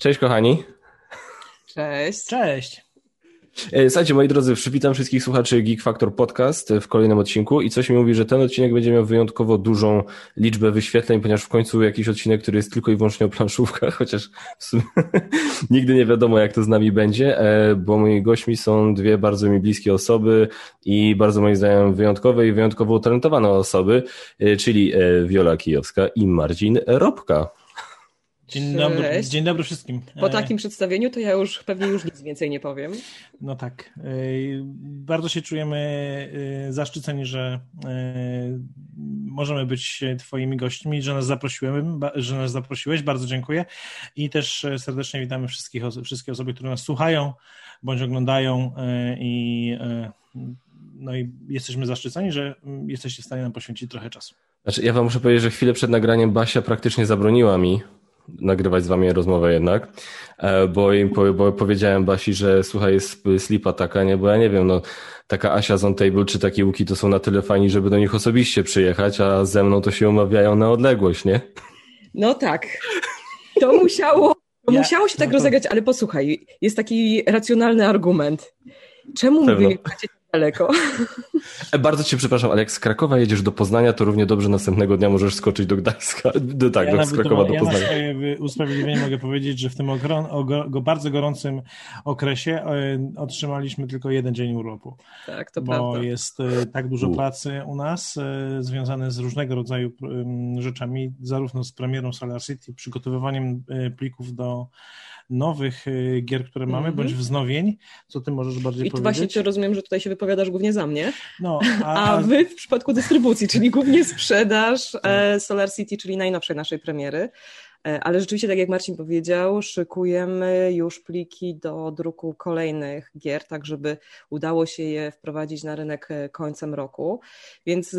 Cześć kochani. Cześć. Cześć. E, słuchajcie, moi drodzy, przywitam wszystkich słuchaczy Geek Factor Podcast w kolejnym odcinku i coś mi mówi, że ten odcinek będzie miał wyjątkowo dużą liczbę wyświetleń, ponieważ w końcu jakiś odcinek, który jest tylko i wyłącznie o planszówkach, chociaż w sumie nigdy nie wiadomo, jak to z nami będzie, e, bo moi gośćmi są dwie bardzo mi bliskie osoby i bardzo moim zdaniem wyjątkowe i wyjątkowo utalentowane osoby, e, czyli Wiola Kijowska i Marcin Robka. Dzień dobry, dzień dobry wszystkim. Po e, takim przedstawieniu to ja już pewnie już nic więcej nie powiem. No tak. E, bardzo się czujemy e, zaszczyceni, że możemy być Twoimi gośćmi, że nas zaprosiłeś, że nas zaprosiłeś. Bardzo dziękuję. I też serdecznie witamy wszystkich, wszystkie osoby, które nas słuchają bądź oglądają i no i jesteśmy zaszczyceni, że jesteście w stanie nam poświęcić trochę czasu. Znaczy, ja wam muszę powiedzieć, że chwilę przed nagraniem Basia praktycznie zabroniła mi nagrywać z wami rozmowę jednak, e, bo im bo powiedziałem Basi, że słuchaj, jest slipa taka, nie, bo ja nie wiem, no taka Asia z on table czy takie łuki to są na tyle fajni, żeby do nich osobiście przyjechać, a ze mną to się umawiają na odległość, nie? No tak. To musiało, to ja, musiało się tak rozegrać, ale posłuchaj, jest taki racjonalny argument. Czemu mówię daleko. E, bardzo cię przepraszam, ale jak z Krakowa jedziesz do Poznania, to równie dobrze następnego dnia możesz skoczyć do Gdańska. Do, tak, ja do, z Krakowa do Poznania. Ja na swoje usprawiedliwienie mogę powiedzieć, że w tym go, bardzo gorącym okresie e, otrzymaliśmy tylko jeden dzień urlopu. Tak, to bo prawda. Bo jest e, tak dużo U. pracy u nas, związane z różnego rodzaju rzeczami, zarówno z premierą Solar City, przygotowywaniem plików do nowych y, gier, które mamy, mm -hmm. bądź wznowień, co ty możesz bardziej I powiedzieć? I właśnie rozumiem, że tutaj się wypowiadasz głównie za mnie, no, a, a wy w przypadku dystrybucji, czyli głównie sprzedaż tak. e, Solar City, czyli najnowszej naszej premiery. E, ale rzeczywiście, tak jak Marcin powiedział, szykujemy już pliki do druku kolejnych gier, tak żeby udało się je wprowadzić na rynek e, końcem roku. Więc, e,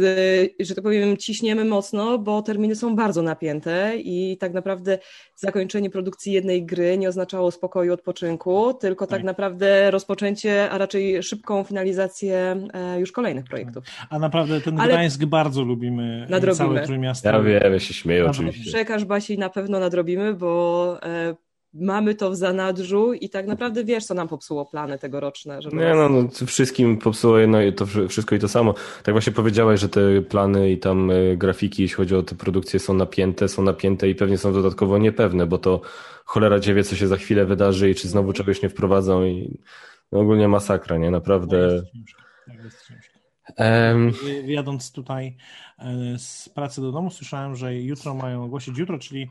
że tak powiem, ciśniemy mocno, bo terminy są bardzo napięte i tak naprawdę zakończenie produkcji jednej gry nie oznaczało spokoju, odpoczynku, tylko tak, tak naprawdę rozpoczęcie, a raczej szybką finalizację już kolejnych projektów. A naprawdę ten Ale Gdańsk bardzo lubimy, nadrobimy. całe Trójmiasto. Ja wiem, ja się śmieję oczywiście. Przekaż Basi na pewno nadrobimy, bo e, mamy to w zanadrzu i tak naprawdę wiesz, co nam popsuło plany tegoroczne. Nie, no, no, wszystkim popsuło jedno, to wszystko i to samo. Tak właśnie powiedziałeś, że te plany i tam e, grafiki, jeśli chodzi o te produkcje, są napięte, są napięte i pewnie są dodatkowo niepewne, bo to cholera nie wie, co się za chwilę wydarzy i czy znowu czegoś nie wprowadzą i no, ogólnie masakra, nie? Naprawdę. Um, Jadąc tutaj e, z pracy do domu, słyszałem, że jutro mają ogłosić, jutro, czyli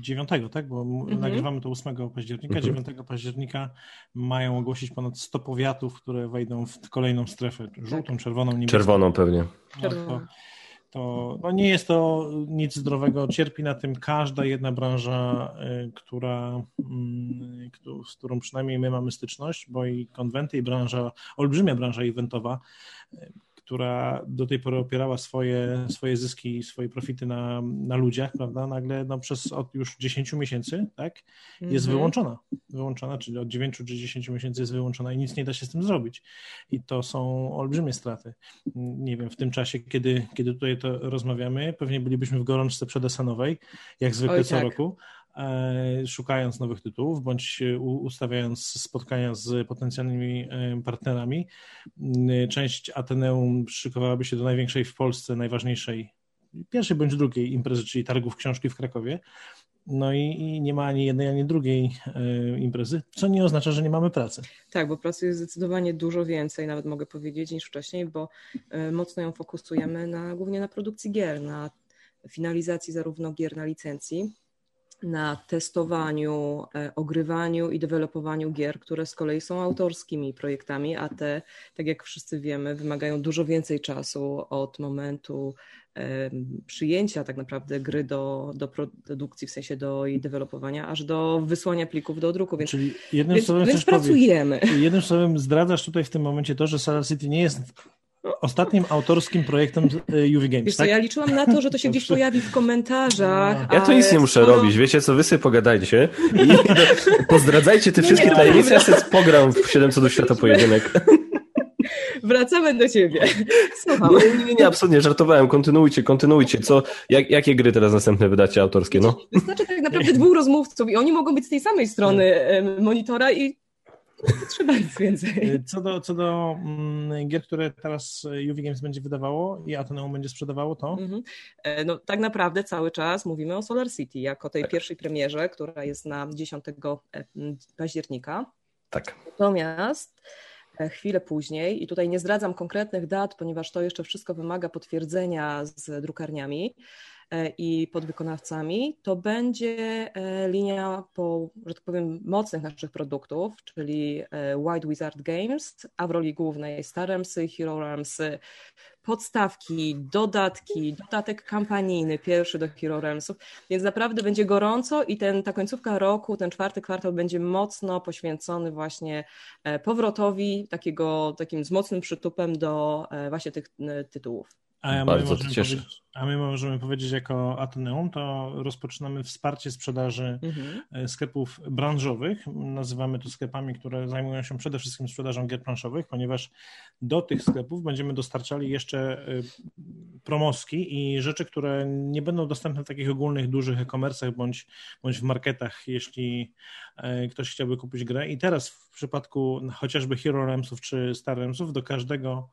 9, tak? Bo mhm. nagrywamy to 8 października. Mhm. 9 października mają ogłosić ponad 100 powiatów, które wejdą w kolejną strefę. Żółtą, czerwoną, niebieską. Czerwoną pewnie. No, to, to no nie jest to nic zdrowego. Cierpi na tym każda jedna branża, y, która, mm, z którą przynajmniej my mamy styczność, bo i konwenty, i branża, olbrzymia branża eventowa y, która do tej pory opierała swoje, swoje zyski, swoje profity na, na ludziach, prawda, nagle no, przez od już 10 miesięcy, tak, jest mm -hmm. wyłączona. Wyłączona, czyli od 9 czy 10 miesięcy jest wyłączona i nic nie da się z tym zrobić. I to są olbrzymie straty. Nie wiem, w tym czasie, kiedy, kiedy tutaj to rozmawiamy, pewnie bylibyśmy w gorączce przedesanowej, jak zwykle Oj, co tak. roku, E, szukając nowych tytułów, bądź ustawiając spotkania z potencjalnymi e, partnerami. E, część Ateneum szykowałaby się do największej w Polsce, najważniejszej, pierwszej bądź drugiej imprezy, czyli targów książki w Krakowie. No i, i, nie ma ani jednej, ani drugiej imprezy, co nie oznacza, że nie mamy pracy. Tak, bo pracy jest zdecydowanie dużo więcej, nawet mogę powiedzieć, niż wcześniej, bo mocno ją fokusujemy na, głównie na produkcji gier, na finalizacji zarówno gier na licencji, na testowaniu, e, ogrywaniu i dewelopowaniu gier, które z kolei są autorskimi projektami, a te, tak jak wszyscy wiemy, wymagają dużo więcej czasu od momentu przyjęcia tak naprawdę gry do, do produkcji, w sensie do jej dewelopowania, aż do wysłania plików do druku. Więc, Czyli jednym więc, słowem więc pracujemy. Jednym słowem zdradzasz tutaj w tym momencie to, że Solar City nie jest ostatnim autorskim projektem e, UV Games, Wiesz tak? Co, ja liczyłam na to, że to się gdzieś pojawi w komentarzach. Ja tu nic nie muszę robić, wiecie co, wy sobie pogadajcie i pozdradzajcie te no wszystkie tajemnice, ja sobie pogram w 7 do świata pojedynek. Wracamy do ciebie. Słucham. Nie, nie, nie, absolutnie, żartowałem. Kontynuujcie, kontynuujcie. Co, jak, jakie gry teraz następne wydacie autorskie? No? Wystarczy tak naprawdę dwóch rozmówców i oni mogą być z tej samej strony monitora i trzeba nic więcej. Co do, co do mm, gier, które teraz UV Games będzie wydawało i Ateneum będzie sprzedawało, to? Mhm. E, no, tak naprawdę cały czas mówimy o Solar City jako tej tak. pierwszej premierze, która jest na 10 e, października. Tak. Natomiast e, chwilę później, i tutaj nie zdradzam konkretnych dat, ponieważ to jeszcze wszystko wymaga potwierdzenia z drukarniami, E, i podwykonawcami, to będzie e, linia po, że tak powiem, mocnych naszych produktów, czyli e, White Wizard Games, a w roli głównej Staremsy, Hero Ramsy, podstawki, dodatki, dodatek kampanijny, pierwszy do Hero Realmsów, więc naprawdę będzie gorąco i ten, ta końcówka roku, ten czwarty kwartał będzie mocno poświęcony właśnie powrotowi takiego, takim z mocnym przytupem do właśnie tych tytułów. A ja Bardzo to cieszę. A my możemy powiedzieć, jako Ateneum, to rozpoczynamy wsparcie sprzedaży mhm. E, sklepów branżowych. Nazywamy to sklepami, które zajmują się przede wszystkim sprzedażą gier planszowych, ponieważ do tych sklepów będziemy dostarczali jeszcze e, promoski i rzeczy, które nie będą dostępne w takich ogólnych, dużych e-commerce'ach bądź, bądź w marketach, jeśli e, ktoś chciałby kupić grę. I teraz w przypadku chociażby Hero Ramsów czy Star Ramsów do każdego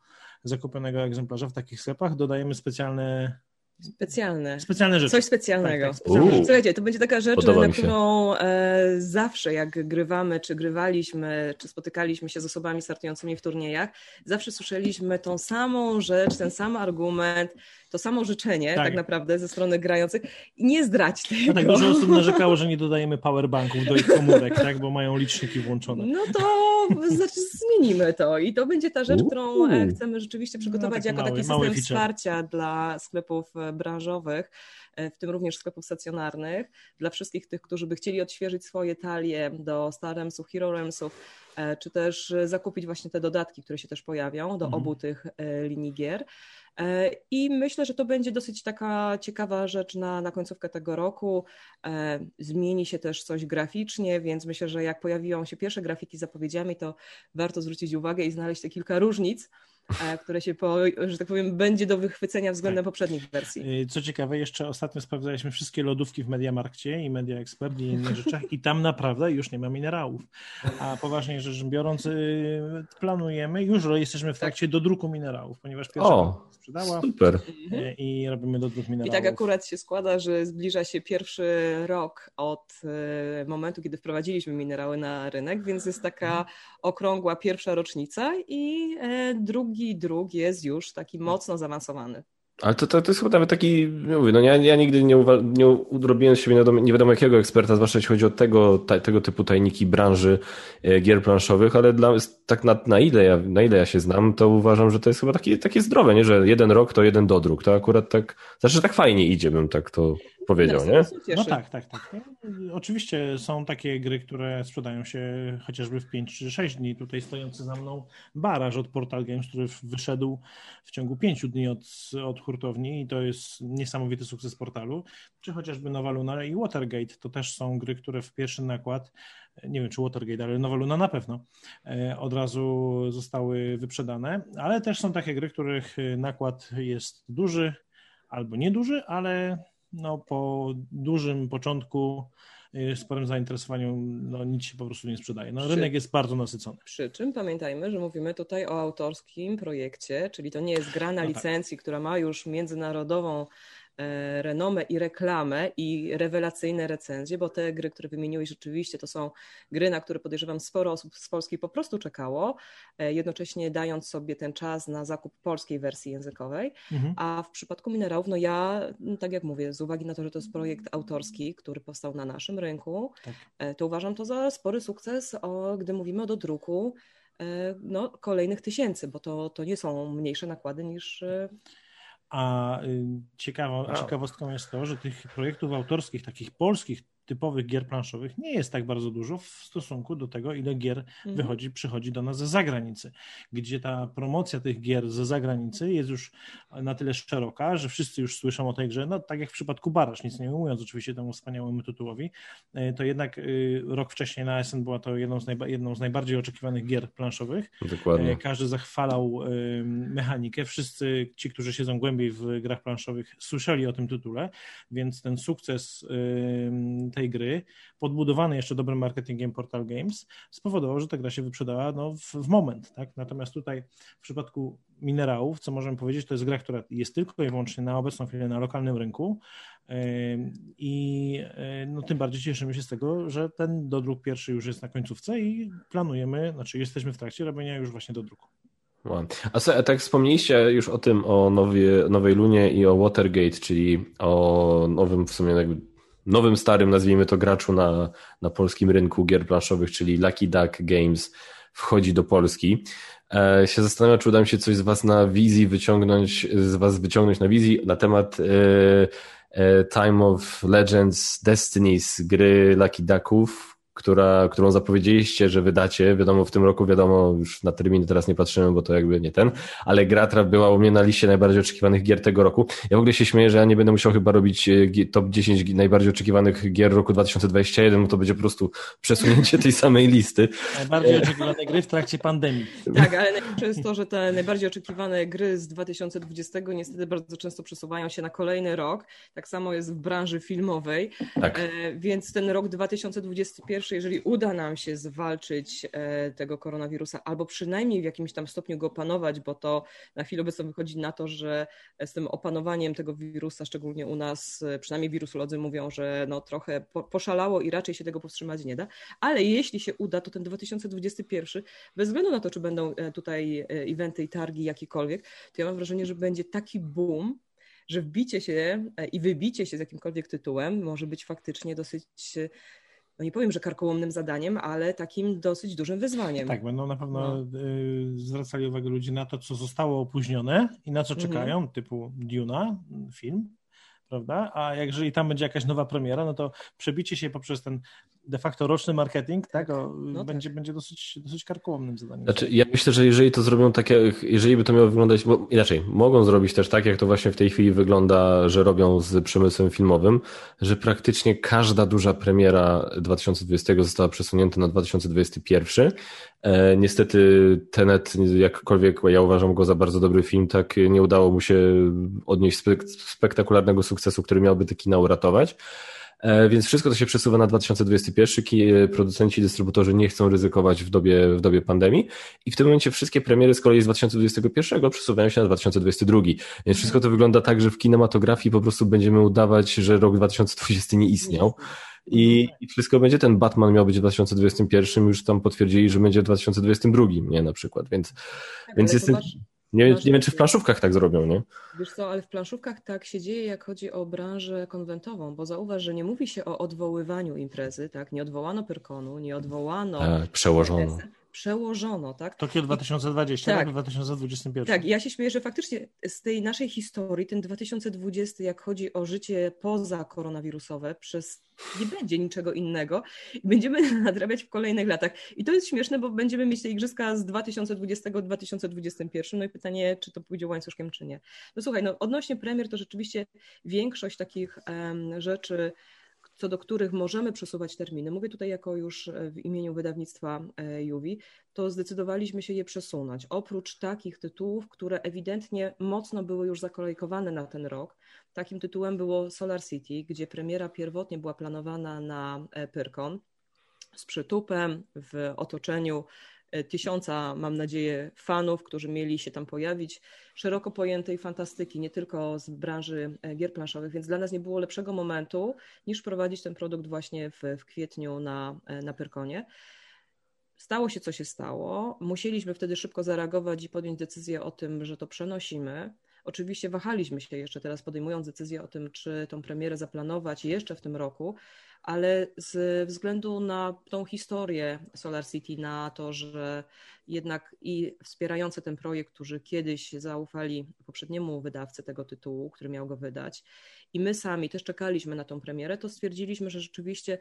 zakupionego egzemplarza w takich sklepach dodajemy specjalne Specjalne. Specjalne rzeczy. Coś specjalnego. Tak, tak, specjalne Słuchajcie, to będzie taka rzecz, Podoba na którą e, zawsze jak grywamy, czy grywaliśmy, czy spotykaliśmy się z osobami startującymi w turniejach, zawsze słyszeliśmy tą samą rzecz, ten sam argument, to samo życzenie tak, tak naprawdę ze strony grających i nie zdrać tego. No tak, dużo osób narzekało, że nie dodajemy powerbanków do ich komórek, tak, bo mają liczniki włączone. No to znaczy zmienimy to i to będzie ta rzecz, którą e, chcemy rzeczywiście przygotować no, jako mały, taki system wsparcia dla sklepów e, branżowych, w tym również sklepów stacjonarnych, dla wszystkich tych, którzy by chcieli odświeżyć swoje talie do Staremsów, Hero Ramsów, czy też zakupić właśnie te dodatki, które się też pojawią do mhm. obu tych linii gier. E, I myślę, że to będzie dosyć taka ciekawa rzecz na, na końcówkę tego roku. E, zmieni się też coś graficznie, więc myślę, że jak pojawią się pierwsze grafiki z zapowiedziami, to warto zwrócić uwagę i znaleźć te kilka różnic E, które się, po, że tak powiem, będzie do wychwycenia względem tak. poprzednich wersji. Y, co ciekawe, jeszcze ostatnio sprawdzaliśmy wszystkie lodówki w Mediamarkcie i Media Expert i innych rzeczach i tam naprawdę już nie ma minerałów. A poważnie rzecz biorąc, y, planujemy, już jesteśmy w trakcie tak. dodruku minerałów, ponieważ pierwsza o, sprzedała super. Y, i robimy dodruk minerałów. I tak akurat się składa, że zbliża się pierwszy rok od momentu, kiedy wprowadziliśmy minerały na rynek, więc jest taka okrągła pierwsza rocznica i e, drugi druk jest już taki mocno zaawansowany. Ale to, to, to jest chyba nawet taki, mówię, no ja, ja nigdy nie, uwa- nie udrobiłem siebie nie wiadomo, nie wiadomo jakiego eksperta, zwłaszcza jeśli chodzi o tego, ta, tego typu tajniki branży e, gier planszowych, ale dla, tak na, na, ile ja, na ile ja się znam, to uważam, że to jest chyba taki, takie zdrowe, nie? że jeden rok to jeden dodruk. To akurat tak, znaczy tak fajnie idzie, bym tak to powiedział, nie? No tak, tak, tak. No, oczywiście są takie gry, które sprzedają się chociażby w 5 czy 6 dni. Tutaj stojący za mną baraż od Portal Games, który wyszedł w ciągu 5 dni od, od hurtowni i to jest niesamowity sukces portalu. Czy chociażby Nowa Luna i Watergate, to też są gry, które w pierwszy nakład nie wiem czy Watergate, ale Nowa Luna na pewno, e, od razu zostały wyprzedane, ale też są takie gry, których nakład jest duży albo nieduży, ale no, po dużym początku, y, sporym zainteresowaniu, no, nic się po prostu nie sprzedaje. No, rynek jest bardzo nasycony. Przy czym pamiętajmy, że mówimy tutaj o autorskim projekcie, czyli to nie jest gra na no tak. licencji, tak. która ma już międzynarodową renomę i reklamę i rewelacyjne recenzje, bo te gry, które wymieniłeś rzeczywiście to są gry, na które podejrzewam sporo osób z Polski po prostu czekało, e, jednocześnie dając sobie ten czas na zakup polskiej wersji językowej, mhm. a w przypadku minerałów, no ja, tak jak mówię, z uwagi na to, że to jest projekt autorski, który powstał na naszym rynku, tak. E, to uważam to za spory sukces, o, gdy mówimy o dodruku no, kolejnych tysięcy, bo to, to nie są mniejsze nakłady niż a y, ciekawą, ciekawostką jest to, że tych projektów autorskich, takich polskich typowych gier planszowych nie jest tak bardzo dużo w stosunku do tego, ile gier mhm. wychodzi, przychodzi do nas ze zagranicy, gdzie ta promocja tych gier ze zagranicy jest już na tyle szeroka, że wszyscy już słyszą o tej grze, no tak jak w przypadku Barasz, nic nie mówiąc oczywiście temu wspaniałemu tytułowi, e, to jednak y, rok wcześniej na SN była to jedną z, najba, jedną z najbardziej oczekiwanych gier planszowych. Dokładnie. E, każdy zachwalał mechanikę, wszyscy ci, którzy siedzą głębiej w grach planszowych słyszeli o tym tytule, więc ten sukces tej gry, podbudowany jeszcze dobrym marketingiem Portal Games, spowodował, że ta gra się wyprzedała no, w, w moment. Tak? Natomiast tutaj w przypadku minerałów, co możemy powiedzieć, to jest gra, która jest tylko i wyłącznie na obecną chwilę na lokalnym rynku i no, tym bardziej cieszymy się z tego, że ten dodruk pierwszy już jest na końcówce i planujemy, znaczy jesteśmy w trakcie robienia już właśnie dodruku. A, tak wspomnieliście już o tym, o nowej, nowej Lunie i o Watergate, czyli o nowym w sumie nowym, starym, nazwijmy to, graczu na, na polskim rynku gier planszowych, czyli Lucky Duck Games wchodzi do Polski. E, się zastanawiam, czy uda mi się coś z Was na wizji wyciągnąć, z Was wyciągnąć na wizji na temat e, e, Time of Legends Destinies, gry Lucky Ducków, która, którą zapowiedzieliście, że wydacie. Wiadomo, w tym roku, wiadomo, już na terminy teraz nie patrzymy, bo to jakby nie ten, ale gra była u mnie na liście najbardziej oczekiwanych gier tego roku. Ja w ogóle się śmieję, że ja nie będę musiał chyba robić e, top 10 najbardziej oczekiwanych gier roku 2021, bo to będzie po prostu przesunięcie tej samej listy. Najbardziej oczekiwane gry w trakcie pandemii. Tak, ale najlepsze jest to, że te najbardziej oczekiwane gry z 2020 niestety bardzo często przesuwają się na kolejny rok. Tak samo jest w branży filmowej. Tak. E, więc ten rok 2021 pierwsze, jeżeli uda nam się zwalczyć e, tego koronawirusa, albo przynajmniej w jakimś tam stopniu go opanować, bo to na chwilę obecną wychodzi na to, że z tym opanowaniem tego wirusa, szczególnie u nas, e, przynajmniej wirusolodzy mówią, że no trochę poszalało i raczej się tego powstrzymać nie da, ale jeśli się uda, to ten 2021, bez względu na to, czy będą e, tutaj eventy i targi jakiekolwiek, to ja mam wrażenie, że będzie taki boom, że wbicie się i wybicie się z jakimkolwiek tytułem może być faktycznie dosyć no nie powiem, że karkołomnym zadaniem, ale takim dosyć dużym wyzwaniem. Tak, będą na pewno no. Y, zwracali uwagę ludzi na to, co zostało opóźnione i na co mhm. czekają, mhm. typu Duna, film, prawda? A jeżeli tam będzie jakaś nowa premiera, no to przebicie się poprzez ten de facto roczny marketing, tak, o, no będzie, tak. będzie dosyć, dosyć karkołomnym zadaniem. Znaczy, ja myślę, że jeżeli to zrobią tak, jak, jeżeli by to miało wyglądać, bo inaczej, mogą zrobić też tak, jak to właśnie w tej chwili wygląda, że robią z przemysłem filmowym, że praktycznie każda duża premiera 2020 została przesunięta na 2021. E, niestety Tenet, jakkolwiek ja uważam go za bardzo dobry film, tak nie udało mu się odnieść spek spektakularnego sukcesu, który miałby te kina uratować. E, więc wszystko to się przesuwa na 2021. Producenci, dystrybutorzy nie chcą ryzykować w dobie, w dobie pandemii i w tym momencie wszystkie premiery z kolei z 2021 przesuwają się na 2022. Więc wszystko to wygląda tak, że w kinematografii po prostu będziemy udawać, że rok 2020 nie istniał. I, I wszystko będzie, ten Batman miał być w 2021, już tam potwierdzili, że będzie w 2022, nie na przykład, więc, tak, więc jestem... Zobacz nie, nie wiem, czy w planszówkach tak zrobią, nie? Wiesz co, ale w planszówkach tak się dzieje, jak chodzi o branżę konwentową, bo zauważ, że nie mówi się o odwoływaniu imprezy, tak? Nie odwołano Pyrkonu, nie odwołano... Tak, przełożono przełożono, tak? Tokio 2020, tak, tak 2021. Tak, ja się śmieję, że faktycznie z tej naszej historii, ten 2020, jak chodzi o życie poza koronawirusowe, przez nie będzie niczego innego i będziemy nadrabiać w kolejnych latach. I to jest śmieszne, bo będziemy mieć te igrzyska z 2020-2021, no i pytanie, czy to pójdzie łańcuszkiem, czy nie. No słuchaj, no odnośnie premier, to rzeczywiście większość takich um, rzeczy co do których możemy przesuwać terminy, mówię tutaj jako już e, w imieniu wydawnictwa e, Juwi, to zdecydowaliśmy się je przesunąć. Oprócz takich tytułów, które ewidentnie mocno były już zakolejkowane na ten rok, takim tytułem było Solar City, gdzie premiera pierwotnie była planowana na e, Pyrkon z przytupem w otoczeniu tysiąca, mam nadzieję, fanów, którzy mieli się tam pojawić, szeroko pojętej fantastyki, nie tylko z branży e, gier planszowych, więc dla nas nie było lepszego momentu niż prowadzić ten produkt właśnie w, w kwietniu na, e, na Pyrkonie. Stało się, co się stało. Musieliśmy wtedy szybko zareagować i podjąć decyzję o tym, że to przenosimy. Oczywiście wahaliśmy się jeszcze teraz, podejmując decyzję o tym, czy tą premierę zaplanować jeszcze w tym roku, ale ze względu na tą historię Solar City, na to, że jednak i wspierający ten projekt, którzy kiedyś zaufali poprzedniemu wydawcy tego tytułu, który miał go wydać, i my sami też czekaliśmy na tą premierę, to stwierdziliśmy, że rzeczywiście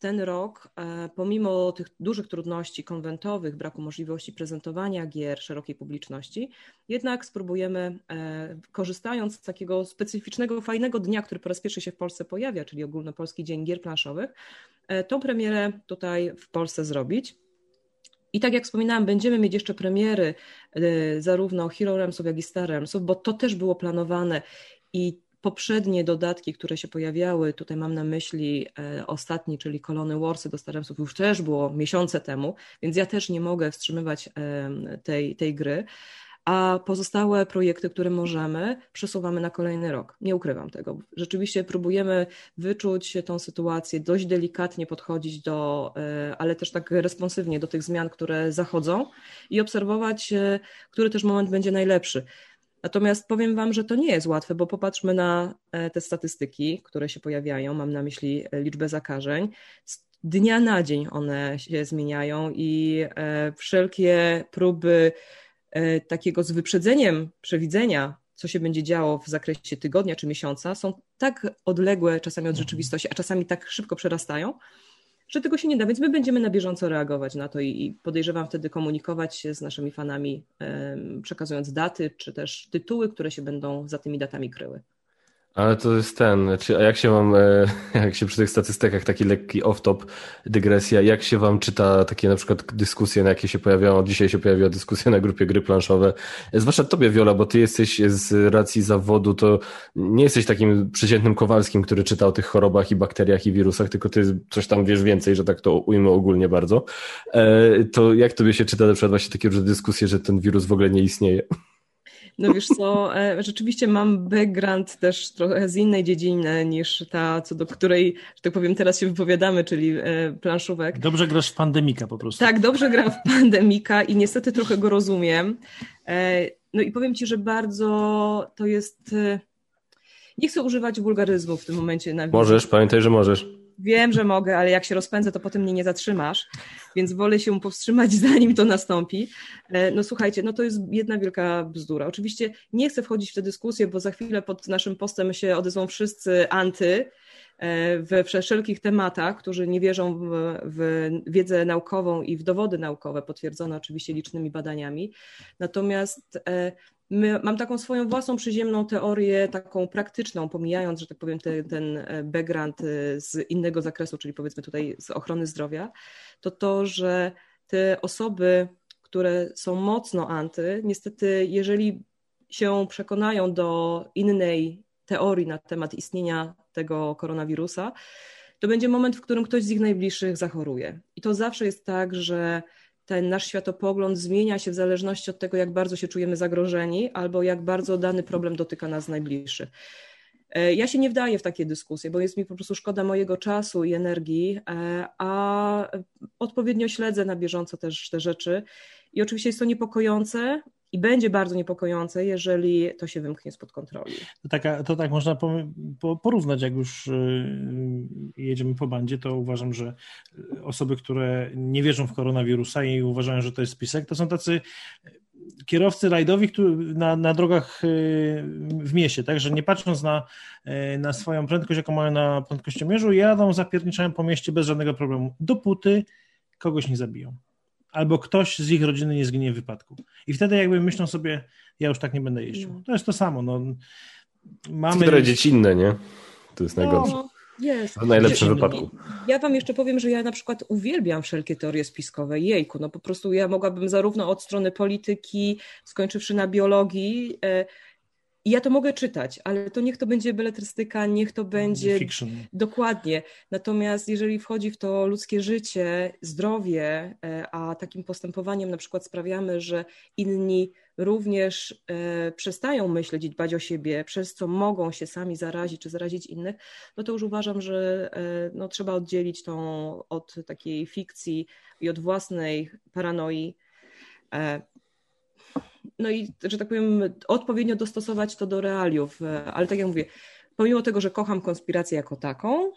ten rok, e, pomimo tych dużych trudności konwentowych, braku możliwości prezentowania gier szerokiej publiczności, jednak spróbujemy, e, korzystając z takiego specyficznego, fajnego dnia, który po raz pierwszy się w Polsce pojawia, czyli Ogólnopolski Dzień Gier Planszowych, e, tą premierę tutaj w Polsce zrobić. I tak jak wspominałam, będziemy mieć jeszcze premiery zarówno Hero Ramsów, jak i Star Ramsów, bo to też było planowane i poprzednie dodatki, które się pojawiały, tutaj mam na myśli e, ostatni, czyli Kolony Warsy do Staremsów, już też było miesiące temu, więc ja też nie mogę wstrzymywać e, tej, tej gry. A pozostałe projekty, które możemy, przesuwamy na kolejny rok. Nie ukrywam tego. Rzeczywiście próbujemy wyczuć tą sytuację, dość delikatnie podchodzić do, e, ale też tak responsywnie do tych zmian, które zachodzą i obserwować, który też moment będzie najlepszy. Natomiast powiem Wam, że to nie jest łatwe, bo popatrzmy na e, te statystyki, które się pojawiają. Mam na myśli e, liczbę zakażeń. Z dnia na dzień one się zmieniają i e, wszelkie próby takiego z wyprzedzeniem przewidzenia, co się będzie działo w zakresie tygodnia czy miesiąca, są tak odległe czasami od rzeczywistości, a czasami tak szybko przerastają, że tego się nie da, więc my będziemy na bieżąco reagować na to i podejrzewam wtedy komunikować się z naszymi fanami, przekazując daty czy też tytuły, które się będą za tymi datami kryły. Ale to jest ten, czy, a jak się wam, e, jak się przy tych statystykach, taki lekki off-top dygresja, jak się wam czyta takie na przykład dyskusje, na jakie się pojawiają, dzisiaj się pojawiła dyskusja na grupie gry planszowe, zwłaszcza tobie Wiola, bo ty jesteś z racji zawodu, to nie jesteś takim przeciętnym Kowalskim, który czyta o tych chorobach i bakteriach i wirusach, tylko ty coś tam wiesz więcej, że tak to ujmę ogólnie bardzo. E, to jak tobie się czyta na przykład właśnie takie różne dyskusje, że ten wirus w ogóle nie istnieje? No wiesz co, e, rzeczywiście mam background też trochę z innej dziedziny niż ta, co do której, że tak powiem, teraz się wypowiadamy, czyli e, planszówek. Dobrze grasz w pandemika po prostu. Tak, dobrze gram w pandemika i niestety trochę go rozumiem. E, no i powiem Ci, że bardzo to jest... Nie chcę używać wulgaryzmu w tym momencie. Na możesz, pamiętaj, że możesz. Wiem, że mogę, ale jak się rozpędzę, to potem mnie nie zatrzymasz, więc wolę się powstrzymać, zanim to nastąpi. E, no słuchajcie, no to jest jedna wielka bzdura. Oczywiście nie chcę wchodzić w tę dyskusję, bo za chwilę pod naszym postem się odezwą wszyscy anty e, we wszelkich tematach, którzy nie wierzą w, w wiedzę naukową i w dowody naukowe, potwierdzone oczywiście licznymi badaniami. Natomiast e, My, mam taką swoją własną przyziemną teorię, taką praktyczną, pomijając, że tak powiem, te, ten e, background e, z innego zakresu, czyli powiedzmy tutaj z ochrony zdrowia, to to, że te osoby, które są mocno anty, niestety, jeżeli się przekonają do innej teorii na temat istnienia tego koronawirusa, to będzie moment, w którym ktoś z ich najbliższych zachoruje. I to zawsze jest tak, że ten nasz światopogląd zmienia się w zależności od tego, jak bardzo się czujemy zagrożeni albo jak bardzo dany problem dotyka nas najbliższych. E, ja się nie wdaję w takie dyskusje, bo jest mi po prostu szkoda mojego czasu i energii, e, a odpowiednio śledzę na bieżąco też te rzeczy. I oczywiście jest to niepokojące, i będzie bardzo niepokojące, jeżeli to się wymknie spod kontroli. To, taka, to tak można porównać, jak już y, jedziemy po bandzie, to uważam, że osoby, które nie wierzą w koronawirusa i uważają, że to jest spisek, to są tacy kierowcy rajdowi na, na drogach y, w mieście, tak, że nie patrząc na, y, na swoją prędkość, jaką mają na prędkościomierzu, jadą, zapierniczają po mieście bez żadnego problemu, dopóty kogoś nie zabiją albo ktoś z ich rodziny nie zginie w wypadku. I wtedy jakby myślą sobie, ja już tak nie będę jeździł. No. To jest to samo. No, mamy... Które dziecinne, nie? To jest najgorsze. No, jest. W najlepszym wypadku. Ja wam jeszcze powiem, że ja na przykład uwielbiam wszelkie teorie spiskowe. Jejku, no po prostu ja mogłabym zarówno od strony polityki, skończywszy na biologii, e, i ja to mogę czytać, ale to niech to będzie beletrystyka, niech to będzie. Fiction. Dokładnie. Natomiast jeżeli wchodzi w to ludzkie życie, zdrowie, e, a takim postępowaniem na przykład sprawiamy, że inni również e, przestają myśleć i dbać o siebie, przez co mogą się sami zarazić czy zarazić innych, no to już uważam, że e, no, trzeba oddzielić tą od takiej fikcji i od własnej paranoi no i, że tak powiem, odpowiednio dostosować to do realiów. E, ale tak jak mówię, pomimo tego, że kocham konspirację jako taką,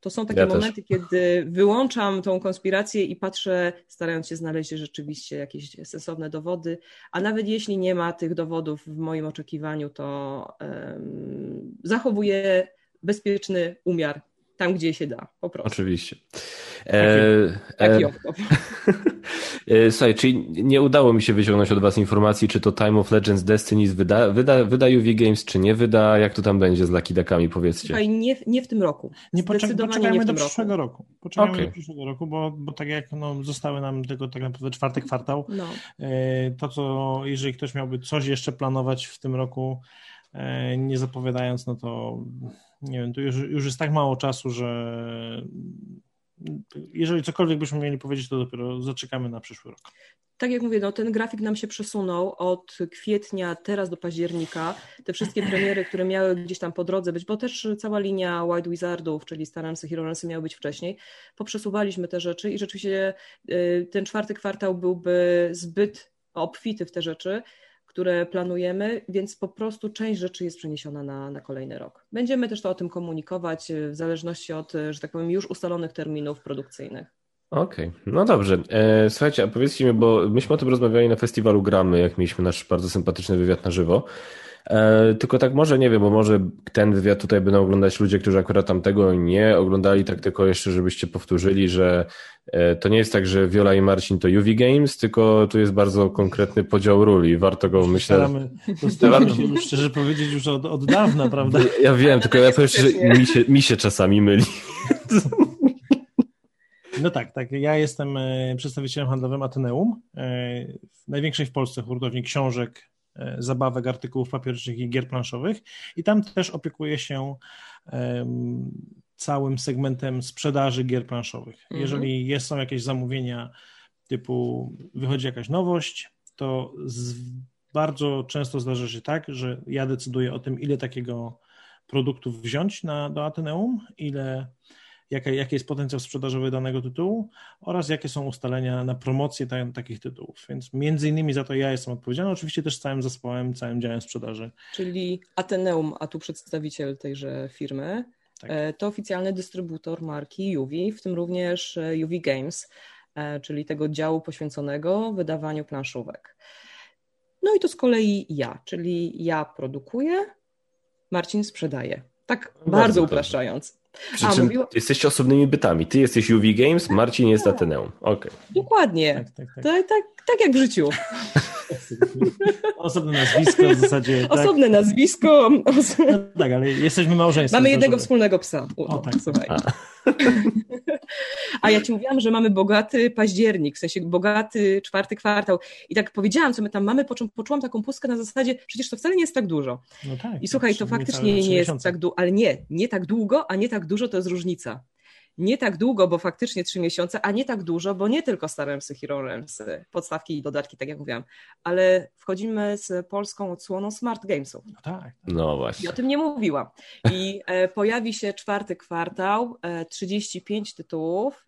to są takie ja momenty, też. kiedy wyłączam tą konspirację i patrzę, starając się znaleźć rzeczywiście jakieś sensowne dowody, a nawet jeśli nie ma tych dowodów w moim oczekiwaniu, to um, zachowuję bezpieczny umiar tam, gdzie się da, po prostu. Oczywiście. E, Taki e, e, Słuchaj, czyli nie udało mi się wyciągnąć od Was informacji, czy to Time of Legends Destiny wyda, wyda, wyda UV Games, czy nie wyda, jak to tam będzie z Lucky Duckami, powiedzcie. Słuchaj, nie, nie w tym roku. Nie poczekajmy nie w tym do przyszłego roku. roku. Poczekajmy okay. do przyszłego roku, bo, bo tak jak no, zostały nam tylko tak naprawdę czwarty kwartał, no. To co, jeżeli ktoś miałby coś jeszcze planować w tym roku, nie zapowiadając, no to nie wiem, tu już, już jest tak mało czasu, że jeżeli cokolwiek byśmy mieli powiedzieć, to dopiero zaczekamy na przyszły rok. Tak jak mówię, no, ten grafik nam się przesunął od kwietnia teraz do października. Te wszystkie premiery, które miały gdzieś tam po drodze być, bo też cała linia White Wizardów, czyli Staramsy, Heroesy miały być wcześniej, poprzesuwaliśmy te rzeczy i rzeczywiście y, ten czwarty kwartał byłby zbyt obfity w te rzeczy, które planujemy, więc po prostu część rzeczy jest przeniesiona na, na kolejny rok. Będziemy też to o tym komunikować w zależności od, że tak powiem, już ustalonych terminów produkcyjnych. Okej, okay. no dobrze. E, słuchajcie, a powiedzcie mi, bo myśmy o tym rozmawiali na festiwalu Gramy, jak mieliśmy nasz bardzo sympatyczny wywiad na żywo. E, tylko tak może nie wiem, bo może ten wywiad tutaj będą oglądać ludzie, którzy akurat tam tego nie oglądali, tak tylko jeszcze, żebyście powtórzyli, że e, to nie jest tak, że Viola i Marcin to UV Games, tylko tu jest bardzo konkretny podział ról i warto go, myślę... Staramy, się szczerze powiedzieć już od, od dawna, prawda? Ja wiem, tylko ja powiem że mi się, mi się czasami myli. No tak, tak. Ja jestem e, przedstawicielem handlowym Ateneum, największej w Polsce hurtowni książek zabawek, artykułów papierycznych i gier planszowych i tam też opiekuje się całym segmentem sprzedaży gier planszowych. Mhm. Jeżeli jest, są jakieś zamówienia typu wychodzi jakaś nowość, to z, bardzo często zdarza się tak, że ja decyduję o tym, ile takiego produktu wziąć na, do Ateneum, ile jaki, jaki jest potencjał sprzedażowy danego tytułu oraz jakie są ustalenia na promocję ta, takich tytułów. Więc między innymi za to ja jestem odpowiedzialny, oczywiście też z całym zespołem, całym działem sprzedaży. Czyli Ateneum, a tu przedstawiciel tejże firmy, tak. E, to oficjalny dystrybutor marki Juvi, w tym również e, Juvi Games, e, czyli tego działu poświęconego wydawaniu planszówek. No i to z kolei ja, czyli ja produkuję, Marcin sprzedaje. Tak bardzo, bardzo upraszczając. Przy A, czym mówiła... jesteście osobnymi bytami. Ty jesteś UV Games, Marcin jest Ateneum. Okay. Dokładnie. Tak, tak, tak. tak, tak, tak jak w życiu. Osobne nazwisko w zasadzie. Tak? Osobne nazwisko. No tak, ale jesteśmy małżeństwem. Mamy jednego wspólnego psa. O, o tak. Słuchaj. A. A ja ci mówiłam, że mamy bogaty październik, w sensie bogaty czwarty kwartał. I tak powiedziałam, co my tam mamy, poczu poczułam taką pustkę na zasadzie, przecież to wcale nie jest tak dużo. No tak, I słuchaj, to faktycznie nie jest tak długo, ale nie, nie tak długo, a nie tak dużo to jest różnica nie tak długo, bo faktycznie trzy miesiące, a nie tak dużo, bo nie tylko Star Psy, Hero Ramsy, podstawki i dodatki, tak jak mówiłam, ale wchodzimy z polską odsłoną Smart Gamesów. No tak. No właśnie. I o tym nie mówiłam. I e, pojawi się czwarty kwartał, e, 35 tytułów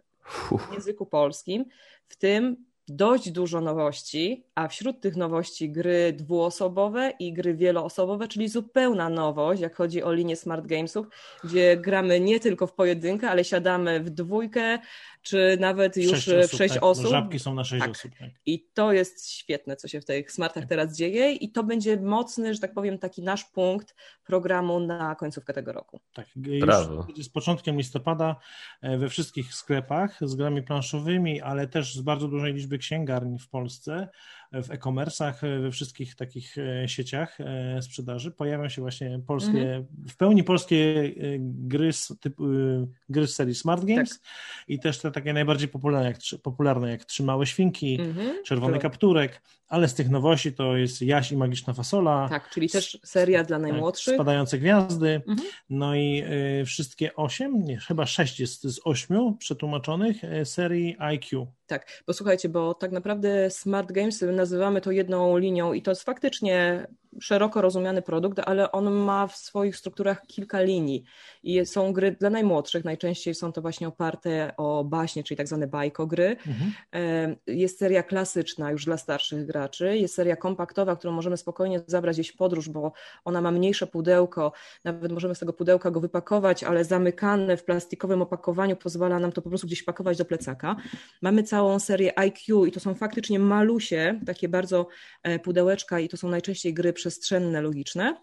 w języku polskim, w tym dość dużo nowości, a wśród tych nowości gry dwuosobowe i gry wieloosobowe, czyli zupełna nowość, jak chodzi o linię Smart Gamesów, gdzie gramy nie tylko w pojedynkę, ale siadamy w dwójkę, czy nawet już sześć osób. Sześć tak. osób. żabki są na sześć tak. osób. Tak. I to jest świetne, co się w tych smartach teraz dzieje i to będzie mocny, że tak powiem, taki nasz punkt programu na końcówkę tego roku. Tak, Brawo. z początkiem listopada e, we wszystkich sklepach z grami planszowymi, ale też z bardzo dużej liczby księgarni w Polsce w e-commerce'ach, we wszystkich takich e, sieciach e, sprzedaży pojawią się właśnie polskie, mhm. w pełni polskie e, gry z, typu, gry z serii Smart Games tak. i też te takie najbardziej popularne jak, popularne jak Trzymałe Świnki, mhm. Czerwony tak. Kapturek, ale z tych nowości to jest Jaś i Magiczna Fasola. Tak, czyli też seria dla tak, najmłodszych. Spadające Gwiazdy, mhm. no i y, wszystkie osiem, nie, chyba sześć jest z ośmiu przetłumaczonych serii IQ. Tak, bo słuchajcie, bo tak naprawdę Smart Games nazywamy to jedną linią i to jest faktycznie szeroko rozumiany produkt, ale on ma w swoich strukturach kilka linii. I są gry dla najmłodszych, najczęściej są to właśnie oparte o baśnie, czyli tak zwane bajkogry. Mhm. Jest seria klasyczna już dla starszych graczy, jest seria kompaktowa, którą możemy spokojnie zabrać gdzieś w podróż, bo ona ma mniejsze pudełko, nawet możemy z tego pudełka go wypakować, ale zamykane w plastikowym opakowaniu pozwala nam to po prostu gdzieś pakować do plecaka. Mamy całą serię IQ i to są faktycznie malusie, takie bardzo e, pudełeczka i to są najczęściej gry przestrzenne, logiczne.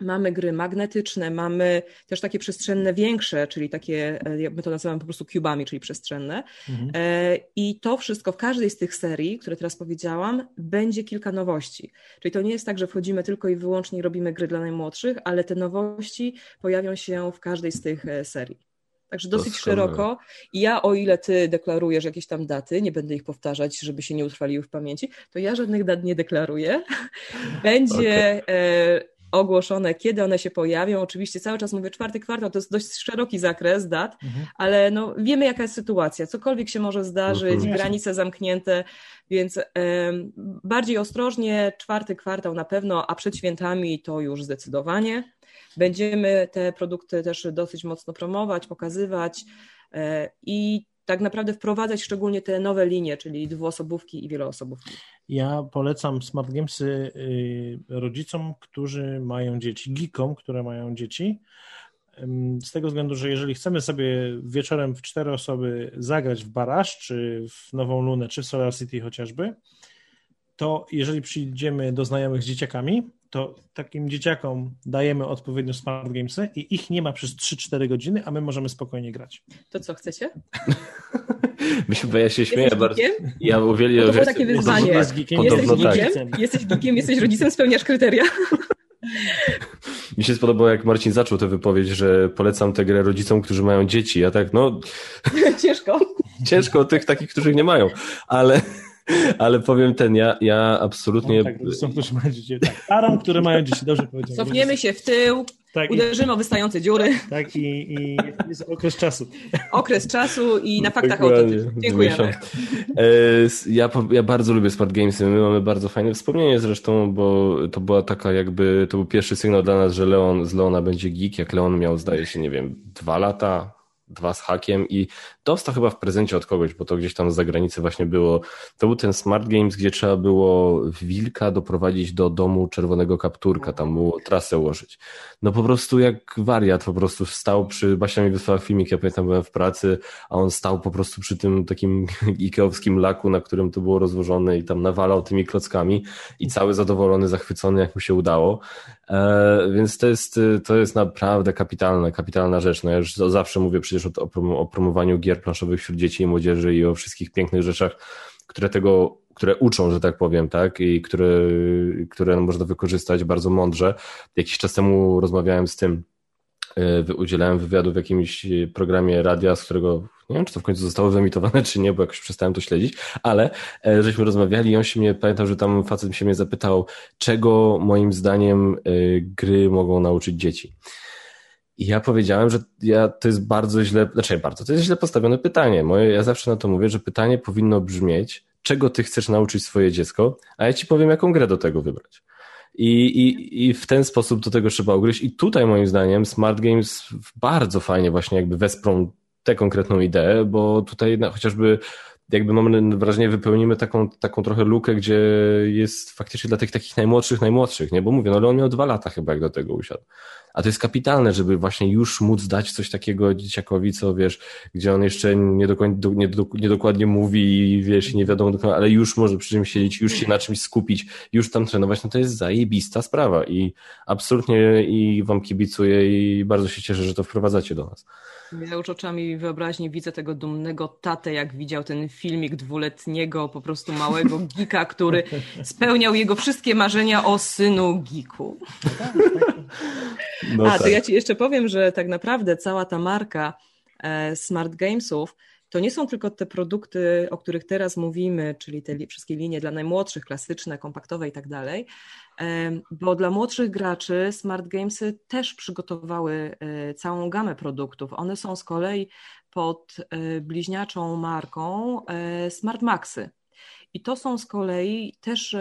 Mamy gry magnetyczne, mamy też takie przestrzenne większe, czyli takie, e, my to nazywamy po prostu cubami, czyli przestrzenne. Mhm. E, I to wszystko w każdej z tych serii, które teraz powiedziałam, będzie kilka nowości. Czyli to nie jest tak, że wchodzimy tylko i wyłącznie i robimy gry dla najmłodszych, ale te nowości pojawią się w każdej z tych serii. Także dosyć szeroko. I ja, o ile ty deklarujesz jakieś tam daty, nie będę ich powtarzać, żeby się nie utrwaliły w pamięci, to ja żadnych dat nie deklaruję. Będzie okay. e, ogłoszone, kiedy one się pojawią. Oczywiście cały czas mówię czwarty kwartał, to jest dość szeroki zakres dat, mhm. ale no, wiemy jaka jest sytuacja. Cokolwiek się może zdarzyć, mhm. granice zamknięte, więc e, bardziej ostrożnie, czwarty kwartał na pewno, a przed świętami to już zdecydowanie. Będziemy te produkty też dosyć mocno promować, pokazywać e, i tak naprawdę wprowadzać szczególnie te nowe linie, czyli dwuosobówki i wieloosobówki. Ja polecam Smart Gamesy y, rodzicom, którzy mają dzieci, geekom, które mają dzieci. Z tego względu, że jeżeli chcemy sobie wieczorem w cztery osoby zagrać w Baraż, czy w Nową Lunę, czy w Solar City chociażby, to jeżeli przyjdziemy do znajomych z dzieciakami, to takim dzieciakom dajemy odpowiednio smart gamesy i ich nie ma przez 3-4 godziny, a my możemy spokojnie grać. To co, chcecie? Myślę, ja się śmieję bardzo. Ja uwielbiam... To było takie wyzwanie. Jest geekiem, jesteś geekiem, tak. jesteś geekiem, jesteś rodzicem, spełniasz kryteria. Mi się spodobało, jak Marcin zaczął tę wypowiedź, że polecam tę grę rodzicom, którzy mają dzieci. Ja tak, no... Ciężko. Ciężko tych takich, których nie mają, ale... Ale powiem ten, ja, ja absolutnie... No, tak, są, którzy mają dzieci. Tak, które mają dzieci, dobrze powiedziałem. Cofniemy się w tył, tak, uderzymy i, o wystające dziury. Tak, i, i jest okres czasu. Okres czasu i na faktach autentycznych. Dziękujemy. E, ja, ja bardzo lubię Smart Gamesy, my mamy bardzo fajne wspomnienie zresztą, bo to była taka jakby, to był pierwszy sygnał dla nas, że Leon z Leona będzie geek, jak Leon miał zdaje się, nie wiem, dwa lata, dwa z hakiem i dostał chyba w prezencie od kogoś, bo to gdzieś tam z zagranicy właśnie było. To był ten Smart Games, gdzie trzeba było wilka doprowadzić do domu czerwonego kapturka, tam było trasę ułożyć. No po prostu jak wariat, po prostu stał przy, Basia mi wysłała filmik, ja pamiętam byłem w pracy, a on stał po prostu przy tym takim ikeowskim laku, na którym to było rozłożone i tam nawalał tymi klockami i cały zadowolony, zachwycony, jak mu się udało. E, więc to jest, to jest naprawdę kapitalna, kapitalna rzecz. No ja już zawsze mówię przecież o, o promowaniu gier planszowych wśród dzieci i młodzieży i o wszystkich pięknych rzeczach, które tego, które uczą, że tak powiem, tak, i które, które można wykorzystać bardzo mądrze. Jakiś czas temu rozmawiałem z tym, udzielałem wywiadu w jakimś programie radia, z którego nie wiem, czy to w końcu zostało wyemitowane, czy nie, bo jakoś przestałem to śledzić, ale e, żeśmy rozmawiali i on się mnie, pamiętam, że tam facet się mnie zapytał, czego moim zdaniem e, gry mogą nauczyć dzieci. I ja powiedziałem, że ja, to jest bardzo źle, znaczy bardzo, to jest źle postawione pytanie. Moje, ja zawsze na to mówię, że pytanie powinno brzmieć, czego ty chcesz nauczyć swoje dziecko, a ja ci powiem, jaką grę do tego wybrać. I, i, I w ten sposób do tego trzeba ugryźć. I tutaj moim zdaniem Smart Games bardzo fajnie właśnie jakby wesprą tę konkretną ideę, bo tutaj chociażby jakby mamy wrażenie, wypełnimy taką, taką trochę lukę, gdzie jest faktycznie dla tych takich najmłodszych, najmłodszych, nie? Bo mówię, no ale on miał dwa lata chyba, jak do tego usiadł. A to jest kapitalne, żeby właśnie już móc dać coś takiego dzieciakowi, co wiesz, gdzie on jeszcze nie, dokładnie, nie, dokładnie mówi i wiesz, nie wiadomo dokładnie, ale już może przy czymś siedzieć, już się na czymś skupić, już tam trenować, no to jest zajebista sprawa i absolutnie i wam kibicuję i bardzo się cieszę, że to wprowadzacie do nas. Ja już oczami wyobraźni widzę tego dumnego tatę, jak widział ten filmik dwuletniego, po prostu małego geeka, który spełniał jego wszystkie marzenia o synu geeku. No A, tak. to ja ci jeszcze powiem, że tak naprawdę cała ta marka e, Smart Gamesów to nie są tylko te produkty, o których teraz mówimy, czyli te wszystkie linie dla najmłodszych, klasyczne, kompaktowe i tak dalej, bo dla młodszych graczy Smart Gamesy też przygotowały e, całą gamę produktów. One są z kolei pod e, bliźniaczą marką Smart Maxy. I to są z kolei też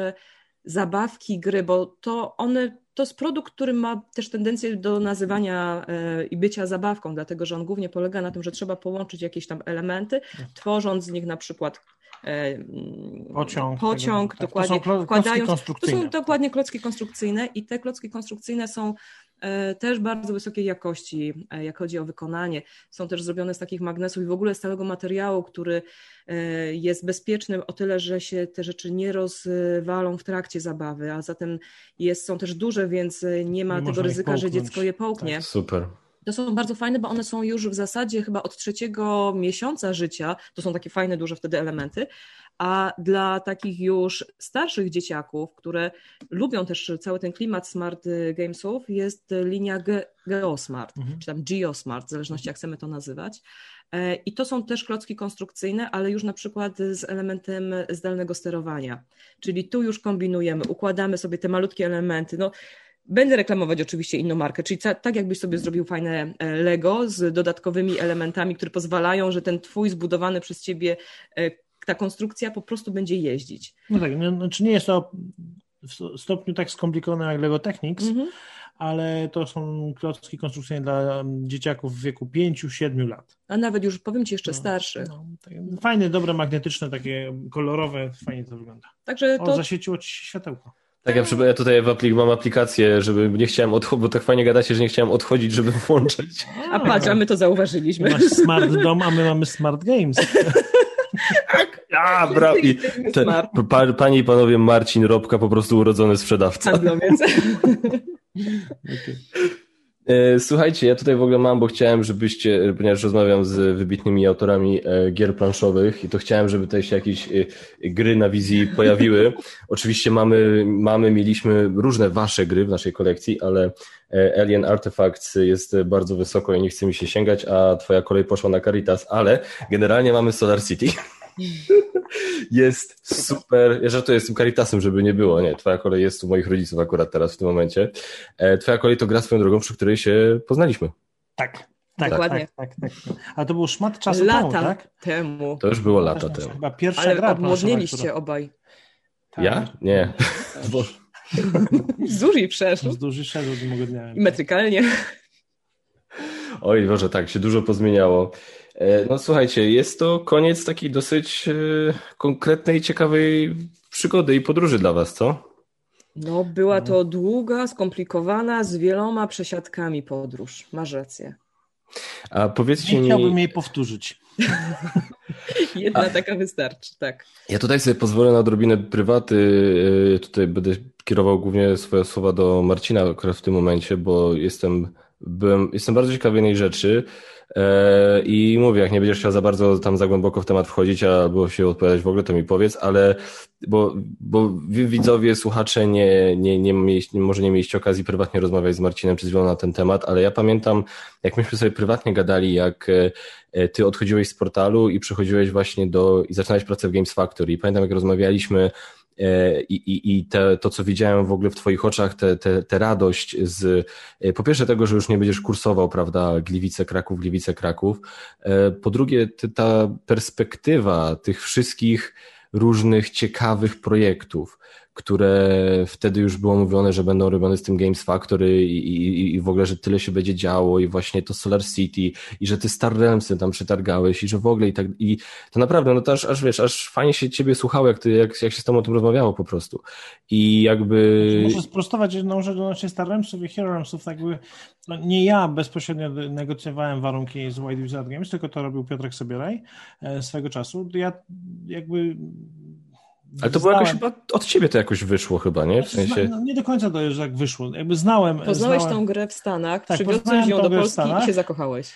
zabawki, gry, bo to one to jest produkt, który ma też tendencję do nazywania e, i bycia zabawką, dlatego że on głównie polega na tym, że trzeba połączyć jakieś tam elementy, tworząc z nich na przykład e, pociąg, pociąg tego, dokładnie, to są wkładając, to są dokładnie klocki konstrukcyjne i te klocki konstrukcyjne są E, też bardzo wysokiej jakości, e, jak chodzi o wykonanie. Są też zrobione z takich magnesów i w ogóle z całego materiału, który e, jest bezpieczny o tyle, że się te rzeczy nie rozwalą w trakcie zabawy, a zatem jest, są też duże, więc nie ma nie tego ryzyka, że dziecko je połknie. Tak, super. To są bardzo fajne, bo one są już w zasadzie chyba od trzeciego miesiąca życia. To są takie fajne, duże wtedy elementy, a dla takich już starszych dzieciaków, które lubią też cały ten klimat smart gamesów, jest linia GeoSmart, mhm. czy tam GeoSmart, w zależności jak chcemy to nazywać. E, I to są też klocki konstrukcyjne, ale już na przykład z elementem zdalnego sterowania. Czyli tu już kombinujemy, układamy sobie te malutkie elementy. No, Będę reklamować oczywiście inną markę, czyli tak jakbyś sobie zrobił fajne e, Lego z dodatkowymi elementami, które pozwalają, że ten twój zbudowany przez ciebie e, ta konstrukcja po prostu będzie jeździć. No tak, no, znaczy nie jest to w stopniu tak skomplikowane jak Lego Technics, mm -hmm. ale to są klocki konstrukcyjne dla dzieciaków w wieku 5-7 lat. A nawet już powiem Ci jeszcze no, starszy. No, tak, fajne, dobre, magnetyczne, takie kolorowe, fajnie to wygląda. Także to... O, zaświeciło Ci światełko. Tak, ja, ja tutaj w aplik mam aplikację, żeby nie chciałem odchodzić, bo tak fajnie gadacie, że nie chciałem odchodzić, żeby włączyć. A patrz, a my to zauważyliśmy. Masz smart dom, a my mamy smart games. Tak. A, bra... I te, pa, panie i panowie, Marcin Robka, po prostu urodzony sprzedawca. Handlowiec. okay. E, słuchajcie, ja tutaj w ogóle mam, bo chciałem, żebyście, ponieważ rozmawiam z wybitnymi autorami e, gier planszowych i to chciałem, żeby tutaj się jakieś e, gry na wizji pojawiły. Oczywiście mamy, mamy, mieliśmy różne wasze gry w naszej kolekcji, ale Alien Artifacts jest bardzo wysoko i nie chce mi się sięgać, a twoja kolej poszła na Caritas, ale generalnie mamy Solar City. jest super. Ja żartuję z tym Caritasem, żeby nie było. Nie, twoja kolej jest u moich rodziców akurat teraz w tym momencie. E, twoja kolej to gra swoją drogą, przy której się poznaliśmy. Tak. Tak, Dokładnie. Tak, tak, tak, A to był szmat czasu lata temu, tak? temu. To już było lata temu. Chyba pierwsza Ale gra odmłodniliście która... obaj. Tak. Ja? Nie. Bo... Z duży przeszedł. Z duży szedł dnia. I metrykalnie. Oj, Boże, tak, się dużo pozmieniało. E, no słuchajcie, jest to koniec takiej dosyć e, konkretnej, ciekawej przygody i podróży dla Was, co? No, była to długa, skomplikowana, z wieloma przesiadkami podróż. Masz rację. A powiedzcie Nie mi... chciałbym jej powtórzyć. Jedna A... taka wystarczy, tak. Ja tutaj sobie pozwolę na odrobinę prywaty. E, tutaj będę kierował głównie swoje słowa do Marcina akurat w tym momencie, bo jestem, byłem, jestem bardzo ciekawy jednej rzeczy. E, I mówię, jak nie będziesz chciał za bardzo tam za głęboko w temat wchodzić, albo się odpowiadać w ogóle, to mi powiedz, ale bo, bo widzowie, słuchacze nie, nie, nie, mieliście, może nie mieliście okazji prywatnie rozmawiać z Marcinem czy z Wielą na ten temat, ale ja pamiętam, jak myśmy sobie prywatnie gadali, jak e, ty odchodziłeś z portalu i przechodziłeś właśnie do, i zaczynałeś pracę w Games Factory. I pamiętam, jak rozmawialiśmy E, i, i, i te, to, co widziałem w ogóle w Twoich oczach, te, te, te radość z e, po pierwsze tego, że już nie będziesz kursował, prawda, Gliwice Kraków, Gliwice Kraków, e, po drugie ta perspektywa tych wszystkich różnych ciekawych projektów, które wtedy już było mówione, że będą robione z tym Games Factory i, i, i w ogóle, że tyle się będzie działo i właśnie to Solar City i że ty Star Realmsy tam przetargałeś i że w ogóle i tak i to naprawdę, no to aż, aż wiesz, aż fajnie się ciebie słuchało, jak, ty, jak, jak się z tobą o tym rozmawiało po prostu i jakby... Muszę sprostować jedną rzecz odnośnie Star Realmsów i Hero Realmsów, tak jakby no nie ja bezpośrednio negocjowałem warunki z White Wizard Games, tylko to robił Piotrek Sobieraj e, swego czasu. Ja jakby ale to było jakoś chyba od ciebie to jakoś wyszło chyba, nie? W sensie... No, nie do końca to jest jak wyszło. Jakby znałem... Poznałeś znałem... tą grę w Stanach, tak, przywiozłeś ją do Polski i się zakochałeś.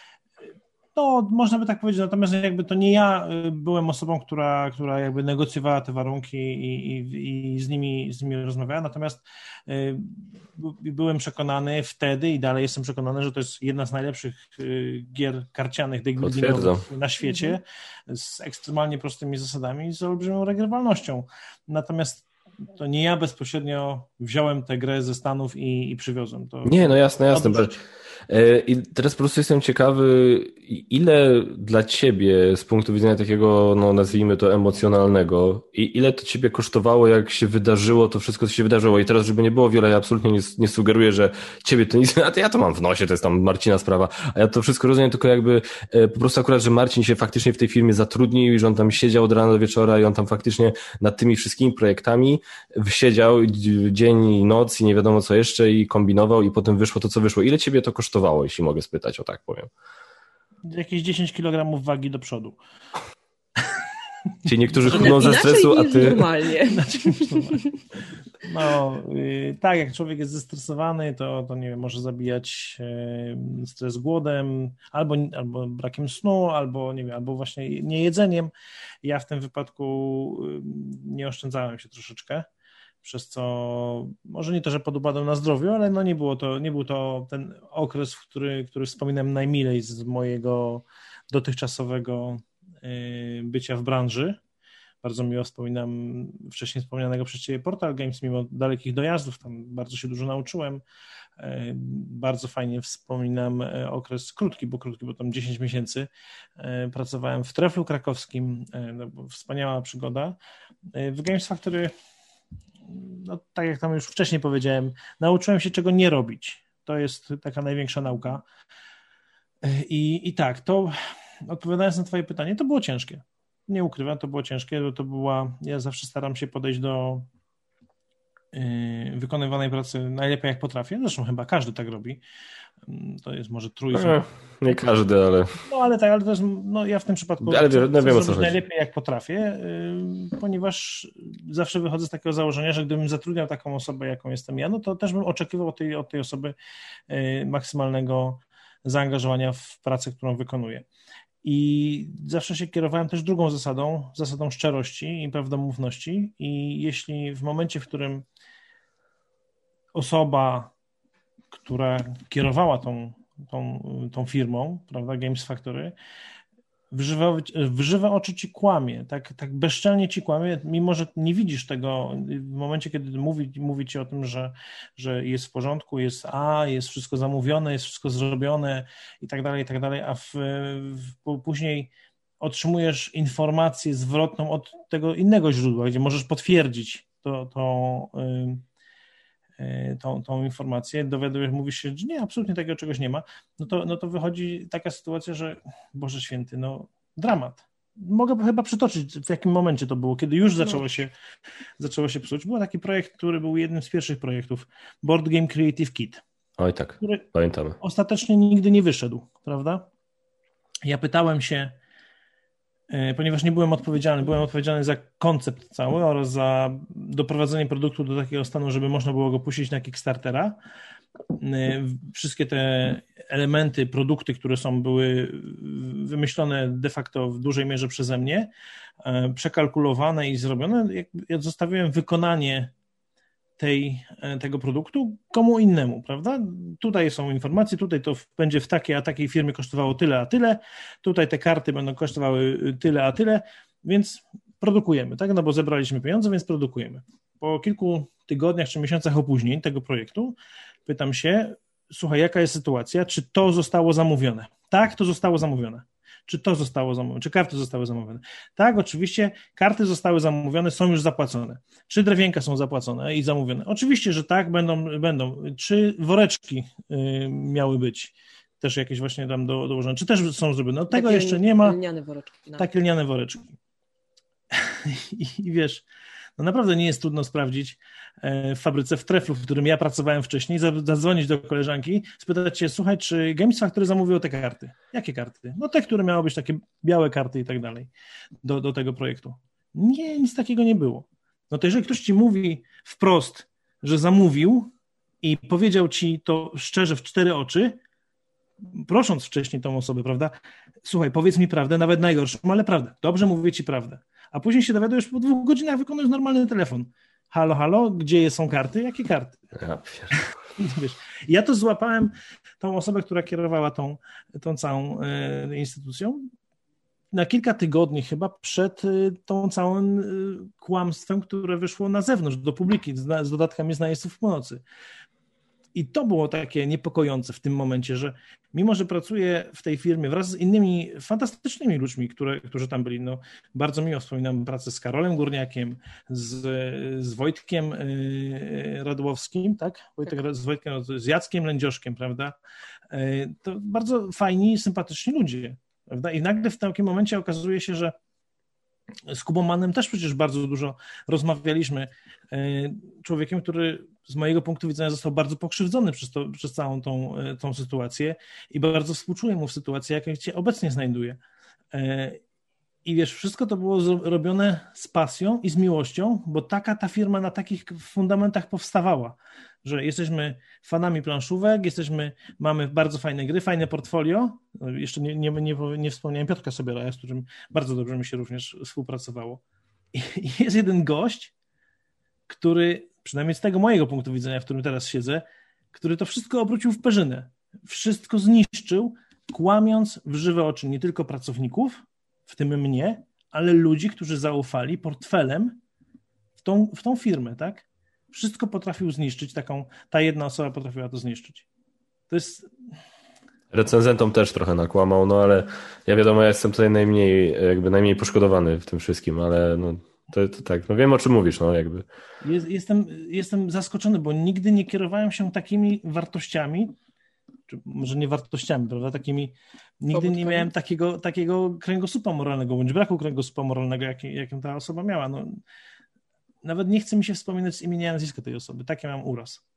No, można by tak powiedzieć, natomiast jakby to nie ja y, byłem osobą, która, która jakby negocjowała te warunki i, i, i z, nimi, z nimi rozmawiała, natomiast y, byłem przekonany wtedy i dalej jestem przekonany, że to jest jedna z najlepszych y, gier karcianych, deckbuildingowych na świecie, mhm. z ekstremalnie prostymi zasadami i z olbrzymią regrywalnością. Natomiast to nie ja bezpośrednio wziąłem tę grę ze Stanów i, i przywiozłem. To nie, no jasne, jasne. I teraz po prostu jestem ciekawy, ile dla ciebie z punktu widzenia takiego, no nazwijmy to emocjonalnego, i ile to ciebie kosztowało, jak się wydarzyło to wszystko, co się wydarzyło. I teraz, żeby nie było wiele, ja absolutnie nie, nie sugeruję, że ciebie to nic, a to ja to mam w nosie, to jest tam Marcina sprawa, a ja to wszystko rozumiem tylko jakby e, po prostu akurat, że Marcin się faktycznie w tej firmie zatrudnił i że on tam siedział od rana do wieczora i on tam faktycznie nad tymi wszystkimi projektami siedział dzień i noc i nie wiadomo co jeszcze i kombinował i potem wyszło to, co wyszło. Ile ciebie to kosztowało, jeśli mogę spytać, o tak powiem? Jakieś 10 kg wagi do przodu. Czyli niektórzy chudną ze stresu, a ty... normalnie. No, yy, tak, jak człowiek jest zestresowany, to, to nie wiem, może zabijać yy, stres głodem, albo, albo brakiem snu, albo nie wiem, albo właśnie niejedzeniem. Ja w tym wypadku yy, nie oszczędzałem się troszeczkę przez co może nie to, że podupadłem na zdrowiu, ale no nie było to, nie był to ten okres, który, który wspominam najmilej z mojego dotychczasowego y, bycia w branży. Bardzo miło wspominam wcześniej wspomnianego przez Ciebie Portal Games, mimo dalekich dojazdów, tam bardzo się dużo nauczyłem. Y, bardzo fajnie wspominam y, okres krótki, bo krótki, bo tam 10 miesięcy. Pracowałem w Treflu krakowskim, no, wspaniała przygoda. W Games Factory no, tak jak tam już wcześniej powiedziałem, nauczyłem się czego nie robić. To jest taka największa nauka. I, i tak, to odpowiadając na Twoje pytanie, to było ciężkie. Nie ukrywam, to było ciężkie, bo to była. Ja zawsze staram się podejść do wykonywanej pracy najlepiej jak potrafię. Zresztą chyba każdy tak robi. To jest może trójzm. E, nie każdy, ale. No ale tak, ale też no, ja w tym przypadku ale chcę, no, wiem, chcę najlepiej jak potrafię, yy, ponieważ zawsze wychodzę z takiego założenia, że gdybym zatrudniał taką osobę, jaką jestem ja, no to też bym oczekiwał od tej, od tej osoby yy, maksymalnego zaangażowania w pracę, którą wykonuję. I zawsze się kierowałem też drugą zasadą, zasadą szczerości i prawdomówności. I jeśli w momencie, w którym osoba która kierowała tą, tą, tą firmą, prawda, Games Factory, wżywa, wżywa oczy ci kłamie, tak, tak bezczelnie ci kłamie, mimo że nie widzisz tego w momencie, kiedy mówi, mówi ci o tym, że, że jest w porządku, jest a, jest wszystko zamówione, jest wszystko zrobione i tak dalej, i tak dalej, a w, w, później otrzymujesz informację zwrotną od tego innego źródła, gdzie możesz potwierdzić to, to, tą, tą informację, dowiadujesz, mówisz się, że nie, absolutnie takiego czegoś nie ma, no to, no to wychodzi taka sytuacja, że Boże Święty, no dramat. Mogę chyba przytoczyć, w jakim momencie to było, kiedy już zaczęło się, zaczęło się psuć. Był taki projekt, który był jednym z pierwszych projektów, Board Game Creative Kit. Oj tak, pamiętamy. Ostatecznie nigdy nie wyszedł, prawda? Ja pytałem się, E, ponieważ nie byłem odpowiedzialny. Byłem odpowiedzialny za koncept cały oraz za doprowadzenie produktu do takiego stanu, żeby można było go puścić na Kickstartera. E, wszystkie te elementy, produkty, które są, były wymyślone de facto w dużej mierze przeze mnie, e, przekalkulowane i zrobione. Ja zostawiłem wykonanie tej, e, tego produktu komu innemu, prawda? Tutaj są informacje, tutaj to będzie w takiej a takiej firmie kosztowało tyle a tyle, tutaj te karty będą kosztowały y, tyle a tyle, więc produkujemy, tak? No bo zebraliśmy pieniądze, więc produkujemy. Po kilku tygodniach czy miesiącach opóźnień tego projektu pytam się, słuchaj, jaka jest sytuacja, czy to zostało zamówione? Tak, to zostało zamówione. Czy to zostało zamówione? Czy karty zostały zamówione? Tak, oczywiście karty zostały zamówione, są już zapłacone. Czy drewienka są zapłacone i zamówione? Oczywiście, że tak, będą. będą. Czy woreczki y, miały być? Też jakieś właśnie tam do, dołożone. Czy też są zrobione? No, tego jeszcze nie ma. Lniane woreczki. No. Tak, lniane woreczki. I, I wiesz, no naprawdę nie jest trudno sprawdzić e, w fabryce w Treflu, w którym ja pracowałem wcześniej, zadzwonić do koleżanki, spytać się, słuchaj, czy Games Factory zamówiło te karty? Jakie karty? No te, które miały być takie białe karty i tak dalej do, do tego projektu. Nie, nic takiego nie było. No to jeżeli ktoś ci mówi wprost, że zamówił i powiedział ci to szczerze w cztery oczy, prosząc wcześniej tą osobę, prawda? Słuchaj, powiedz mi prawdę, nawet najgorszą, ale prawdę. Dobrze mówię ci prawdę a później się dowiadujesz po dwóch godzinach wykonujesz normalny telefon. Halo, halo, gdzie są karty? Jakie karty? Ja, Wiesz, ja to złapałem tą osobę, która kierowała tą, tą całą e, instytucją na kilka tygodni chyba przed e, tą całym e, kłamstwem, które wyszło na zewnątrz, do publiki, z, z dodatkami z najeźdźców północy. I to było takie niepokojące w tym momencie, że mimo, że pracuję w tej firmie wraz z innymi fantastycznymi ludźmi, które, którzy tam byli, no, bardzo miło wspominam pracę z Karolem Górniakiem, z, z Wojtkiem yy, Radłowskim, tak? Wojtek, tak. Z Wojtkiem, z Jackiem Lędzioszkiem, prawda? Yy, to bardzo fajni, sympatyczni ludzie, prawda? I nagle w takim momencie okazuje się, że z Kubą Manem też przecież bardzo dużo rozmawialiśmy. Człowiekiem, który z mojego punktu widzenia został bardzo pokrzywdzony przez, to, przez całą tą, e, tą sytuację i bardzo współczuję mu w sytuacji, jakiej się obecnie znajduje. E, I wiesz, wszystko to było robione z pasją i z miłością, bo taka ta firma na takich fundamentach powstawała że jesteśmy fanami planszówek, jesteśmy, mamy bardzo fajne gry, fajne portfolio. Jeszcze nie, nie, nie, nie wspomniałem Piotrka Sobiera, z którym bardzo dobrze mi się również współpracowało. I jest jeden gość, który, przynajmniej z tego mojego punktu widzenia, w którym teraz siedzę, który to wszystko obrócił w perzynę. Wszystko zniszczył, kłamiąc w żywe oczy nie tylko pracowników, w tym mnie, ale ludzi, którzy zaufali portfelem w tą, w tą firmę, tak? wszystko potrafił zniszczyć, taką, ta jedna osoba potrafiła to zniszczyć. To jest... Recenzentom też trochę nakłamał, no ale ja wiadomo, ja jestem tutaj najmniej, jakby najmniej poszkodowany w tym wszystkim, ale no to, to tak, no wiem o czym mówisz, no jakby. Jest, jestem, jestem zaskoczony, bo nigdy nie kierowałem się takimi wartościami, czy może nie wartościami, prawda, takimi, nigdy nie miałem takiego, takiego kręgosłupa moralnego, bądź braku kręgosłupa moralnego, jakim, jakim ta osoba miała, no nawet nie chce mi się wspominać z imienia i nazwiska tej osoby. Takie mam uraz.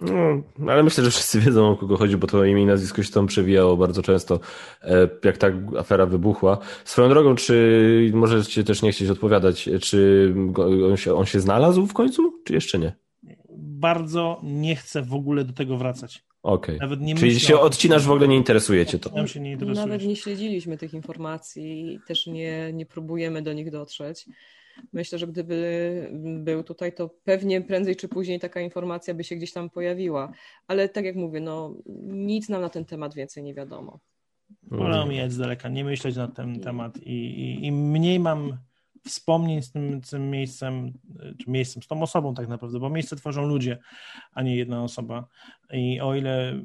No, ale myślę, że wszyscy wiedzą o kogo chodzi, bo to imię i nazwisko się tam przewijało bardzo często, e, jak ta afera wybuchła. Swoją drogą, czy możecie też nie chcieć odpowiadać, czy on się, on się znalazł w końcu, czy jeszcze nie? Bardzo nie chcę w ogóle do tego wracać. Okej. Okay. Czyli się odcinasz, w ogóle nie interesuje cię to. Się nie Nawet nie śledziliśmy tych informacji i też nie, nie próbujemy do nich dotrzeć. Myślę, że gdyby był tutaj, to pewnie prędzej czy później taka informacja by się gdzieś tam pojawiła. Ale tak jak mówię, no nic nam na ten temat więcej nie wiadomo. Wolę omijać z daleka, nie myśleć na ten temat i, i, i mniej mam wspomnień z tym, tym miejscem, czy miejscem, z tą osobą tak naprawdę, bo miejsce tworzą ludzie, a nie jedna osoba. I o ile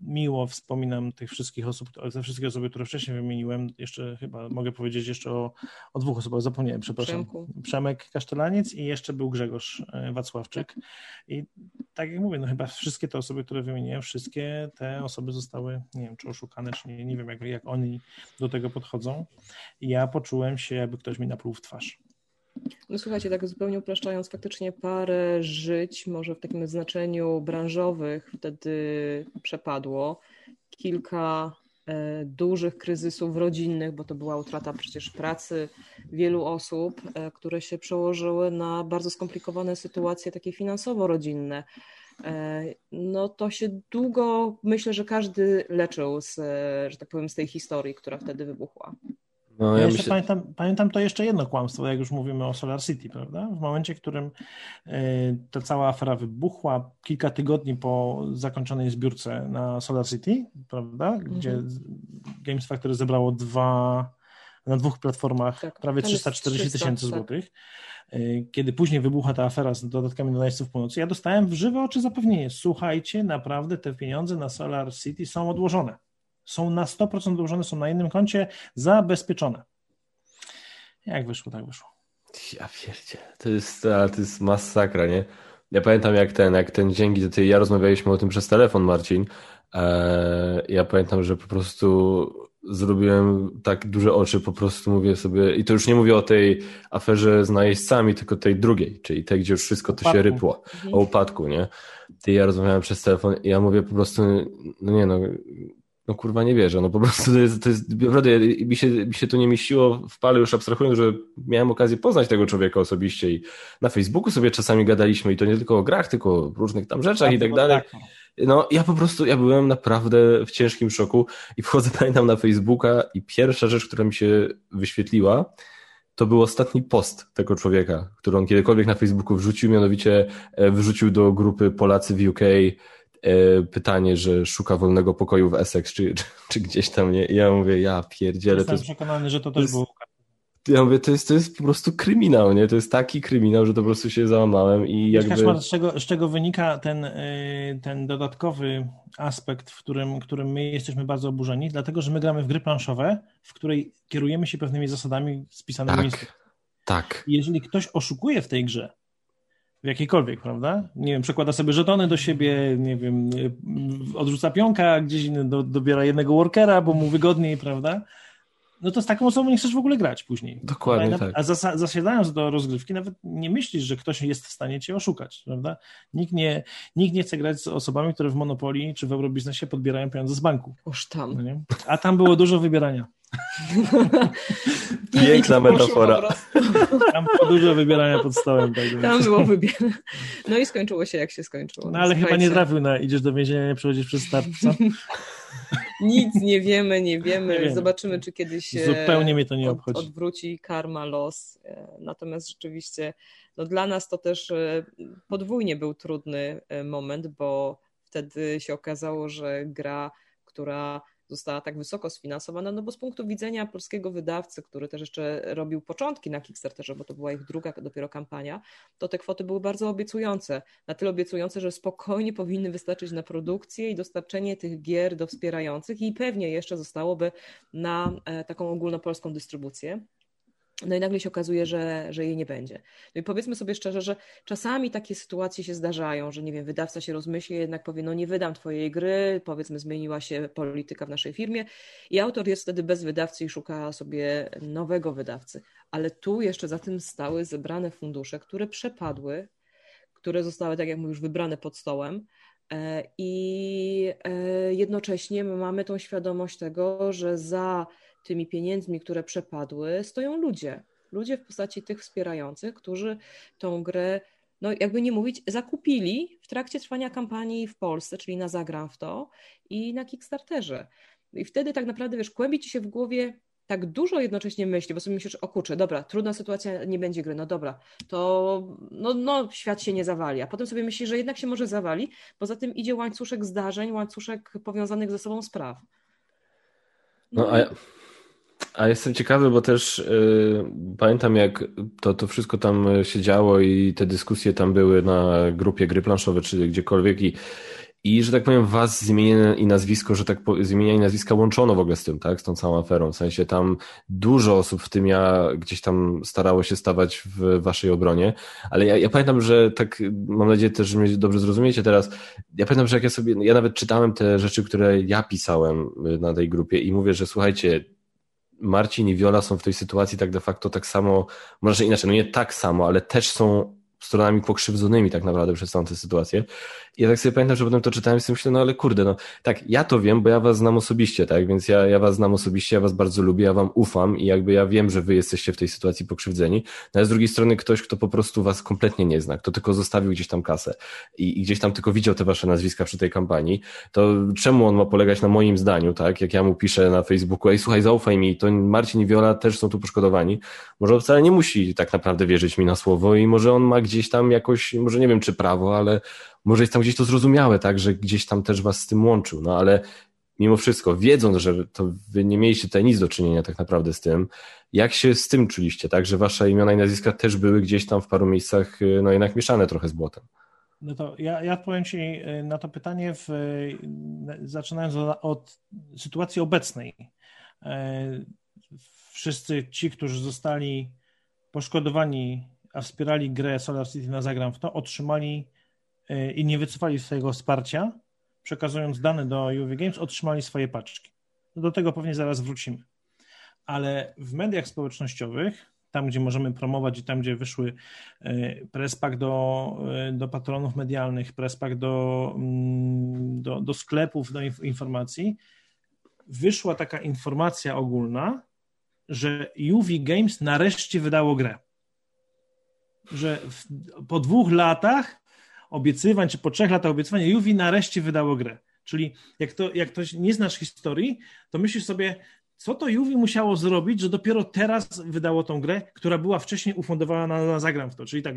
miło wspominam tych wszystkich osób, te wszystkie osoby, które wcześniej wymieniłem, jeszcze chyba mogę powiedzieć jeszcze o, o dwóch osobach, zapomniałem, przepraszam. Przemku. Przemek Kasztelaniec i jeszcze był Grzegorz e, Wacławczyk. I tak jak mówię, no chyba wszystkie te osoby, które wymieniłem, wszystkie te osoby zostały, nie wiem, czy oszukane, czy nie, nie wiem, jak, jak oni do tego podchodzą. I ja poczułem się, jakby ktoś mi napluł w twarz. No słuchajcie, tak zupełnie upraszczając, faktycznie parę żyć, może w takim znaczeniu branżowych wtedy przepadło. Kilka e, dużych kryzysów rodzinnych, bo to była utrata przecież pracy wielu osób, e, które się przełożyły na bardzo skomplikowane sytuacje takie finansowo-rodzinne. E, no to się długo, myślę, że każdy leczył z, że tak powiem, z tej historii, która wtedy wybuchła. No, ja, ja myślę... pamiętam, pamiętam to jeszcze jedno kłamstwo, jak już mówimy o Solar City, prawda? W momencie, w którym e, ta cała afera wybuchła, kilka tygodni po zakończonej zbiórce na Solar City, prawda? Gdzie mhm. Games Factory zebrało dwa, na dwóch platformach tak, prawie 340 tysięcy tak. złotych. E, kiedy później wybucha ta afera z dodatkami do Najsów Północy, ja dostałem w żywe oczy zapewnienie, słuchajcie, naprawdę te pieniądze na Solar City są odłożone są na 100% dołożone, są na innym koncie, zabezpieczone. Jak wyszło, tak wyszło. Ja pierdzie, to jest, to jest masakra, nie? Ja pamiętam jak ten, jak ten dzięki ty, ja rozmawialiśmy o tym przez telefon, Marcin. Eee, ja pamiętam, że po prostu zrobiłem tak duże oczy, po prostu mówię sobie, i to już nie mówię o tej aferze z najeźdźcami, tylko tej drugiej, czyli tej, gdzie już wszystko to się rypło, o upadku, nie? Ty ja rozmawiałem przez telefon i ja mówię po prostu, no nie no, no kurwa nie wierzę, no po prostu to jest, to jest naprawdę mi się, mi się to nie mieściło w pale już abstrahując, że miałem okazję poznać tego człowieka osobiście i na Facebooku sobie czasami gadaliśmy i to nie tylko o grach, tylko o różnych tam rzeczach tak, i tak dalej. Tak. No ja po prostu, ja byłem naprawdę w ciężkim szoku i wchodzę pamiętam na Facebooka i pierwsza rzecz, która mi się wyświetliła, to był ostatni post tego człowieka, który on kiedykolwiek na Facebooku wrzucił, mianowicie e, wrzucił do grupy Polacy w UK pytanie, że szuka wolnego pokoju w Essex, czy, czy, gdzieś tam, nie? Ja mówię, ja pierdzielę. Jestem to jest, przekonany, że to też było ja mówię, to jest, to jest po prostu kryminał, nie? To jest taki kryminał, że to po prostu się załamałem i jakby... Kaszmar, z czego, z czego wynika ten, y, ten dodatkowy aspekt, w którym, którym my jesteśmy bardzo oburzeni? Dlatego, że my gramy w gry planszowe, w której kierujemy się pewnymi zasadami spisanymi. Tak, tak. Jeżeli ktoś oszukuje w tej grze, jakiejkolwiek, prawda? Nie wiem, przekłada sobie żetony do siebie, nie wiem, odrzuca pionka, gdzieś do, dobiera jednego workera, bo mu wygodniej, prawda? no to z taką osobą nie chcesz w ogóle grać później. Dokładnie tak. A zas zasiadając do rozgrywki, nawet nie myślisz, że ktoś jest w stanie cię oszukać, prawda? Nikt nie, nikt nie chce grać z osobami, które w Monopolii czy w Eurobiznesie podbierają pieniądze z banku. Oż tam. No A tam było dużo wybierania. Piękna metafora. Tam było dużo wybierania pod stołem. Tak tam było wybieranie. No i skończyło się jak się skończyło. No ale Słuchajcie. chyba nie trafił na idziesz do więzienia, nie przechodzisz przez start, co? Nic nie wiemy, nie wiemy. Nie Zobaczymy, czy kiedyś Zupełnie mnie to nie obchodzi. odwróci karma los. E, natomiast rzeczywiście no dla nas to też e, podwójnie był trudny e, moment, bo wtedy się okazało, że gra, która została tak wysoko sfinansowana, no bo z punktu widzenia polskiego wydawcy, który też jeszcze robił początki na Kickstarterze, bo to była ich druga dopiero kampania, to te kwoty były bardzo obiecujące. Na tyle obiecujące, że spokojnie powinny wystarczyć na produkcję i dostarczenie tych gier do wspierających i pewnie jeszcze zostałoby na e, taką ogólnopolską dystrybucję. No i nagle się okazuje, że, że jej nie będzie. No i powiedzmy sobie szczerze, że czasami takie sytuacje się zdarzają, że nie wiem, wydawca się rozmyśli, jednak powie, no nie wydam twojej gry, powiedzmy zmieniła się polityka w naszej firmie i autor jest wtedy bez wydawcy i szuka sobie nowego wydawcy. Ale tu jeszcze za tym stały zebrane fundusze, które przepadły, które zostały, tak jak mówisz, wybrane pod stołem, e, i e, jednocześnie mamy tą świadomość tego, że za tymi pieniędzmi, które przepadły, stoją ludzie. Ludzie w postaci tych wspierających, którzy tą grę, no jakby nie mówić, zakupili w trakcie trwania kampanii w Polsce, czyli na Zagram w to i na Kickstarterze. I wtedy tak naprawdę, wiesz, kłębi ci się w głowie tak dużo jednocześnie myśli, bo sobie myślisz, o kurczę, dobra, trudna sytuacja, nie będzie gry, no dobra, to no, no, świat się nie zawali, a potem sobie myślisz, że jednak się może zawali, poza tym idzie łańcuszek zdarzeń, łańcuszek powiązanych ze sobą spraw. No, no a ja, a jestem ciekawy, bo też y, pamiętam, jak to, to wszystko tam się działo i te dyskusje tam były na grupie gry planszowe czy gdziekolwiek i, i że tak powiem, was z imienia i nazwisko, że tak powiem, z imienia i nazwiska łączono w ogóle z tym, tak, z tą całą aferą. W sensie tam dużo osób, w tym ja, gdzieś tam starało się stawać w waszej obronie, ale ja, ja pamiętam, że tak, mam nadzieję też, że mnie dobrze zrozumiecie teraz. Ja pamiętam, że jak ja sobie, ja nawet czytałem te rzeczy, które ja pisałem na tej grupie i mówię, że słuchajcie, Marcin i Viola są w tej sytuacji tak de facto tak samo, może inaczej, no nie tak samo, ale też są stronami pokrzywdzonymi tak naprawdę przez całą tę sytuację. Ja tak sobie pamiętam, że potem to czytałem i sobie myślę, no ale kurde, no tak, ja to wiem, bo ja was znam osobiście, tak, więc ja, ja was znam osobiście, ja was bardzo lubię, ja wam ufam i jakby ja wiem, że wy jesteście w tej sytuacji pokrzywdzeni, no ale z drugiej strony ktoś, kto po prostu was kompletnie nie zna, kto tylko zostawił gdzieś tam kasę i, i gdzieś tam tylko widział te wasze nazwiska przy tej kampanii, to czemu on ma polegać na moim zdaniu, tak, jak ja mu piszę na Facebooku, ej słuchaj, zaufaj mi, to Marcin i Viola też są tu poszkodowani, może on wcale nie musi tak naprawdę wierzyć mi na słowo i może on ma gdzieś tam jakoś, może nie wiem czy prawo, ale może jest tam gdzieś to zrozumiałe, tak, że gdzieś tam też was z tym łączył, no ale mimo wszystko, wiedząc, że to wy nie mieliście tutaj nic do czynienia tak naprawdę z tym, jak się z tym czuliście, tak, że wasze imiona i nazwiska też były gdzieś tam w paru miejscach, no jednak mieszane trochę z błotem? No to ja, ja odpowiem Ci y, na to pytanie, w, y, zaczynając od sytuacji obecnej. Y, wszyscy ci, którzy zostali poszkodowani a wspierali grę Solar City na Zagram w to, otrzymali i nie wycofali swojego wsparcia, przekazując dane do UV Games, otrzymali swoje paczki. Do tego pewnie zaraz wrócimy. Ale w mediach społecznościowych, tam gdzie możemy promować i tam gdzie wyszły e, prespak do, e, do patronów medialnych, prespak do, mm, do, do sklepów, do informacji, wyszła taka informacja ogólna, że UV Games nareszcie wydało grę że w, po dwóch latach obiecywań, czy po trzech latach obiecywań, Juwi nareszcie wydało grę. Czyli jak, to, jak ktoś nie znasz historii, to myślisz sobie, co to Juwi musiało zrobić, że dopiero teraz wydało tą grę, która była wcześniej ufundowana na, na Zagram w to. Czyli tak,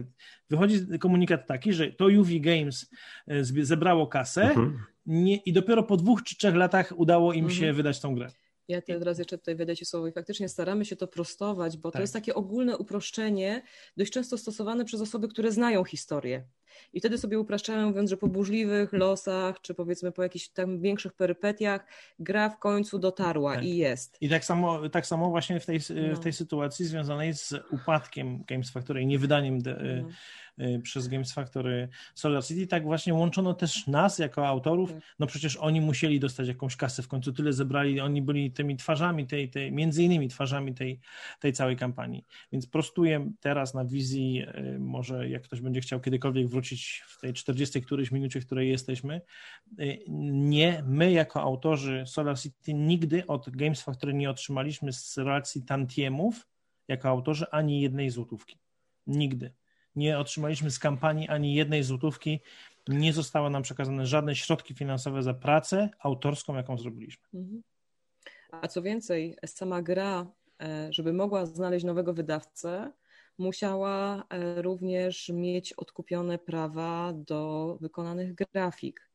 wychodzi komunikat taki, że to Juwi Games e, zebrało kasę mhm. nie, i dopiero po dwóch czy trzech latach udało im mhm. się wydać tą grę. Ja teraz jeszcze tutaj Ci słowo i faktycznie staramy się to prostować, bo tak. to jest takie ogólne uproszczenie, dość często stosowane przez osoby, które znają historię. I wtedy sobie upraszczają, mówiąc, że po burzliwych losach, czy powiedzmy po jakichś tam większych perypetiach, gra w końcu dotarła tak. i jest. I tak samo, tak samo właśnie w tej, no. w tej sytuacji związanej z upadkiem Games Factory i niewydaniem de, no. Y, przez Games Factory Solar City, tak właśnie łączono też nas jako autorów, tak. no przecież oni musieli dostać jakąś kasę, w końcu tyle zebrali, oni byli tymi twarzami tej, tej między innymi twarzami tej, tej całej kampanii, więc prostuję teraz na wizji, y, może jak ktoś będzie chciał kiedykolwiek wrócić w tej 40 którejś minucie, w której jesteśmy, y, nie, my jako autorzy Solar City nigdy od Games Factory nie otrzymaliśmy z relacji tantiemów jako autorzy ani jednej złotówki. Nigdy nie otrzymaliśmy z kampanii ani jednej złotówki, nie zostały nam przekazane żadne środki finansowe za pracę autorską, jaką zrobiliśmy. Mhm. A co więcej, sama gra, e, żeby mogła znaleźć nowego wydawcę, musiała e, również mieć odkupione prawa do wykonanych grafik,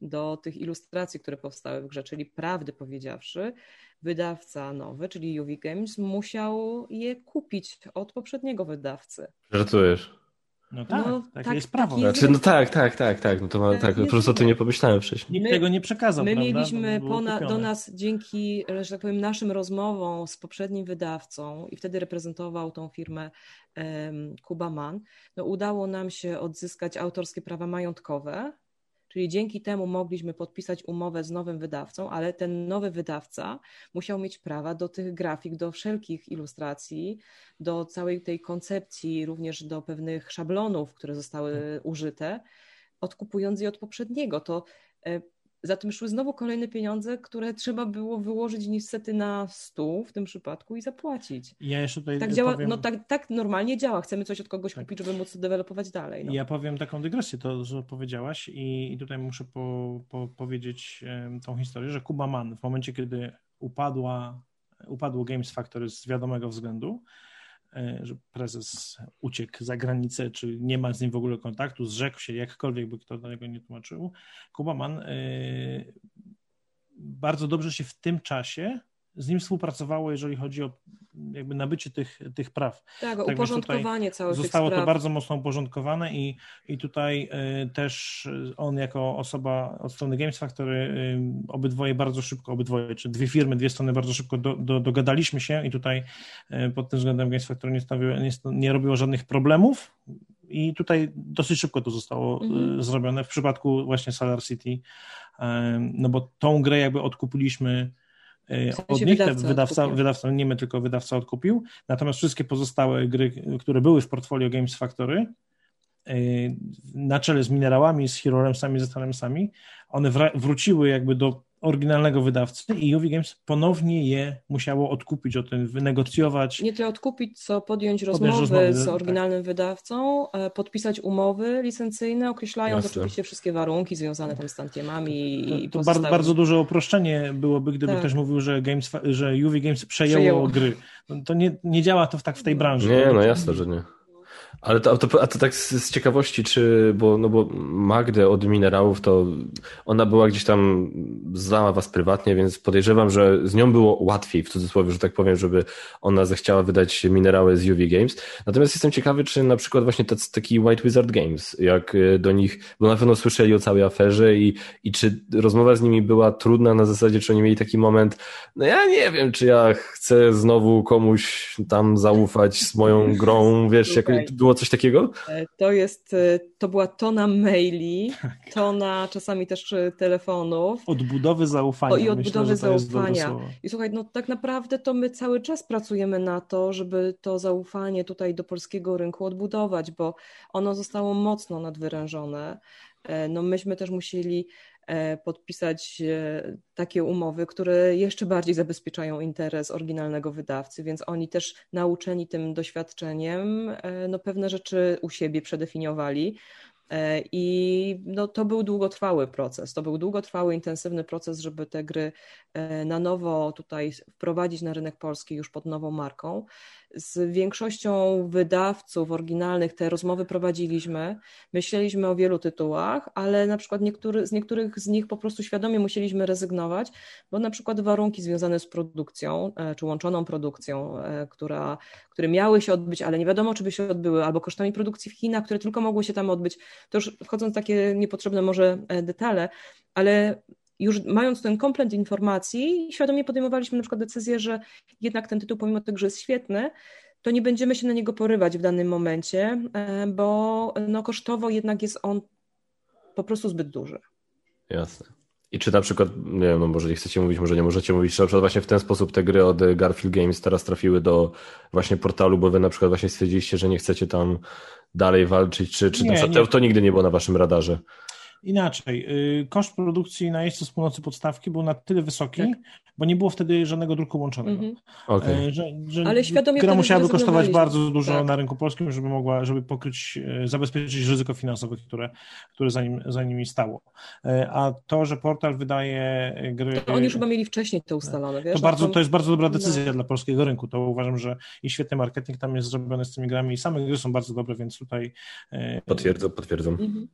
do tych ilustracji, które powstały w grze, czyli prawdy powiedziawszy, wydawca nowy, czyli UV Games, musiał je kupić od poprzedniego wydawcy. Żartujesz. No tak, no, tak, tak jest prawo. Znaczy, no tak, tak, tak, tak. No to ma, tak, po prostu o tym nie pomyślałem wcześniej. Nikt my, tego nie przekazał. My prawda? mieliśmy pona, do nas dzięki, że tak powiem, naszym rozmowom z poprzednim wydawcą i wtedy reprezentował tą firmę um, Kuba Mann, no udało nam się odzyskać autorskie prawa majątkowe Czyli dzięki temu mogliśmy podpisać umowę z nowym wydawcą, ale ten nowy wydawca musiał mieć prawa do tych grafik, do wszelkich ilustracji, do całej tej koncepcji, również do pewnych szablonów, które zostały tak. użyte, odkupując je od poprzedniego. To e, za tym szły znowu kolejne pieniądze, które trzeba było wyłożyć niestety na stół w tym przypadku i zapłacić. Ja jeszcze tutaj tak działa, powiem... no tak, tak normalnie działa. Chcemy coś od kogoś tak. kupić, żeby móc to dewelopować dalej. No. Ja powiem taką dygresję, to co powiedziałaś i, i tutaj muszę po, po, powiedzieć tą historię, że Kuba Mann w momencie, kiedy upadła, upadło Games Factory z wiadomego względu, że prezes uciekł za granicę, czy nie ma z nim w ogóle kontaktu, zrzekł się, jakkolwiek by kto do niego nie tłumaczył. Kuba Mann e, bardzo dobrze się w tym czasie z nim współpracowało, jeżeli chodzi o jakby nabycie tych, tych praw. Tak, tak uporządkowanie całych Zostało to bardzo mocno uporządkowane i, i tutaj y, też on jako osoba od strony Games Factory y, obydwoje bardzo szybko, obydwoje, czy dwie firmy, dwie strony bardzo szybko do, do, dogadaliśmy się i tutaj y, pod tym względem Games Factory nie, stawiło, nie, nie robiło żadnych problemów i tutaj dosyć szybko to zostało mhm. zrobione w przypadku właśnie Solar City, no bo tą grę jakby odkupiliśmy E, od nich, wydawca, wydawca, wydawca, nie my, tylko wydawca odkupił, natomiast wszystkie pozostałe gry, które były w portfolio Games Factory, e, na czele z minerałami, z Hero Ramsami, ze Stalemsami, one wróciły jakby do oryginalnego wydawcy i UV Games ponownie je musiało odkupić, o tym wynegocjować. Nie tyle odkupić, co podjąć rozmowy, rozmowy z tak. oryginalnym tak. wydawcą, e, podpisać umowy licencyjne, określając Jasne. oczywiście wszystkie warunki związane tam z tantiemami to, i to bardzo, bardzo duże uproszczenie byłoby, gdyby tak. ktoś mówił, że, Games, że UV Games przejęło, przejęło. gry. To nie, nie działa to tak w tej branży. Nie, no jasne, że nie. Ale to, a, to, a to tak z, z, ciekawości, czy, bo, no bo Magdę od minerałów, to ona była gdzieś tam, znała was prywatnie, więc podejrzewam, że z nią było łatwiej, w cudzysłowie, że tak powiem, żeby ona zechciała wydać minerały z UV Games. Natomiast jestem ciekawy, czy na przykład właśnie tacy, taki White Wizard Games, jak e, do nich, bo na pewno słyszeli o całej aferze i, i czy rozmowa z nimi była trudna na zasadzie, czy oni mieli taki moment, no ja nie wiem, czy ja chcę znowu komuś tam zaufać z moją grą, wiesz, jak było coś takiego? E, to jest, e, to była tona maili, tak. tona czasami też e, telefonów. Odbudowy zaufania. O, I odbudowy Myślę, zaufania. I słuchaj, no tak naprawdę to my cały czas pracujemy na to, żeby to zaufanie tutaj do polskiego rynku odbudować, bo ono zostało mocno nadwyrężone. No myśmy też musieli podpisać e, takie umowy, które jeszcze bardziej zabezpieczają interes oryginalnego wydawcy, więc oni też nauczeni tym doświadczeniem, e, no pewne rzeczy u siebie przedefiniowali. E, I no, to był długotrwały proces. To był długotrwały, intensywny proces, żeby te gry e, na nowo tutaj wprowadzić na rynek polski już pod nową marką. Z większością wydawców oryginalnych te rozmowy prowadziliśmy. Myśleliśmy o wielu tytułach, ale na przykład niektóry, z niektórych z nich po prostu świadomie musieliśmy rezygnować, bo na przykład warunki związane z produkcją, e, czy łączoną produkcją, która, które miały się odbyć, ale nie wiadomo, czy by się odbyły, albo kosztami produkcji w Chinach, które tylko mogły się tam odbyć, to już wchodząc w takie niepotrzebne może e, detale, ale już mając ten komplet informacji, świadomie podejmowaliśmy na przykład decyzję, że jednak ten tytuł, pomimo tego, że jest świetny, to nie będziemy się na niego porywać w danym momencie, e, bo no, kosztowo jednak jest on po prostu zbyt duży. Jasne. I czy na przykład, nie wiem, no może nie chcecie mówić, może nie możecie mówić, czy na przykład właśnie w ten sposób te gry od Garfield Games teraz trafiły do właśnie portalu, bo wy na przykład właśnie stwierdziliście, że nie chcecie tam dalej walczyć, czy, czy nie, nie. to nigdy nie było na waszym radarze? Inaczej, y, koszt produkcji na jeźdźcu z północy podstawki był na tyle wysoki, tak? bo nie było wtedy żadnego druku łączonego. Mm -hmm. okay. że, że Ale świadomie gra musiałaby kosztować bardzo dużo tak. na rynku polskim, żeby mogła, żeby pokryć, e, zabezpieczyć ryzyko finansowe, które, które za, nim, za nimi stało. E, a to, że portal wydaje gry... To oni już chyba mieli wcześniej to ustalone, wiesz? To, bardzo, to jest bardzo dobra decyzja no. dla polskiego rynku. To uważam, że i świetny marketing tam jest zrobiony z tymi grami i same gry są bardzo dobre, więc tutaj... Potwierdzam, potwierdzam. Mm -hmm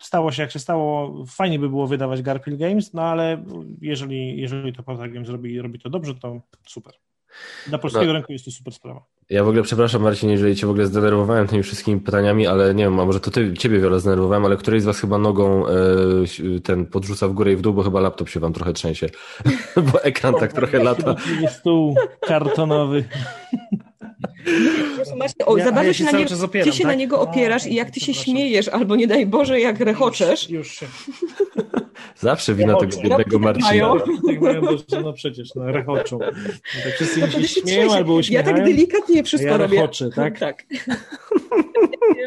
stało się jak się stało, fajnie by było wydawać Garfield Games, no ale jeżeli, jeżeli to Portal Games robi, robi to dobrze, to super. Dla polskiego no. rynku jest to super sprawa. Ja w ogóle przepraszam Marcin, jeżeli cię w ogóle zdenerwowałem tymi wszystkimi pytaniami, ale nie wiem, a może to ty, ciebie wiele zdenerwowałem, ale któryś z was chyba nogą e, ten podrzuca w górę i w dół, bo chyba laptop się wam trochę trzęsie, bo ekran tak trochę lata. Stół kartonowy. o, ja, ja się, na nie, opieram, ty się tak? na niego opierasz i jak ty się śmiejesz, albo nie daj Boże, jak rechoczesz. Już, już się. Zawsze wina tego biednego Marcina. Tak mają, bo no przecież, no rechoczą. No tak wszyscy mi się śmieją albo uśmiechają. Ja tak delikatnie wszystko ja robię. Rechoczę, tak? tak.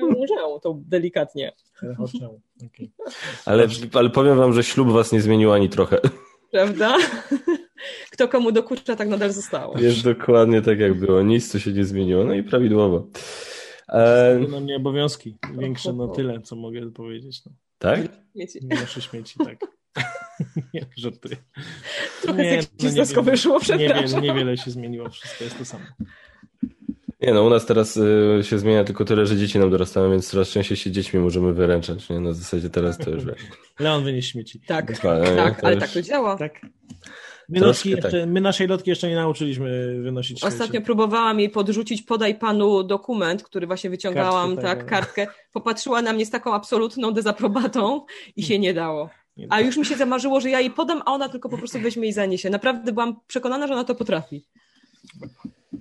Muszę to delikatnie. Rechoczę, okay. ale, ale powiem wam, że ślub was nie zmienił ani trochę. Prawda? Kto komu dokucza, tak nadal zostało. Jest dokładnie tak, jak było. Nic tu się nie zmieniło. No i prawidłowo. E... Na mnie obowiązki większe, no tyle, co mogę powiedzieć. No. Tak? Śmieci. Nasze śmieci, tak. nie, żartuję. Trochę nie, no, nie, wyszło, przepraszam. Niewiele, niewiele się zmieniło, wszystko jest to samo. Nie no, u nas teraz y, się zmienia tylko tyle, że dzieci nam dorastają, więc coraz częściej się dziećmi możemy wyręczać. Nie? Na zasadzie teraz to już... Leon wynieś śmieci. Tak, tak, ale już... tak to działa. Tak. My, lotki jeszcze, tak. my naszej lotki jeszcze nie nauczyliśmy wynosić Ostatnio śmieci. próbowałam jej podrzucić, podaj panu dokument, który właśnie wyciągałam, Kartkę, tak, tak, kartkę. Popatrzyła na mnie z taką absolutną dezaprobatą i się nie dało. A już mi się zamarzyło, że ja jej podam, a ona tylko po prostu weźmie i zaniesie. Naprawdę byłam przekonana, że ona to potrafi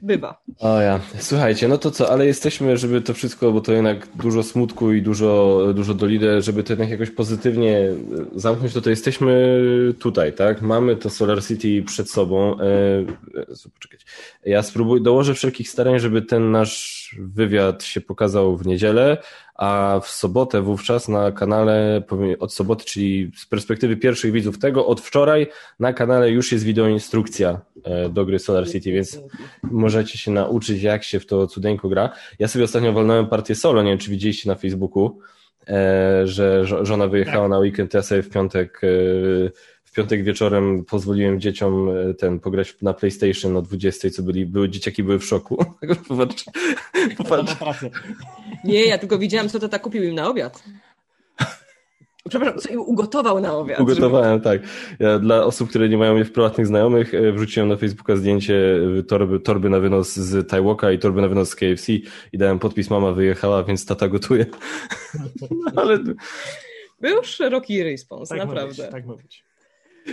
bywa. O ja, słuchajcie, no to co, ale jesteśmy, żeby to wszystko, bo to jednak dużo smutku i dużo, dużo dolidę, żeby to jednak jakoś pozytywnie e, zamknąć, to to jesteśmy tutaj, tak? Mamy to Solar City przed sobą. E, e poczekać. Ja spróbuję, dołożę wszelkich starań, żeby ten nasz wywiad się pokazał w niedzielę, a w sobotę wówczas na kanale, od soboty, czyli z perspektywy pierwszych widzów tego, od wczoraj na kanale już jest wideoinstrukcja e, do gry Solar City, więc możecie się nauczyć, jak się w to cudeńko gra. Ja sobie ostatnio walnąłem partię solo, nie wiem, czy widzieliście na Facebooku, e, że żona wyjechała tak. na weekend, ja sobie w piątek e, w piątek wieczorem pozwoliłem dzieciom ten pograć na PlayStation o 20, co byli, były dzieciaki były w szoku. Popatrz, popatrz. Nie, ja tylko widziałam, co to tak kupił im na obiad. Przepraszam, co im ugotował na obiad. Ugotowałem, żeby... tak. Ja dla osób, które nie mają mnie w prywatnych znajomych, e, wrzuciłem na Facebooka zdjęcie e, torby, torby na wynos z Taiwoka i torby na wynos z KFC i dałem podpis, mama wyjechała, więc tata gotuje. Ale... Był szeroki respons, tak naprawdę. Być, tak ma być.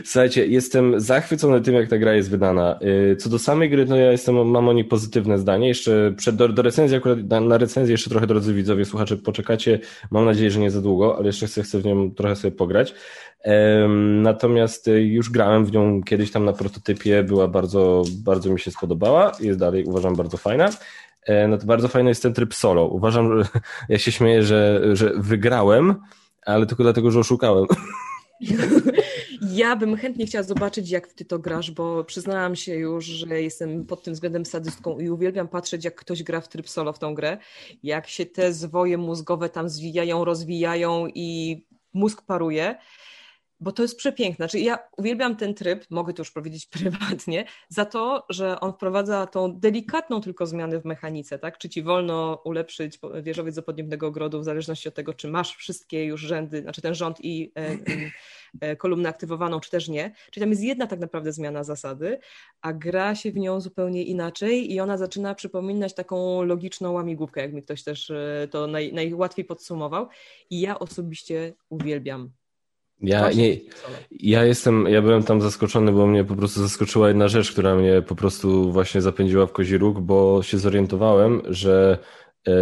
Słuchajcie, jestem zachwycony tym, jak ta gra jest wydana. Y, co do samej gry, no ja jestem, mam o niej pozytywne zdanie. Jeszcze przed, do, do recenzji, akurat na, na recenzję jeszcze trochę, drodzy widzowie, słuchacze, poczekacie. Mam nadzieję, że nie za długo, ale jeszcze chcę, chcę w nią trochę sobie pograć. Um, natomiast y, już grałem w nią kiedyś tam na prototypie, była bardzo, bardzo mi się spodobała. Jest dalej, uważam, bardzo fajna. E, no to bardzo fajny jest ten tryb solo. Uważam, że ja się śmieję, że, że wygrałem, ale tylko dlatego, że oszukałem. Ja bym chętnie chciała zobaczyć, jak ty to grasz, bo przyznałam się już, że jestem pod tym względem sadystką i uwielbiam patrzeć, jak ktoś gra w tryb solo w tą grę, jak się te zwoje mózgowe tam zwijają, rozwijają i mózg paruje bo to jest przepiękne. Znaczy, ja uwielbiam ten tryb, mogę to już powiedzieć prywatnie, za to, że on wprowadza tą delikatną tylko zmianę w mechanice, tak? Czy ci wolno ulepszyć wieżowiec z podniebnego ogrodu w zależności od tego, czy masz wszystkie już rzędy, znaczy ten rząd i e, e, kolumnę aktywowaną, czy też nie. Czyli tam jest jedna tak naprawdę zmiana zasady, a gra się w nią zupełnie inaczej i ona zaczyna przypominać taką logiczną łamigłówkę, jak mi ktoś też e, to naj, najłatwiej podsumował. I ja osobiście uwielbiam ja, nie, ja jestem, ja byłem tam zaskoczony, bo mnie po prostu zaskoczyła jedna rzecz, która mnie po prostu właśnie zapędziła w kozi róg, bo się zorientowałem, że E,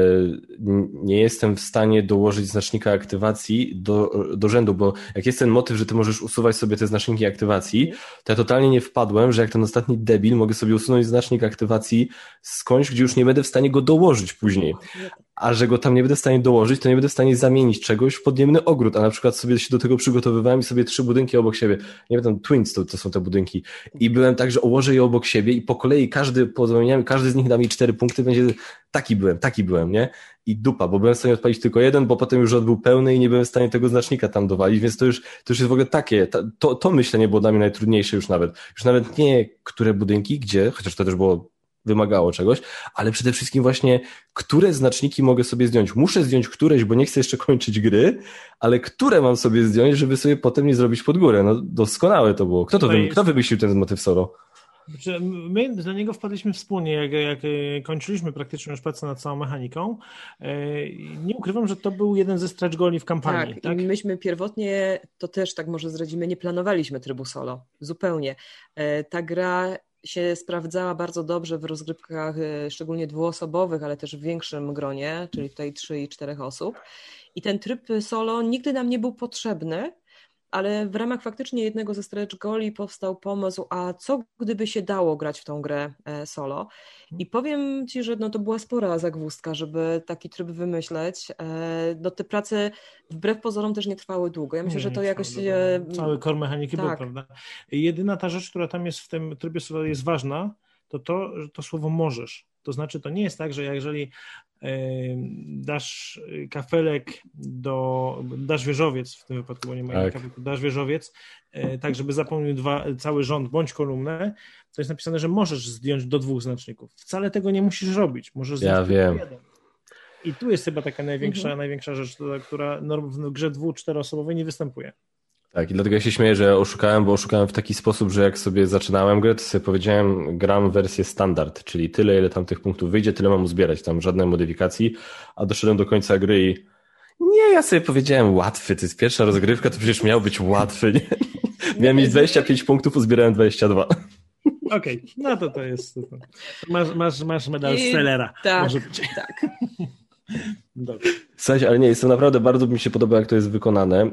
nie jestem w stanie dołożyć znacznika aktywacji do, do rzędu, bo jak jest ten motyw, że ty możesz usuwać sobie te znaczniki aktywacji, to ja totalnie nie wpadłem, że jak ten ostatni debil mogę sobie usunąć znacznik aktywacji skądś, gdzie już nie będę w stanie go dołożyć później. A że go tam nie będę w stanie dołożyć, to nie będę w stanie zamienić czegoś w podniemny ogród, a na przykład sobie się do tego przygotowywałem i sobie trzy budynki obok siebie, nie wiem, tam Twins to, to są te budynki i byłem tak, że ułożę je obok siebie i po kolei każdy, po każdy z nich da mi cztery punkty, będzie taki byłem, taki byłem, nie? I dupa, bo byłem w stanie odpalić tylko jeden, bo potem już rzut był pełny i nie byłem w stanie tego znacznika tam dowalić, więc to już, to już jest w ogóle takie, to, to myślenie było dla mnie najtrudniejsze już nawet. Już nawet nie które budynki, gdzie, chociaż to też było wymagało czegoś, ale przede wszystkim właśnie, które znaczniki mogę sobie zdjąć. Muszę zdjąć któreś, bo nie chcę jeszcze kończyć gry, ale które mam sobie zdjąć, żeby sobie potem nie zrobić pod górę. No doskonałe to było. Kto to, wy, kto wymyślił ten motyw solo? Znaczy, my do niego wpadliśmy wspólnie, jak, jak e, kończyliśmy praktycznie już pracę nad całą mechaniką. E, nie ukrywam, że to był jeden ze stretch goli w kampanii. Tak, tak? i myśmy pierwotnie, to też tak może zdradzimy, nie planowaliśmy trybu solo. Zupełnie. E, ta gra się sprawdzała bardzo dobrze w rozgrywkach, szczególnie dwuosobowych, ale też w większym gronie, czyli tutaj trzy i czterech osób. I ten tryb solo nigdy nam nie był potrzebny, ale w ramach faktycznie jednego ze stretch goli powstał pomysł, a co gdyby się dało grać w tą grę e, solo? I powiem Ci, że no to była spora zagwózdka, żeby taki tryb wymyśleć. E, no te prace wbrew pozorom też nie trwały długo. Ja myślę, że to jakoś... Cały core mechaniki tak. był, prawda? Jedyna ta rzecz, która tam jest w tym trybie solo jest ważna, to to, to słowo możesz. To znaczy, to nie jest tak, że jeżeli dasz kafelek do, dasz wieżowiec w tym wypadku, bo nie ma tak. kafelku, dasz wieżowiec, e, tak żeby zapełnił dwa, cały rząd bądź kolumnę, to jest napisane, że możesz zdjąć do dwóch znaczników. Wcale tego nie musisz robić, możesz zdjąć ja wiem. jeden. I tu jest chyba taka największa, mhm. największa rzecz, która w grze dwu, czteroosobowej nie występuje. Tak, i dlatego ja się śmieję, że oszukałem, bo oszukałem w taki sposób, że jak sobie zaczynałem grę, to sobie powiedziałem, gram wersję standard, czyli tyle, ile tam tych punktów wyjdzie, tyle mam uzbierać, tam żadnej modyfikacji, a doszedłem do końca gry i nie, ja sobie powiedziałem łatwy, to jest pierwsza rozgrywka, to przecież miał być łatwy, nie? Miałem mieć 25 punktów, uzbierałem 22. Okej, okay, no to to jest. Masz, masz, masz medal I... Sellera. Tak, tak. Dobrze. Słuchajcie, ale nie, jestem naprawdę, bardzo mi się podoba, jak to jest wykonane. E,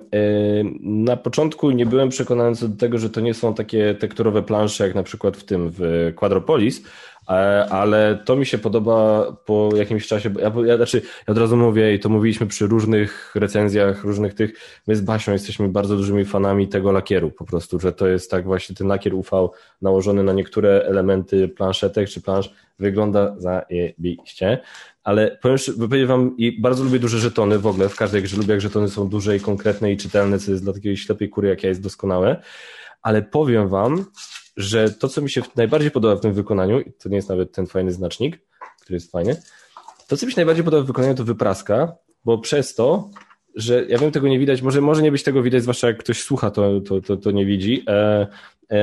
na początku nie byłem przekonany co do tego, że to nie są takie tekturowe plansze, jak na przykład w tym, w Quadropolis, e, ale to mi się podoba po jakimś czasie. Ja, ja, znaczy, ja od razu mówię, i to mówiliśmy przy różnych recenzjach, różnych tych. My z Basią jesteśmy bardzo dużymi fanami tego lakieru, po prostu, że to jest tak właśnie ten lakier UV nałożony na niektóre elementy planszetek czy plansz wygląda zajebiście ale powiem, powiem wam, i bardzo lubię duże żetony w ogóle, w każdej grze lubię, jak żetony są duże i konkretne i czytelne, co jest dla takiej ślepej kury, jak ja, jest doskonałe, ale powiem wam, że to, co mi się najbardziej podoba w tym wykonaniu, i to nie jest nawet ten fajny znacznik, który jest fajny, to, co mi się najbardziej podoba w wykonaniu, to wypraska, bo przez to, że ja wiem, tego nie widać, może, może nie być tego widać, zwłaszcza jak ktoś słucha, to, to, to, to nie widzi, e,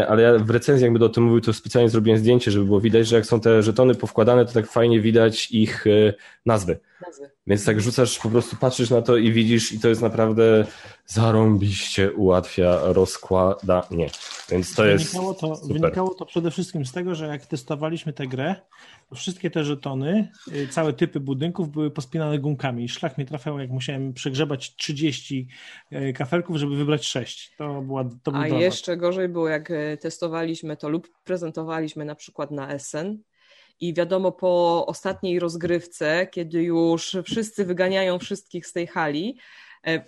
ale ja w recenzji jakby o tym mówił, to specjalnie zrobiłem zdjęcie, żeby było widać, że jak są te żetony powkładane, to tak fajnie widać ich e, nazwy. nazwy. Więc tak rzucasz, po prostu patrzysz na to i widzisz i to jest naprawdę zarąbiście ułatwia rozkładanie. Więc to wynikało jest to, super. Wynikało to przede wszystkim z tego, że jak testowaliśmy tę grę, wszystkie te żetony, y, całe typy budynków były pospinane gumkami i szlak mnie trafiał, jak musiałem przegrzebać 30 y, kafelków, żeby wybrać 6. To była to A jeszcze gorzej było, jak y, testowaliśmy to lub prezentowaliśmy na przykład na Essen. I wiadomo po ostatniej rozgrywce, kiedy już wszyscy wyganiają wszystkich z tej hali,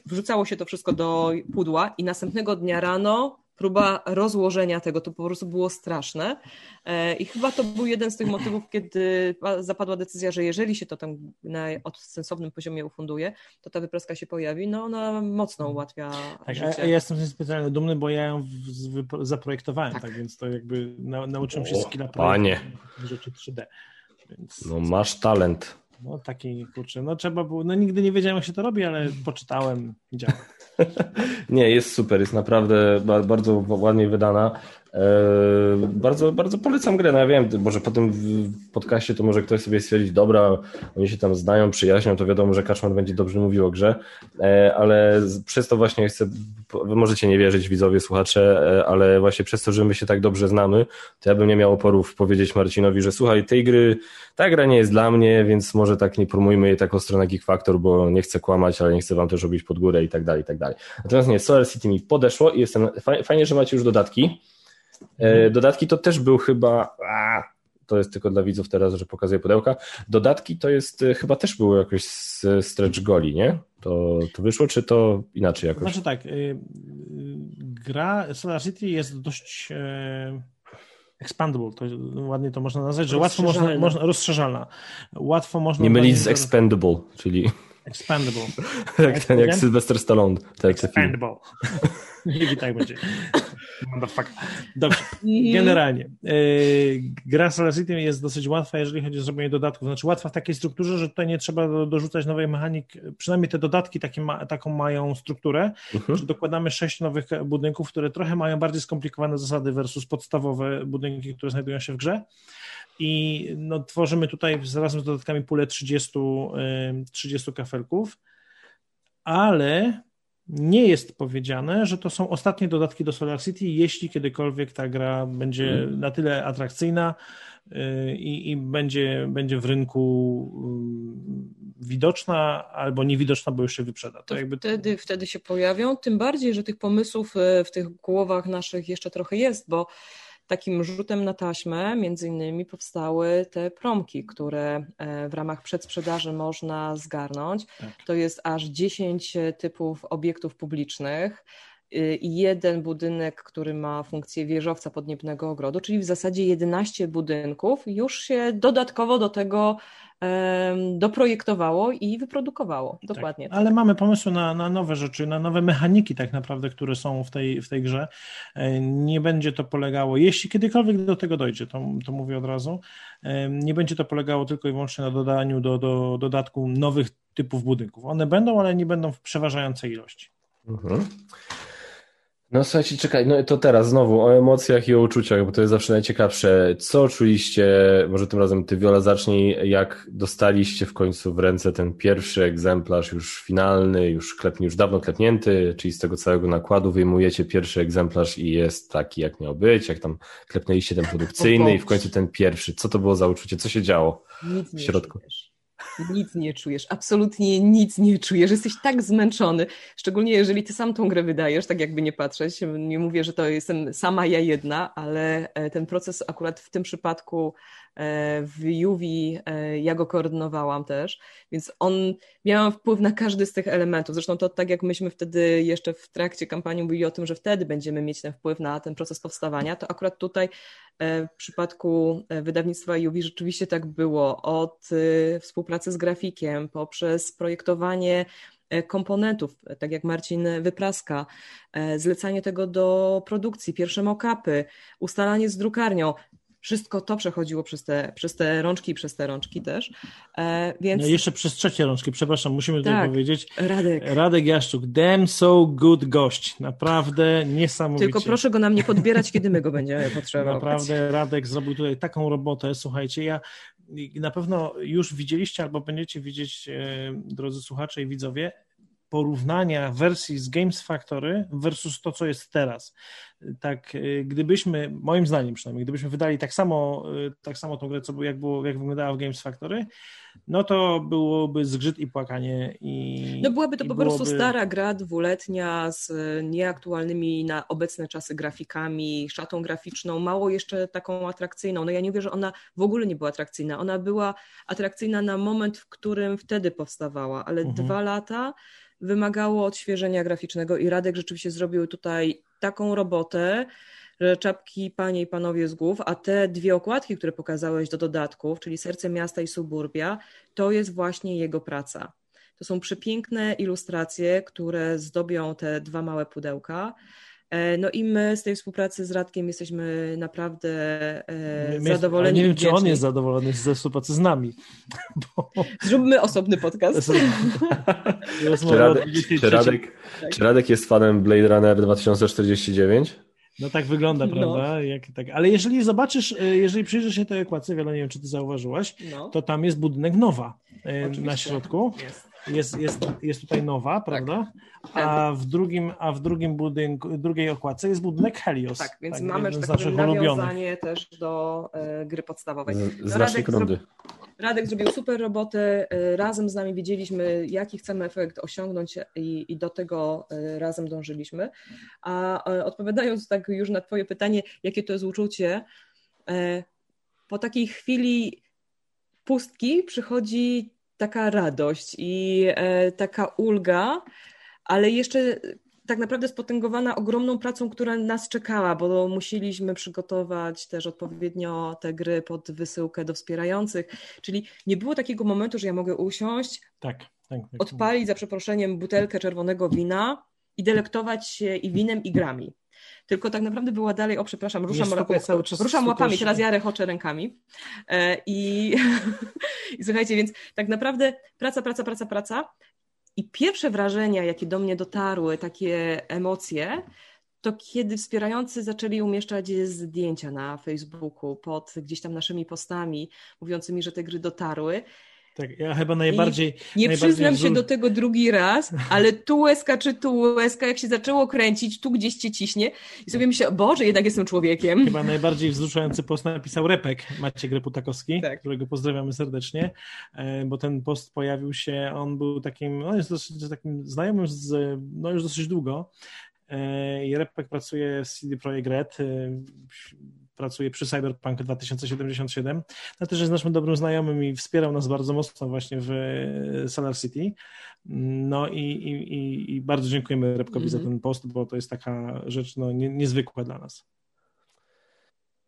wrzucało się to wszystko do pudła i następnego dnia rano próba rozłożenia tego, to po prostu było straszne. E, I chyba to był jeden z tych motywów, kiedy zapadła decyzja, że jeżeli się to tam na odsensownym poziomie ufunduje, to ta wypraska się pojawi, no ona mocno ułatwia tak, życie. Ja jestem specjalnie dumny, bo ja ją zaprojektowałem, tak, tak więc to jakby na, nauczyłem się skilla Panie. rzeczy 3D. Więc... No masz talent. No taki, kurczę, no trzeba było, no nigdy nie wiedziałem jak się to robi, ale poczytałem, działa. Nie, jest super, jest naprawdę bardzo ładnie wydana. E, bardzo, bardzo polecam grę. No ja wiem, może po tym podcaście to może ktoś sobie stwierdzić, dobra, oni się tam znają, przyjaźnią, to wiadomo, że Kaczman będzie dobrze mówił o grze, e, ale przez to właśnie chcę, wy możecie nie wierzyć, widzowie, słuchacze, e, ale właśnie przez to, że my się tak dobrze znamy, to ja bym nie miał oporów powiedzieć Marcinowi, że słuchaj, tej gry, ta gra nie jest dla mnie, więc może tak nie promujmy jej taką stronę Geek Factor, bo nie chcę kłamać, ale nie chcę wam też robić pod górę i tak dalej, i tak dalej. Natomiast nie, Solar City mi podeszło i jestem, fajnie, że macie już dodatki, dodatki to też był chyba. A, to jest tylko dla widzów teraz, że pokazuję pudełka. Dodatki to jest e, chyba też było jakoś z stretch goli, nie? To, to wyszło, czy to inaczej jakoś? Znaczy tak, y, gra Solar City jest dość e, expandable, to ładnie to można nazwać, że łatwo można, można rozszerzalna. Łatwo można... Nie mylić z expendable, czyli... Expandable. jak ten, jak Sylvester Stallone. Te, expandable. I tak będzie. Dobrze. Generalnie. Yy, gra City jest dosyć łatwa, jeżeli chodzi o zrobienie dodatków. Znaczy łatwa w takiej strukturze, że tutaj nie trzeba do, dorzucać nowej mechaniki. Przynajmniej te dodatki takie ma, taką mają strukturę, mhm. że dokładamy sześć nowych budynków, które trochę mają bardziej skomplikowane zasady versus podstawowe budynki, które znajdują się w grze i no, tworzymy tutaj razem z dodatkami pulę 30, 30 kafelków, ale nie jest powiedziane, że to są ostatnie dodatki do Solar City, jeśli kiedykolwiek ta gra będzie hmm. na tyle atrakcyjna y, i, i będzie, będzie w rynku y, widoczna albo niewidoczna, bo już się wyprzeda. To, to jakby... wtedy, wtedy się pojawią, tym bardziej, że tych pomysłów y, w tych głowach naszych jeszcze trochę jest, bo takim rzutem na taśmę między innymi powstały te promki, które e, w ramach przedsprzedaży można zgarnąć. Tak. To jest aż 10 typów obiektów publicznych jeden budynek, który ma funkcję wieżowca podniebnego ogrodu, czyli w zasadzie 11 budynków już się dodatkowo do tego doprojektowało i wyprodukowało. Tak, Dokładnie. Tak, ale mamy pomysły na, na nowe rzeczy, na nowe mechaniki tak naprawdę, które są w tej, w tej grze. E, nie będzie to polegało, jeśli kiedykolwiek do tego dojdzie, to, to mówię od razu, nie będzie to polegało tylko i wyłącznie na dodaniu do, do dodatku nowych typów budynków. One będą, ale nie będą w przeważającej ilości. Mhm. No słuchajcie, czekaj, no to teraz znowu o emocjach i o uczuciach, bo to jest zawsze najciekawsze. Co czuliście, może tym razem ty Wiola zacznij, jak dostaliście w końcu w ręce ten pierwszy egzemplarz już finalny, już klepnie, już dawno klepnięty, czyli z tego całego nakładu wyjmujecie pierwszy egzemplarz i jest taki jak miał być, jak tam klepnęliście ten produkcyjny i w końcu ten pierwszy. Co to było za uczucie? Co się działo w środku? Nic nie czujesz, absolutnie nic nie czujesz, jesteś tak zmęczony, szczególnie jeżeli ty sam tą grę wydajesz, tak jakby nie patrzeć, nie mówię, że to jestem sama ja jedna, ale e, ten proces akurat w tym przypadku w Juwi e, ja go koordynowałam też, więc on miałam wpływ na każdy z tych elementów. Zresztą to tak jak myśmy wtedy jeszcze w trakcie kampanii mówili o tym, że wtedy będziemy mieć ten wpływ na ten proces powstawania, to akurat tutaj e, w przypadku wydawnictwa Juwi rzeczywiście tak było. Od współpracy z grafikiem, poprzez projektowanie komponentów, tak jak Marcin Wypraska, zlecanie tego do produkcji, pierwsze mock-upy, ustalanie z drukarnią wszystko to przechodziło przez te, przez te rączki i przez te rączki też. E, więc... No jeszcze przez trzecie rączki, przepraszam, musimy tutaj tak, powiedzieć. Radek. Radek Jaszczuk, damn so good gość. Naprawdę niesamowicie. Tylko proszę go nam nie podbierać, kiedy my go będziemy potrzebować. Naprawdę Radek zrobił tutaj taką robotę. Słuchajcie, ja na pewno już widzieliście albo będziecie widzieć, e, drodzy słuchacze i widzowie, porównania wersji z Games Factory versus to, co jest teraz. Tak, y, gdybyśmy, moim zdaniem przynajmniej, gdybyśmy wydali tak samo, y, tak samo tą grę, co jak, było, jak wyglądała w Games Factory, no to byłoby zgrzyt i płakanie. I, no byłaby to po byłoby... prostu stara gra dwuletnia z nieaktualnymi na obecne czasy grafikami, szatą graficzną, mało jeszcze taką atrakcyjną. No ja nie wiem, że ona w ogóle nie była atrakcyjna. Ona była atrakcyjna na moment, w którym wtedy powstawała, ale mhm. dwa lata wymagało odświeżenia graficznego i Radek rzeczywiście zrobił tutaj taką robotę, że czapki panie i panowie z głów, a te dwie okładki, które pokazałeś do dodatków, czyli Serce Miasta i Suburbia, to jest właśnie jego praca. To są przepiękne ilustracje, które zdobią te dwa małe pudełka. E, no i my z tej współpracy z Radkiem jesteśmy naprawdę e, my, zadowoleni. Nie wiem, czy on jest zadowolony ze współpracy z nami. Bo... Zróbmy osobny podcast. czy, Radek, czy, Radek, czy Radek jest fanem Blade Runner 2049? No tak wygląda, no. prawda? Jak, tak. Ale jeżeli zobaczysz, e, jeżeli przyjrzysz się tej ekwacji, wiele nie wiem, czy ty zauważyłaś, no. to tam jest budynek Nowa Oczywiście. na środku. Jest jest, jest, jest tutaj nowa, tak. prawda? Tak. A w drugim, a w drugim budynku, drugiej okładce jest budynek Helios. Tak, więc tak, mamy tak powiem, nawiązanie też do y, gry podstawowej. No, Znacznie Radek, Radek zrobił super robotę, y, razem z nami wiedzieliśmy, jaki chcemy efekt osiągnąć i, i do tego y, razem dążyliśmy. A odpowiadając tak już na twoje pytanie, jakie to jest uczucie, po takiej chwili pustki przychodzi taka radość i e, taka ulga, ale jeszcze tak naprawdę spotęgowana ogromną pracą, która nas czekała, bo musieliśmy przygotować też odpowiednio te gry pod wysyłkę do wspierających. Czyli nie było takiego momentu, że ja mogę usiąść, tak, tak, tak. odpalić za przeproszeniem butelkę czerwonego wina i delektować się i winem, i grami tylko tak naprawdę była dalej, o przepraszam, ruszam, cały czas ruszam łapami, teraz ja rechoczę rękami. E, I, I słuchajcie, więc tak naprawdę praca, praca, praca, praca. I pierwsze wrażenia, jakie do mnie dotarły, takie emocje, to kiedy wspierający zaczęli umieszczać zdjęcia na Facebooku pod gdzieś tam naszymi postami, mówiącymi, że te gry dotarły. Tak, ja chyba najbardziej. I nie najbardziej przyznam się do tego drugi raz, ale tu łezka czy tu łezka, jak się zaczęło kręcić, tu gdzieś cię ciśnie i sobie myślę, Boże, jednak jestem człowiekiem. Chyba najbardziej wzruszający post napisał Repek Maciek Reputakowski, tak. którego pozdrawiamy serdecznie, e, bo ten post pojawił się, on był takim, no jest dosyć takim znajomym z, no już dosyć długo e, i Repek pracuje w CD Projekt Red e, pracuje przy Cyberpunk 2077. No też jest naszym dobrym znajomym i wspierał nas bardzo mocno właśnie w Solar City. No i, i, i bardzo dziękujemy Repkowi mm -hmm. za mhm. ten post, bo to jest taka rzecz no, nie, niezwykła dla nas.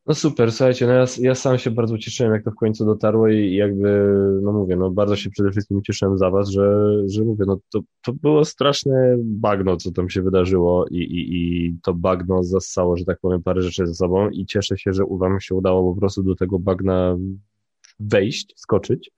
No super, słuchajcie, no ja, ja sam się bardzo cieszyłem, jak to w końcu dotarło i jakby, no mówię, no bardzo się przede wszystkim cieszyłem za was, że, że mówię, no to, to było straszne bagno, co tam się wydarzyło i, i, i to bagno zassało, że tak powiem, parę rzeczy ze sobą i cieszę się, że wam się udało po prostu do tego bagna wejść, skoczyć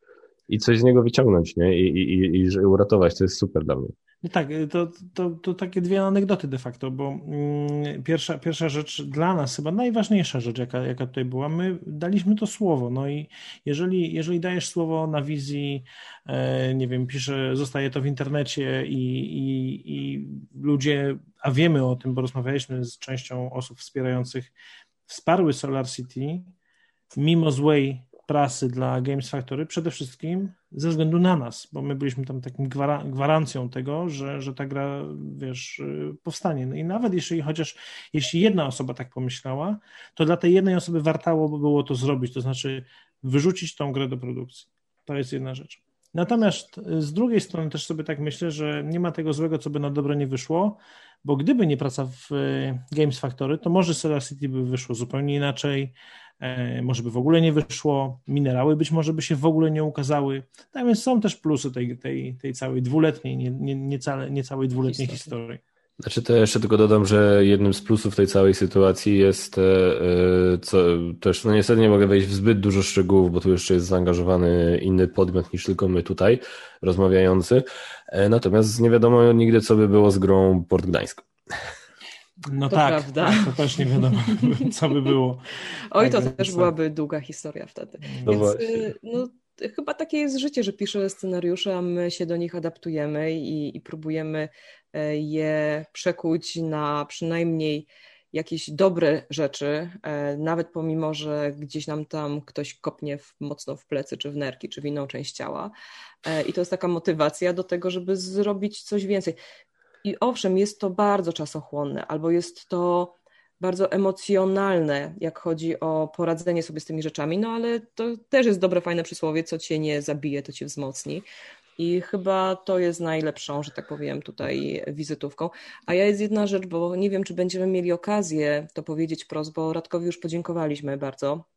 i coś z niego wyciągnąć, nie? I, i, i, i uratować, to jest super dla mnie. No tak, to, to, to takie dwie anegdoty de facto, bo mm, pierwsza, pierwsza rzecz dla nas, chyba najważniejsza rzecz, jaka, jaka tutaj była, my daliśmy to słowo, no i jeżeli, jeżeli dajesz słowo na wizji, e, nie wiem, pisze, zostaje to w internecie i, i, i ludzie, a wiemy o tym, bo rozmawialiśmy z częścią osób wspierających, wsparły Solar City, mimo złej prasy dla Games Factory przede wszystkim ze względu na nas, bo my byliśmy tam takim gwarancją tego, że, że ta gra, wiesz, powstanie. No i nawet jeśli chociaż, jeśli jedna osoba tak pomyślała, to dla tej jednej osoby wartało by było to zrobić, to znaczy wyrzucić tą grę do produkcji. To jest jedna rzecz. Natomiast z drugiej strony też sobie tak myślę, że nie ma tego złego, co by na dobre nie wyszło, bo gdyby nie praca w Games Factory, to może Solar City by wyszło zupełnie inaczej, może by w ogóle nie wyszło, minerały być może by się w ogóle nie ukazały. Tak więc są też plusy tej, tej, tej całej dwuletniej, nie, nie, nie, całe, nie całej dwuletniej historii. historii. Znaczy to jeszcze tylko dodam, że jednym z plusów tej całej sytuacji jest, e, e, co też no niestety nie mogę wejść w zbyt dużo szczegółów, bo tu jeszcze jest zaangażowany inny podmiot niż tylko my tutaj rozmawiający. Natomiast nie wiadomo nigdy, co by było z grą Port Gdańsk. No to tak, prawda. tak, to też nie wiadomo, co by było. Oj, to też byłaby długa historia wtedy. No Więc y, no, chyba takie jest życie, że piszę scenariusze, a my się do nich adaptujemy i, i próbujemy e, je przekuć na przynajmniej jakieś dobre rzeczy, e, nawet pomimo, że gdzieś nam tam ktoś kopnie w, mocno w plecy, czy w nerki, czy w inną część ciała. E, I to jest taka motywacja do tego, żeby zrobić coś więcej. I owszem, jest to bardzo czasochłonne, albo jest to bardzo emocjonalne, jak chodzi o poradzenie sobie z tymi rzeczami, no ale to też jest dobre, fajne przysłowie, co cię nie zabije, to cię wzmocni. I chyba to jest najlepszą, że tak powiem, tutaj wizytówką. A ja jest jedna rzecz, bo nie wiem, czy będziemy mieli okazję to powiedzieć wprost, bo Radkowi już podziękowaliśmy bardzo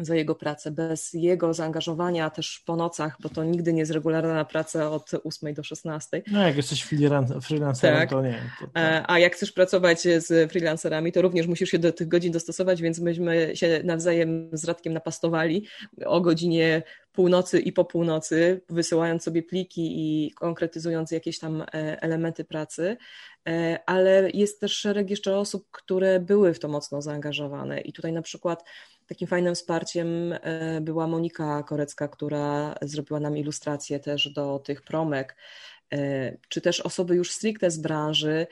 za jego pracę. Bez jego zaangażowania też po nocach, bo to nigdy nie jest regularna praca od 8 do 16. No jak jesteś freelancerem, tak. to nie. To. E, a jak chcesz pracować z freelancerami, to również musisz się do tych godzin dostosować, więc myśmy się nawzajem z Radkiem napastowali o godzinie północy i po północy, wysyłając sobie pliki i konkretyzując jakieś tam e, elementy pracy, e, ale jest też szereg jeszcze osób, które były w to mocno zaangażowane i tutaj na przykład Takim fajnym wsparciem e, była Monika Korecka, która zrobiła nam ilustracje też do tych promek, e, czy też osoby już stricte z branży,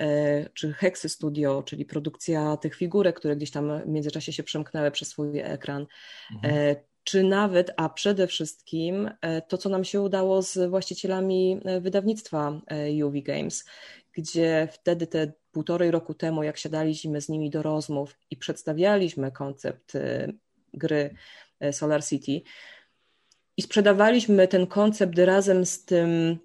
e, czy Hexy Studio, czyli produkcja tych figurek, które gdzieś tam w międzyczasie się przemknęły przez swój ekran, mhm. czy nawet, a przede wszystkim to, co nam się udało z właścicielami wydawnictwa UV Games, gdzie wtedy te półtorej roku temu, jak siadaliśmy z nimi do rozmów i przedstawialiśmy koncept y, gry y, Solar City i sprzedawaliśmy ten koncept razem z tym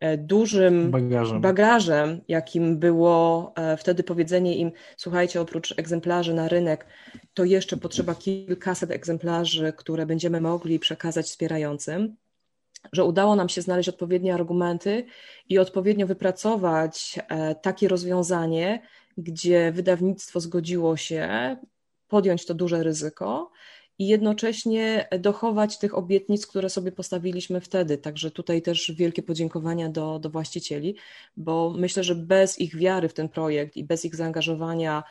e, dużym bagażem. bagażem, jakim było e, wtedy powiedzenie im, słuchajcie, oprócz egzemplarzy na rynek, to jeszcze potrzeba kilkaset egzemplarzy, które będziemy mogli przekazać wspierającym że udało nam się znaleźć odpowiednie argumenty i odpowiednio wypracować e, takie rozwiązanie, gdzie wydawnictwo zgodziło się podjąć to duże ryzyko i jednocześnie dochować tych obietnic, które sobie postawiliśmy wtedy. Także tutaj też wielkie podziękowania do, do właścicieli, bo myślę, że bez ich wiary w ten projekt i bez ich zaangażowania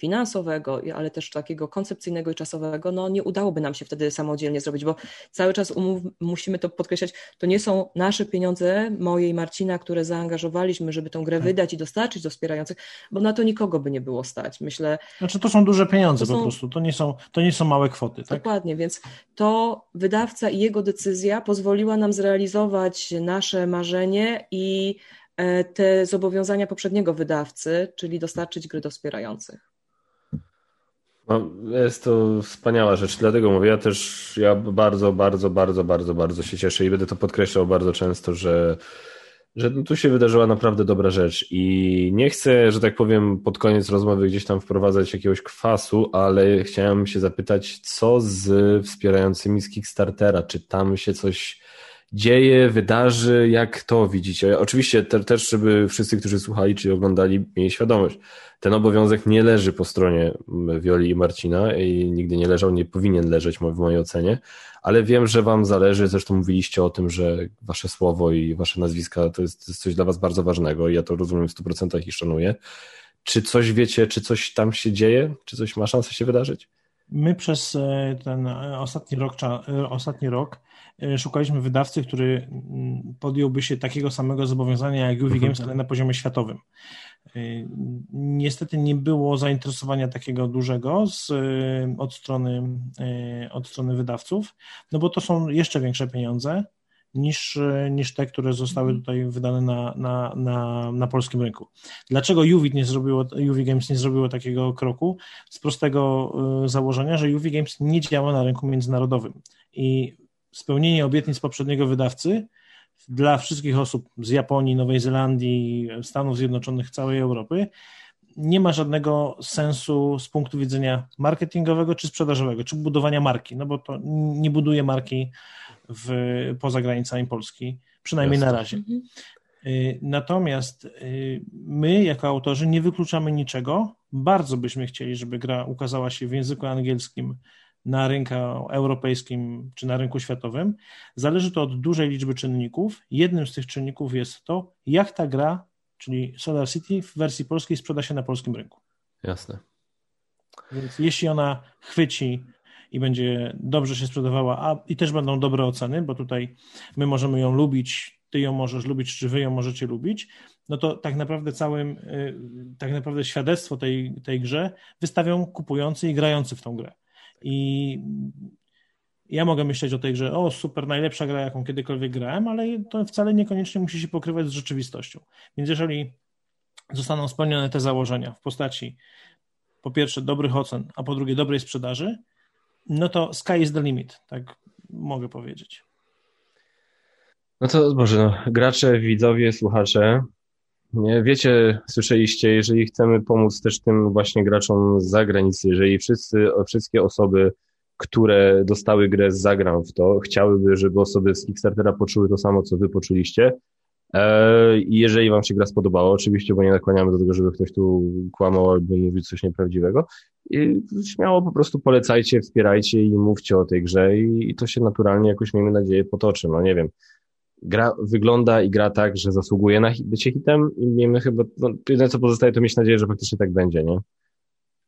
finansowego, ale też takiego koncepcyjnego i czasowego, no nie udałoby nam się wtedy samodzielnie zrobić, bo cały czas umów, musimy to podkreślać, to nie są nasze pieniądze, moje i Marcina, które zaangażowaliśmy, żeby tą grę tak. wydać i dostarczyć do wspierających, bo na to nikogo by nie było stać. Myślę. Znaczy to są duże pieniądze są, po prostu, to nie są, to nie są małe kwoty. Tak? Dokładnie, więc to wydawca i jego decyzja pozwoliła nam zrealizować nasze marzenie i e, te zobowiązania poprzedniego wydawcy, czyli dostarczyć gry do wspierających. No, jest to wspaniała rzecz, dlatego mówię, ja też ja bardzo, bardzo, bardzo, bardzo, bardzo się cieszę i będę to podkreślał bardzo często, że, że tu się wydarzyła naprawdę dobra rzecz i nie chcę, że tak powiem, pod koniec rozmowy gdzieś tam wprowadzać jakiegoś kwasu, ale chciałem się zapytać, co z wspierającymi z Kickstartera, czy tam się coś dzieje, wydarzy, jak to widzicie? Oczywiście te, też, żeby wszyscy, którzy słuchali czy oglądali, mieli świadomość. Ten obowiązek nie leży po stronie Wioli i Marcina i nigdy nie leżał, nie powinien leżeć w mojej ocenie, ale wiem, że wam zależy, zresztą mówiliście o tym, że wasze słowo i wasze nazwiska to jest, to jest coś dla was bardzo ważnego i ja to rozumiem w 100% i szanuję. Czy coś wiecie, czy coś tam się dzieje? Czy coś ma szansę się wydarzyć? My przez e, ten ostatni rok, e, ostatni rok E, szukaliśmy wydawcy, który mm, podjąłby się takiego samego zobowiązania jak UV. Games, ale na poziomie światowym. E, niestety nie było zainteresowania takiego dużego z, e, od, strony, od strony wydawców, no bo to są jeszcze większe pieniądze niż, niż te, które zostały tutaj wydane na, na, na, na polskim rynku. Dlaczego UV, nie zrobiło, UV Games nie zrobiło takiego kroku? Z prostego założenia, że UV Games nie działa na rynku międzynarodowym i spełnienie obietnic poprzedniego wydawcy dla wszystkich osób z Japonii, Nowej Zelandii, Stanów Zjednoczonych, całej Europy nie ma żadnego sensu z punktu widzenia marketingowego czy sprzedażowego, czy budowania marki, no bo to nie buduje marki w, poza granicami Polski, przynajmniej Jasne. na razie. Mhm. Y, natomiast y, my, jako autorzy, nie wykluczamy niczego. Bardzo byśmy chcieli, żeby gra ukazała się w języku angielskim na rynku europejskim czy na rynku światowym. Zależy to od dużej liczby czynników. Jednym z tych czynników jest to, jak ta gra, czyli Solar City w wersji polskiej sprzeda się na polskim rynku. Jasne. Więc jeśli ona chwyci i będzie dobrze się sprzedawała, a i też będą dobre oceny, bo tutaj my możemy ją lubić, ty ją możesz lubić, czy wy ją możecie lubić, no to tak naprawdę całym, y, tak naprawdę świadectwo tej, tej grze wystawią kupujący i grający w tą grę. I ja mogę myśleć o tej grze, o super, najlepsza gra, jaką kiedykolwiek grałem, ale to wcale niekoniecznie musi się pokrywać z rzeczywistością. Więc jeżeli zostaną spełnione te założenia w postaci po pierwsze dobrych ocen, a po drugie dobrej sprzedaży, no to sky is the limit, tak mogę powiedzieć. No to może no, gracze, widzowie, słuchacze, wiecie, słyszeliście, jeżeli chcemy pomóc też tym właśnie graczom z zagranicy, jeżeli wszyscy, wszystkie osoby, które dostały grę z zagram w to, chciałyby, żeby osoby z Kickstartera poczuły to samo, co wy poczuliście, e, i jeżeli wam się gra spodobała, oczywiście, bo nie nakłaniamy do tego, żeby ktoś tu kłamał albo mówił coś nieprawdziwego, i śmiało po prostu polecajcie, wspierajcie i mówcie o tej grze i, i to się naturalnie jakoś, miejmy nadzieję, potoczy. No nie wiem, gra wygląda i gra tak, że zasługuje na bycie hitem i miejmy chyba, no, jedyne co pozostaje to mieć nadzieję, że faktycznie tak będzie, nie?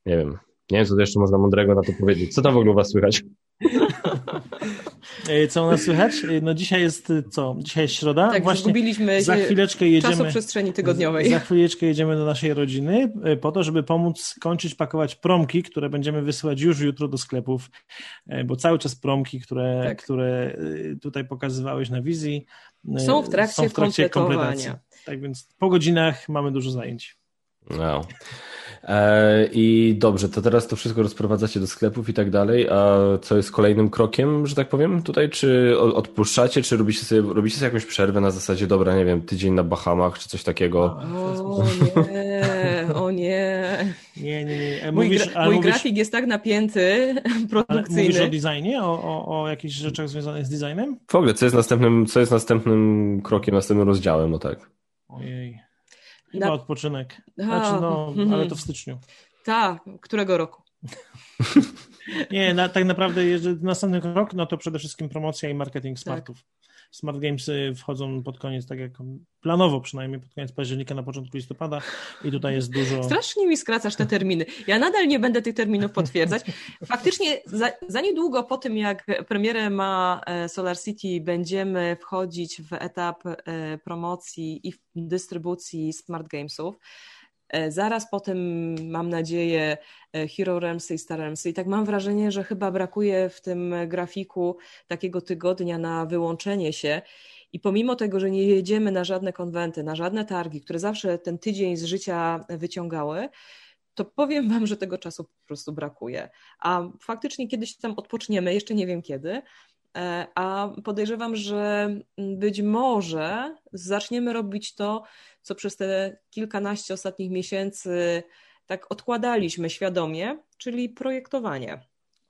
Nie wiem. Nie wiem, co jeszcze można mądrego na to powiedzieć. Co tam w ogóle u was słychać? E, co u nas słychać? E, no dzisiaj jest e, co? Dzisiaj jest środa. Tak, Właśnie zgubiliśmy za chwileczkę jedziemy, czasoprzestrzeni tygodniowej. Za chwileczkę jedziemy do naszej rodziny po to, żeby pomóc kończyć pakować promki, które będziemy wysyłać już jutro do sklepów, bo cały czas promki, które, tak. które tutaj pokazywałeś na wizji są w trakcie, są w trakcie kompletacji. Tak więc po godzinach mamy dużo zajęć. Wow. E, I dobrze, to teraz to wszystko rozprowadzacie do sklepów i tak dalej, a co jest kolejnym krokiem, że tak powiem, tutaj? Czy odpuszczacie, czy robicie sobie, robicie sobie jakąś przerwę na zasadzie, dobra, nie wiem, tydzień na Bahamach, czy coś takiego? O nie, o nie. Nie, nie, nie. Mój, mówisz, gra, mój mówisz, grafik jest tak napięty, produkcyjny. Mówisz o designie, o, o, o jakichś rzeczach związanych z designem? W ogóle, co jest następnym, co jest następnym krokiem, następnym rozdziałem, o tak? Ojej. Chyba na... odpoczynek. Znaczy, no, ale to w styczniu. Tak, którego roku? Nie, na, tak naprawdę jeżeli następny rok, no to przede wszystkim promocja i marketing tak. smartów. Tak. Smart Gamesy wchodzą pod koniec, tak jak planowo przynajmniej, pod koniec października, na początku listopada i tutaj jest dużo... Strasznie mi skracasz te terminy. Ja nadal nie będę tych terminów potwierdzać. Faktycznie za, za niedługo po tym, jak premierę ma e, Solar City, będziemy wchodzić w etap e, promocji i dystrybucji Smart Gamesów. E, zaraz potem mam nadzieję e, Hero Realmsy i Star Realmsy. I tak mam wrażenie, że chyba brakuje w tym grafiku takiego tygodnia na wyłączenie się. I pomimo tego, że nie jedziemy na żadne konwenty, na żadne targi, które zawsze ten tydzień z życia wyciągały, to powiem Wam, że tego czasu po prostu brakuje. A faktycznie kiedyś tam odpoczniemy, jeszcze nie wiem kiedy, a podejrzewam, że być może zaczniemy robić to, co przez te kilkanaście ostatnich miesięcy tak odkładaliśmy świadomie, czyli projektowanie.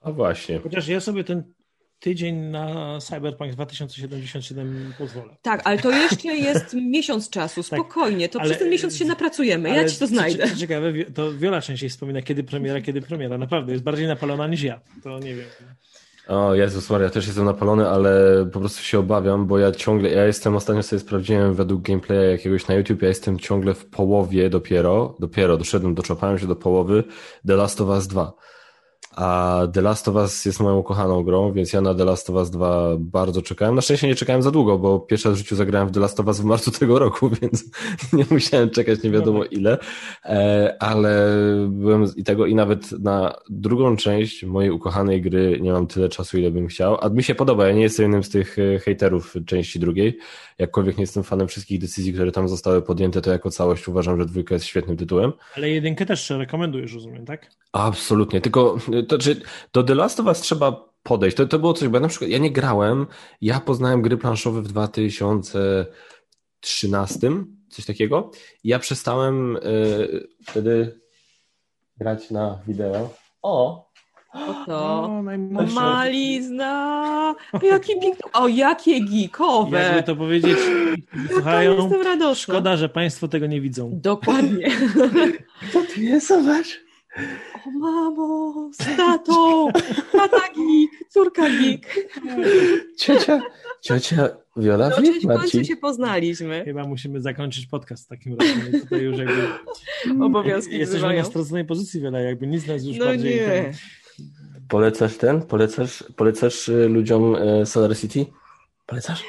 A właśnie. Chociaż ja sobie ten tydzień na Cyberpunk 2077 pozwolę. Tak, ale to jeszcze jest miesiąc czasu, tak, spokojnie, to ale, przez ten miesiąc się napracujemy, ja ci to znajdę. Co, ciekawe, to Wiola częściej wspomina, kiedy premiera, kiedy premiera, naprawdę, jest bardziej napalona niż ja, to nie wiem. O Jezus Maria, też jestem napalony, ale po prostu się obawiam, bo ja ciągle, ja jestem, ostatnio sobie sprawdziłem według gameplaya jakiegoś na YouTube, ja jestem ciągle w połowie dopiero, dopiero doszedłem, doczopałem się do połowy The Last of Us 2. A The Last of Us jest moją ukochaną grą, więc ja na The Last of Us 2 bardzo czekałem. Na szczęście nie czekałem za długo, bo pierwszy raz w życiu zagrałem w The Last of Us w marcu tego roku, więc nie musiałem czekać nie wiadomo ile. E, ale byłem i tego i nawet na drugą część mojej ukochanej gry nie mam tyle czasu, ile bym chciał. A mi się podoba, ja nie jestem jednym z tych e, hejterów części drugiej. Jakkolwiek nie jestem fanem wszystkich decyzji, które tam zostały podjęte, to jako całość uważam, że dwójka jest świetnym tytułem. Ale jedynkę też rekomendujesz, rozumiem, tak? Absolutnie, tylko to, czy do The Last of Us trzeba podejść. To, to było coś, bo ja na przykład ja nie grałem, ja poznałem gry planszowe w 2013, coś takiego. Ja przestałem y, wtedy grać na wideo. O! Oto, no, malizna, jaki piękny, o jakie geekowe. Jakby to powiedzieć, słuchają, jestem radosna. szkoda, że Państwo tego nie widzą. Dokładnie. Co tu jest, zobacz. O mamo, z tatą, tata geek, córka geek. Ciocia, ciocia Wiola no, wie, w końcu się poznaliśmy. Chyba musimy zakończyć podcast w takim razie. Tutaj już jakby Obowiązki Jesteśmy na straconej pozycji, Wiola, jakby nic nas już no bardziej... Nie. Polecasz ten? Polecasz, polecasz y, ludziom y, Solar City? Polecasz?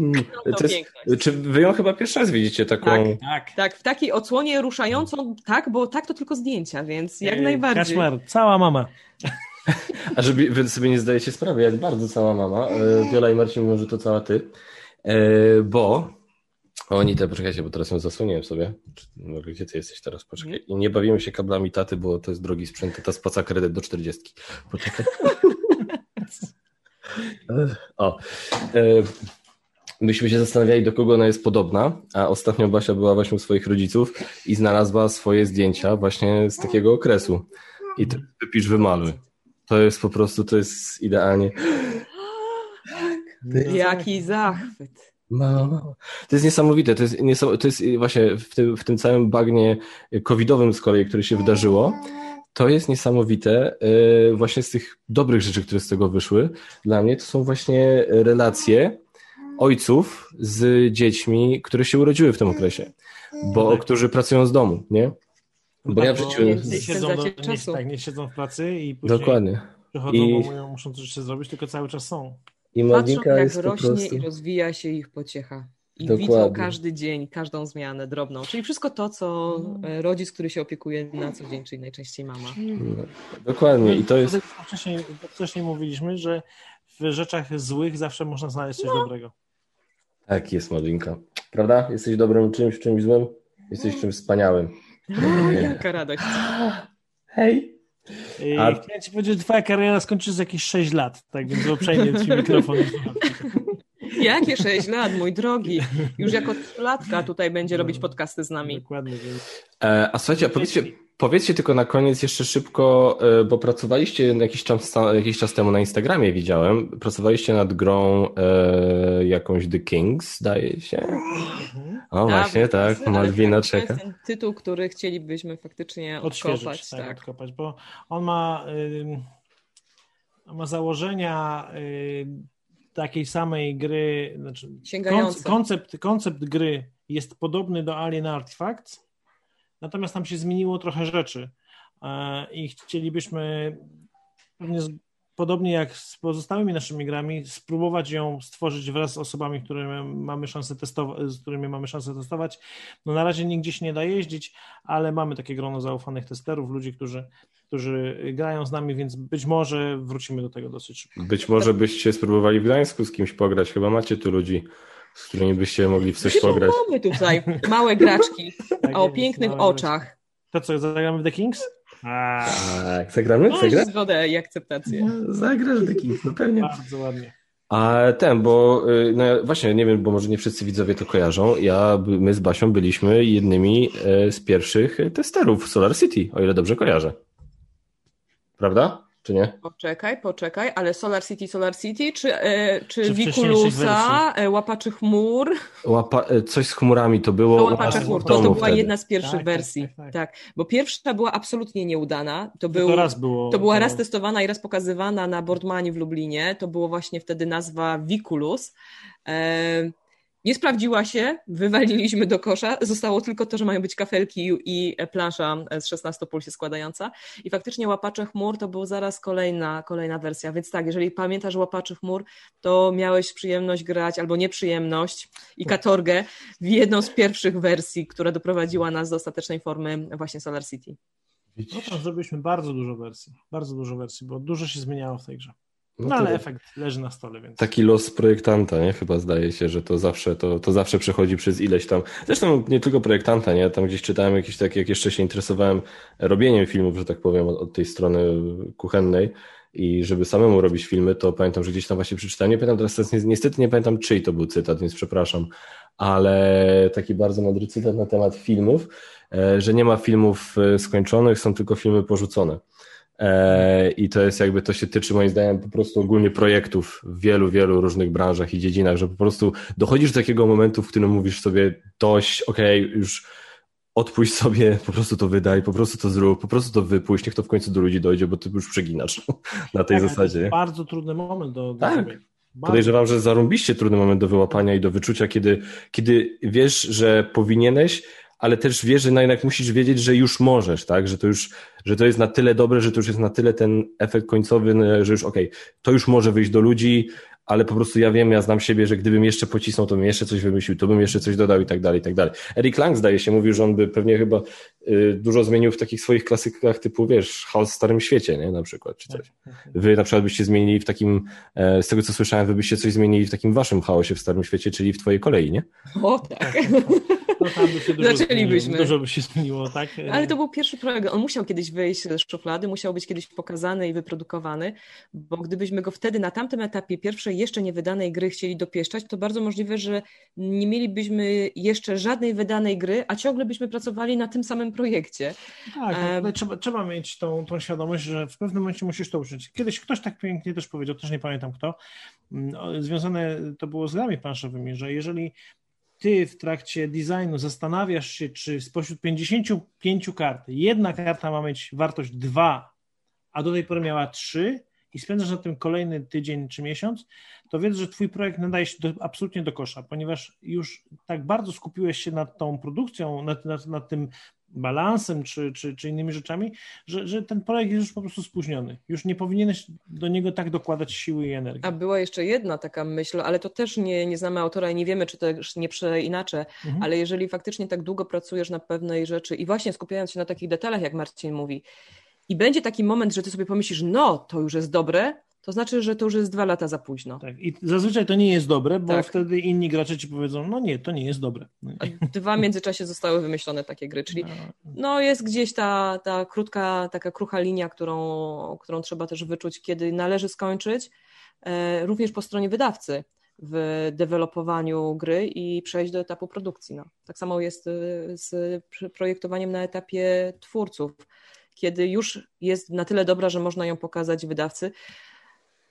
Mm, no to, to jest, czy wy ją chyba pierwszy raz widzicie taką? Tak, tak. tak, w takiej odsłonie ruszającą, tak, bo tak to tylko zdjęcia, więc jak Ej, najbardziej. Kaszmar, cała mama. A żeby wy sobie nie zdajecie sprawy, jak bardzo cała mama, Wiola i Marcin mówią, że to cała ty, e, bo oni te, poczekajcie, bo teraz ją zasłoniłem sobie. Gdzie ty jesteś teraz? Poczekaj. I nie bawimy się kablami taty, bo to jest drogi sprzęt, ta spłaca kredyt do 40. Poczekaj. O. E, myśmy się zastanawiali, do kogo ona jest podobna, a ostatnio Basia była właśnie u swoich rodziców i znalazła swoje zdjęcia właśnie z takiego okresu. I to wypisz, wymaluj. To jest po prostu, to jest idealnie. Jaki zachwyt. Mama. To jest niesamowite. To jest, to jest właśnie w tym, w tym całym bagnie covidowym z kolei, które się wydarzyło. To jest niesamowite. E, właśnie z tych dobrych rzeczy, które z tego wyszły, dla mnie to są właśnie relacje ojców z dziećmi, które się urodziły w tym okresie, bo tak. którzy pracują z domu, nie? Bo tak, ja w życiu... Nie, nie, siedzą do, nie, tak, nie siedzą w pracy i później Dokładnie. przychodzą, I... bo muszą coś jeszcze zrobić, tylko cały czas są. I Patrzą, jak rośnie prostu... i rozwija się ich pociecha. I Dokładnie. widzą każdy dzień, każdą zmianę drobną. Czyli wszystko to, co e, rodzic, który się opiekuje na co dzień, czyli najczęściej mama. No, dokładnie. I to jest. Wcześniej, wcześniej mówiliśmy, że w rzeczach złych zawsze można znaleźć coś no. dobrego. Tak jest, Madzinka. Prawda? Jesteś dobrym czymś, czymś złym? Jesteś czymś wspaniałym. Jaka radość. Hej. A... Chciałem ci powiedzieć, że twoja kariera skończy za jakieś 6 lat, tak więc uprzejmie ci mikrofon. Jakie 6 lat, mój drogi. Już jako latka tutaj będzie robić podcasty z nami. Dokładnie. E, a słuchajcie, a powiedzcie, powiedzcie tylko na koniec jeszcze szybko, e, bo pracowaliście jakiś czas, jakiś czas temu na Instagramie, widziałem. Pracowaliście nad grą e, jakąś The Kings, zdaje się. Mhm. O, właśnie, tak. Malwina czeka. To jest ten tytuł, który chcielibyśmy faktycznie odkopać. Tak, tak. odkopać, bo on ma, y, ma założenia y, takiej samej gry, znaczy koncept, koncept gry jest podobny do Alien Artifacts, natomiast tam się zmieniło trochę rzeczy e, i chcielibyśmy pewnie podobnie jak z pozostałymi naszymi grami, spróbować ją stworzyć wraz z osobami, które mamy szansę z którymi mamy szansę testować. No na razie nigdzie się nie da jeździć, ale mamy takie grono zaufanych testerów, ludzi, którzy, którzy grają z nami, więc być może wrócimy do tego dosyć szybko. Być może byście spróbowali w Gdańsku z kimś pograć, chyba macie tu ludzi z którymi byście mogli w coś pograć. Mamy tutaj małe graczki tak o pięknych oczach. To co, zagramy w The Kings? Tak, zagramy? Masz Zagra? zgodę i akceptację. No, zagrasz The Kings, no pewnie. Bardzo ładnie. A ten, bo y, no właśnie, nie wiem, bo może nie wszyscy widzowie to kojarzą. Ja, my z Basią byliśmy jednymi y, z pierwszych testerów Solar City, o ile dobrze kojarzę. Prawda? Czy nie? Poczekaj, poczekaj, ale Solar City, Solar City, czy, e, czy, czy Wikulusa, e, Łapaczy Chmur? Łapa, e, coś z chmurami to było. To Łapaczy Chmur, to, to była wtedy. jedna z pierwszych tak, tak wersji. Tak, tak, tak, bo pierwsza była absolutnie nieudana. To, był, to, raz było, to była to... raz testowana i raz pokazywana na Boardmanie w Lublinie. To było właśnie wtedy nazwa Wikulus. E, nie sprawdziła się, wywaliliśmy do kosza, zostało tylko to, że mają być kafelki i plansza z 16 pól się składająca i faktycznie Łapacze Chmur to był zaraz kolejna, kolejna wersja, więc tak, jeżeli pamiętasz Łapaczy Chmur, to miałeś przyjemność grać albo nieprzyjemność i katorgę w jedną z pierwszych wersji, która doprowadziła nas do ostatecznej formy właśnie Solar City. No tam zrobiliśmy bardzo dużo wersji, bardzo dużo wersji, bo dużo się zmieniało w tej grze. No, no ale efekt leży na stole, więc. Taki los projektanta, nie? Chyba zdaje się, że to zawsze, to, to zawsze przechodzi przez ileś tam. Zresztą nie tylko projektanta, nie? Tam gdzieś czytałem jakieś takie, jak jeszcze się interesowałem robieniem filmów, że tak powiem, od, od tej strony kuchennej. I żeby samemu robić filmy, to pamiętam, że gdzieś tam właśnie przeczytałem, nie pamiętam teraz, niestety nie pamiętam czyj to był cytat, więc przepraszam, ale taki bardzo mądry cytat na temat filmów, e, że nie ma filmów e, skończonych, są tylko filmy porzucone. E, I to jest jakby, to się tyczy moim zdaniem po prostu ogólnie projektów w wielu, wielu różnych branżach i dziedzinach, że po prostu dochodzisz do takiego momentu, w którym mówisz sobie dość, okej, okay, już odpuść sobie, po prostu to wydaj, po prostu to zrób, po prostu to wypuść, niech to w końcu do ludzi dojdzie, bo ty już przeginasz na tej tak, zasadzie. To jest bardzo trudny moment do, do tak. Podejrzewam, że zarąbiście trudny moment do wyłapania i do wyczucia, kiedy, kiedy wiesz, że powinieneś, ale też wiesz, że no jednak musisz wiedzieć, że już możesz, tak? Że to już, że to jest na tyle dobre, że to już jest na tyle ten efekt końcowy, no, że już okej, okay, to już może wyjść do ludzi, ale po prostu ja wiem, ja znam siebie, że gdybym jeszcze pocisnął, to bym jeszcze coś wymyślił, to bym jeszcze coś dodał i tak dalej, i tak dalej. Eric Lang zdaje się, mówił, że on by pewnie chyba y, dużo zmienił w takich swoich klasykach typu, wiesz, chaos w Starym Świecie, nie, na przykład, czy coś. Wy na przykład byście zmienili w takim, e, z tego co słyszałem, wy byście coś zmienili w takim waszym chaosie w Starym Świecie, czyli w twojej kolei, nie? O, tak. No tam by się dużo Zaczęlibyśmy. Zmieniło, dużo by się zmieniło, tak? Ale to był pierwszy projekt. On musiał kiedyś wyjść z szuflady, musiał być kiedyś pokazany i wyprodukowany, bo gdybyśmy go wtedy na tamtym etapie pierwszej jeszcze nie wydanej gry chcieli dopieszczać, to bardzo możliwe, że nie mielibyśmy jeszcze żadnej wydanej gry, a ciągle byśmy pracowali na tym samym projekcie. Tak, ale trzeba, trzeba mieć tą, tą świadomość, że w pewnym momencie musisz to uczyć. Kiedyś ktoś tak pięknie też powiedział, też nie pamiętam kto, mm, związane to było z grami planszowymi, że jeżeli ty w trakcie designu zastanawiasz się, czy spośród 55 kart jedna karta ma mieć wartość 2, a do tej pory miała 3 i spędzasz na tym kolejny tydzień czy miesiąc, to wiedz, że twój projekt nadaje się do, absolutnie do kosza, ponieważ już tak bardzo skupiłeś się nad tą produkcją, nad, nad, nad tym balansem czy, czy, czy innymi rzeczami, że, że ten projekt jest już po prostu spóźniony. Już nie powinieneś do niego tak dokładać siły i energii. A była jeszcze jedna taka myśl, ale to też nie, nie znamy autora i nie wiemy, czy też nie przeinaczę, mhm. ale jeżeli faktycznie tak długo pracujesz na pewnej rzeczy i właśnie skupiając się na takich detalach, jak Marcin mówi, i będzie taki moment, że ty sobie pomyślisz, no to już jest dobre, to znaczy, że to już jest dwa lata za późno. Tak, i zazwyczaj to nie jest dobre, bo tak. wtedy inni gracze ci powiedzą, no nie, to nie jest dobre. Dwa w międzyczasie zostały wymyślone takie gry, czyli no, no jest gdzieś ta, ta krótka, taka krucha linia, którą, którą trzeba też wyczuć, kiedy należy skończyć, e, również po stronie wydawcy w dewelopowaniu gry i przejść do etapu produkcji. No. Tak samo jest e, z projektowaniem na etapie twórców, kiedy już jest na tyle dobra, że można ją pokazać wydawcy,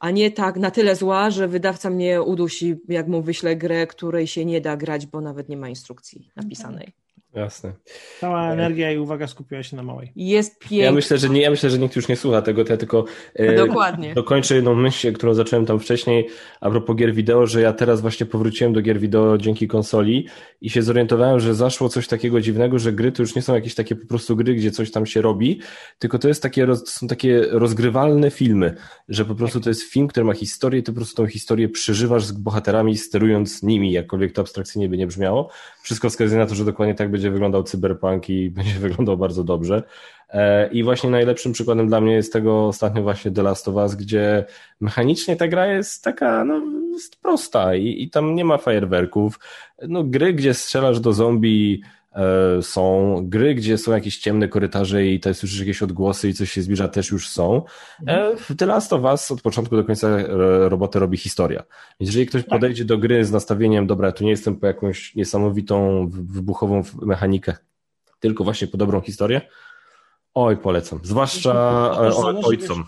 a nie tak na tyle zła, że wydawca mnie udusi, jak mu wyślę grę, której się nie da grać, bo nawet nie ma instrukcji napisanej. Jasne. Cała energia i uwaga skupiła się na małej. Jest pięknie. Ja myślę, że nie, ja myślę, że nikt już nie słucha tego, to ja tylko e, Dokładnie. dokończę jedną myśl, którą zacząłem tam wcześniej a propos gier wideo, że ja teraz właśnie powróciłem do gier wideo dzięki konsoli i się zorientowałem, że zaszło coś takiego dziwnego, że gry to już nie są jakieś takie po prostu gry, gdzie coś tam się robi, tylko to jest takie, są takie rozgrywalne filmy, że po prostu to jest film, który ma historię i ty po prostu tą historię przeżywasz z bohaterami, sterując nimi, jakkolwiek to abstrakcyjnie by nie brzmiało. Wszystko wskazuje na to, że dokładnie tak będzie wyglądał cyberpunk i będzie wyglądał bardzo dobrze. E, I właśnie najlepszym przykładem dla mnie jest tego ostatnio właśnie The Last of Us, gdzie mechanicznie ta gra jest taka, no, jest prosta i, i tam nie ma fajerwerków. No, gry, gdzie strzelasz do zombie, są gry, gdzie są jakieś ciemne korytarze i to słyszysz jakieś odgłosy i coś się zbliża, też już są. E, w The Last of Us od początku do końca robotę robi historia. Więc jeżeli ktoś tak. podejdzie do gry z nastawieniem, dobra, tu nie jestem po jakąś niesamowitą, wybuchową mechanikę, tylko właśnie po dobrą historię, oj, polecam. Zwłaszcza ojcom.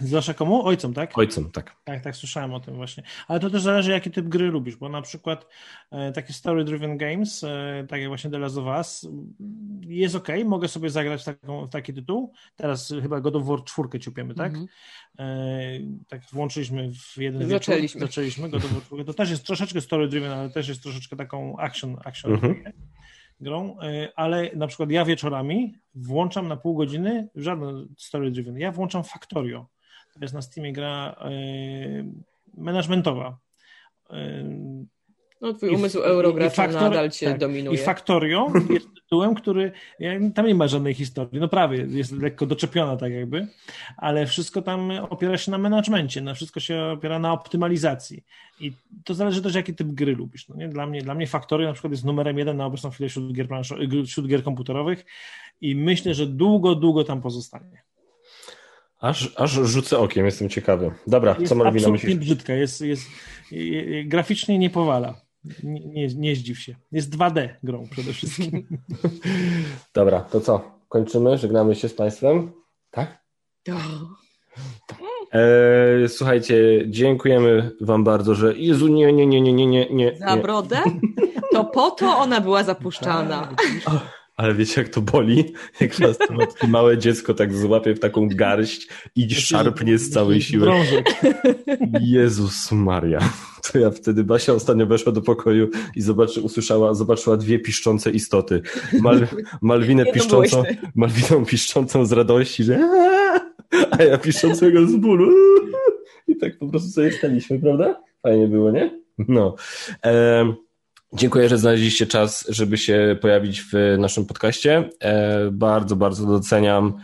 Zwłaszcza komu? Ojcom, tak? Ojcom, tak. Tak, tak, słyszałem o tym właśnie. Ale to też zależy, jaki typ gry lubisz, bo na przykład e, takie story-driven games, e, tak jak właśnie The Last of Us, jest ok, mogę sobie zagrać taką, w taki tytuł. Teraz chyba God of War 4 ciupiemy, tak? Mm -hmm. e, tak włączyliśmy w jeden Zaczęliśmy. Wieczór, zaczęliśmy God of War 4. To też jest troszeczkę story-driven, ale też jest troszeczkę taką action, action mm -hmm grą, e, ale na przykład ja wieczorami włączam na pół godziny, żaden story driven, ja włączam Factorio. To jest na Steamie gra e, managementowa. No twój umysł eurogracza nadal cię tak, dominuje. I Factorio jest tytułem, który, tam nie ma żadnej historii, no prawie, jest lekko doczepiona tak jakby, ale wszystko tam opiera się na menadżmencie, na wszystko się opiera na optymalizacji i to zależy też, jaki typ gry lubisz. No nie? Dla, mnie, dla mnie Factorio na przykład jest numerem jeden na obecną chwilę wśród gier, wśród gier komputerowych i myślę, że długo, długo tam pozostanie. Aż, aż rzucę okiem, jestem ciekawy. Dobra, jest co Malwina myślisz? Jest brzydka, jest, jest, graficznie nie powala. Nie, nie, nie zdziw się. Jest 2D grą przede wszystkim. Dobra, to co? Kończymy? Żegnamy się z Państwem? Tak? E, słuchajcie, dziękujemy Wam bardzo, że Jezu, nie, nie, nie, nie, nie, nie. nie. Za brodę? To po to ona była zapuszczana. Ale wiecie, jak to boli? Jak takie małe dziecko tak złapie w taką garść i szarpnie z całej siły. Jezus Maria. To ja wtedy, Basia ostatnio weszła do pokoju i zobaczy, usłyszała, zobaczyła dwie piszczące istoty. Mal, Malwinę piszczącą, Malwiną piszczącą z radości, że a ja piszczącego z bólu. I tak po prostu sobie staliśmy, prawda? Fajnie było, nie? No. Um, Dziękuję, że znaleźliście czas, żeby się pojawić w naszym podcaście. E, bardzo, bardzo doceniam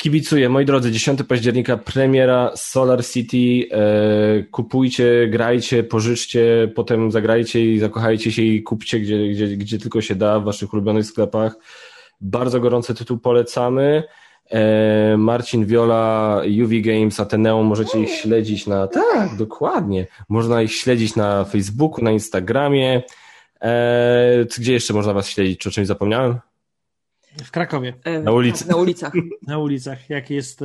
Kibicuję, moi drodzy, 10 października premiera Solar City. E, kupujcie, grajcie, pożyczcie, potem zagrajcie i zakochajcie się i kupcie, gdzie, gdzie, gdzie tylko się da w waszych ulubionych sklepach. Bardzo gorący tytuł polecamy. E, Marcin Viola, UV Games, Ateneum, możecie ich śledzić na. Tak, dokładnie. Można ich śledzić na Facebooku, na Instagramie. E, gdzie jeszcze można Was śledzić? Czy o czymś zapomniałem? W Krakowie. E, na ulicy. Na ulicach. na ulicach, jak jest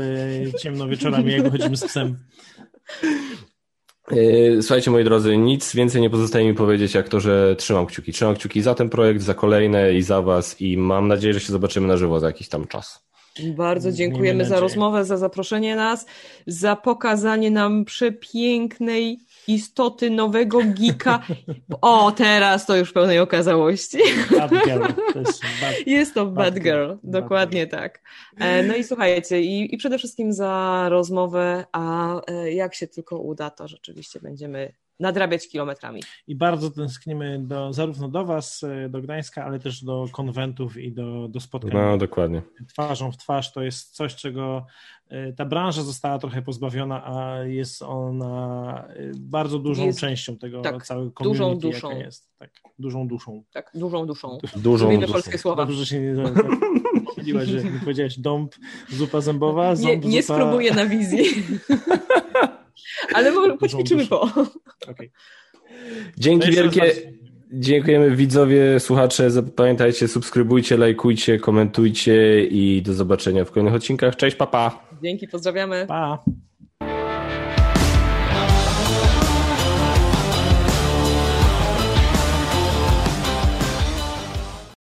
ciemno wieczorami, jak chodzimy z psem. Słuchajcie, moi drodzy, nic więcej nie pozostaje mi powiedzieć, jak to, że trzymam kciuki. Trzymam kciuki za ten projekt, za kolejne i za Was i mam nadzieję, że się zobaczymy na żywo za jakiś tam czas. Bardzo dziękujemy za rozmowę, za zaproszenie nas, za pokazanie nam przepięknej istoty nowego geeka. O, teraz to już w pełnej okazałości. Bad girl. To jest, bad, jest to bad, bad girl, girl. dokładnie bad tak. E, no i słuchajcie, i, i przede wszystkim za rozmowę, a e, jak się tylko uda, to rzeczywiście będziemy nadrabiać kilometrami. I bardzo tęsknimy do, zarówno do Was, e, do Gdańska, ale też do konwentów i do, do spotkań. No, dokładnie. Twarzą w twarz to jest coś, czego e, ta branża została trochę pozbawiona, a jest ona e, bardzo dużą jest, częścią tego tak, całego community, dużą duszą. jaka jest. Tak, dużą duszą. Tak, dużą duszą. Dużą duszą. polskie słowa. Dobrze, że się nie pomyliłaś, że nie powiedziałeś dąb, zupa zębowa, ząb, nie, nie zupa... spróbuję na wizji. Ale poćwiczymy po. Okay. Dzięki wielkie. Dziękujemy widzowie, słuchacze. Pamiętajcie, subskrybujcie, lajkujcie, komentujcie i do zobaczenia w kolejnych odcinkach. Cześć, papa. Dzięki, pozdrawiamy. Pa.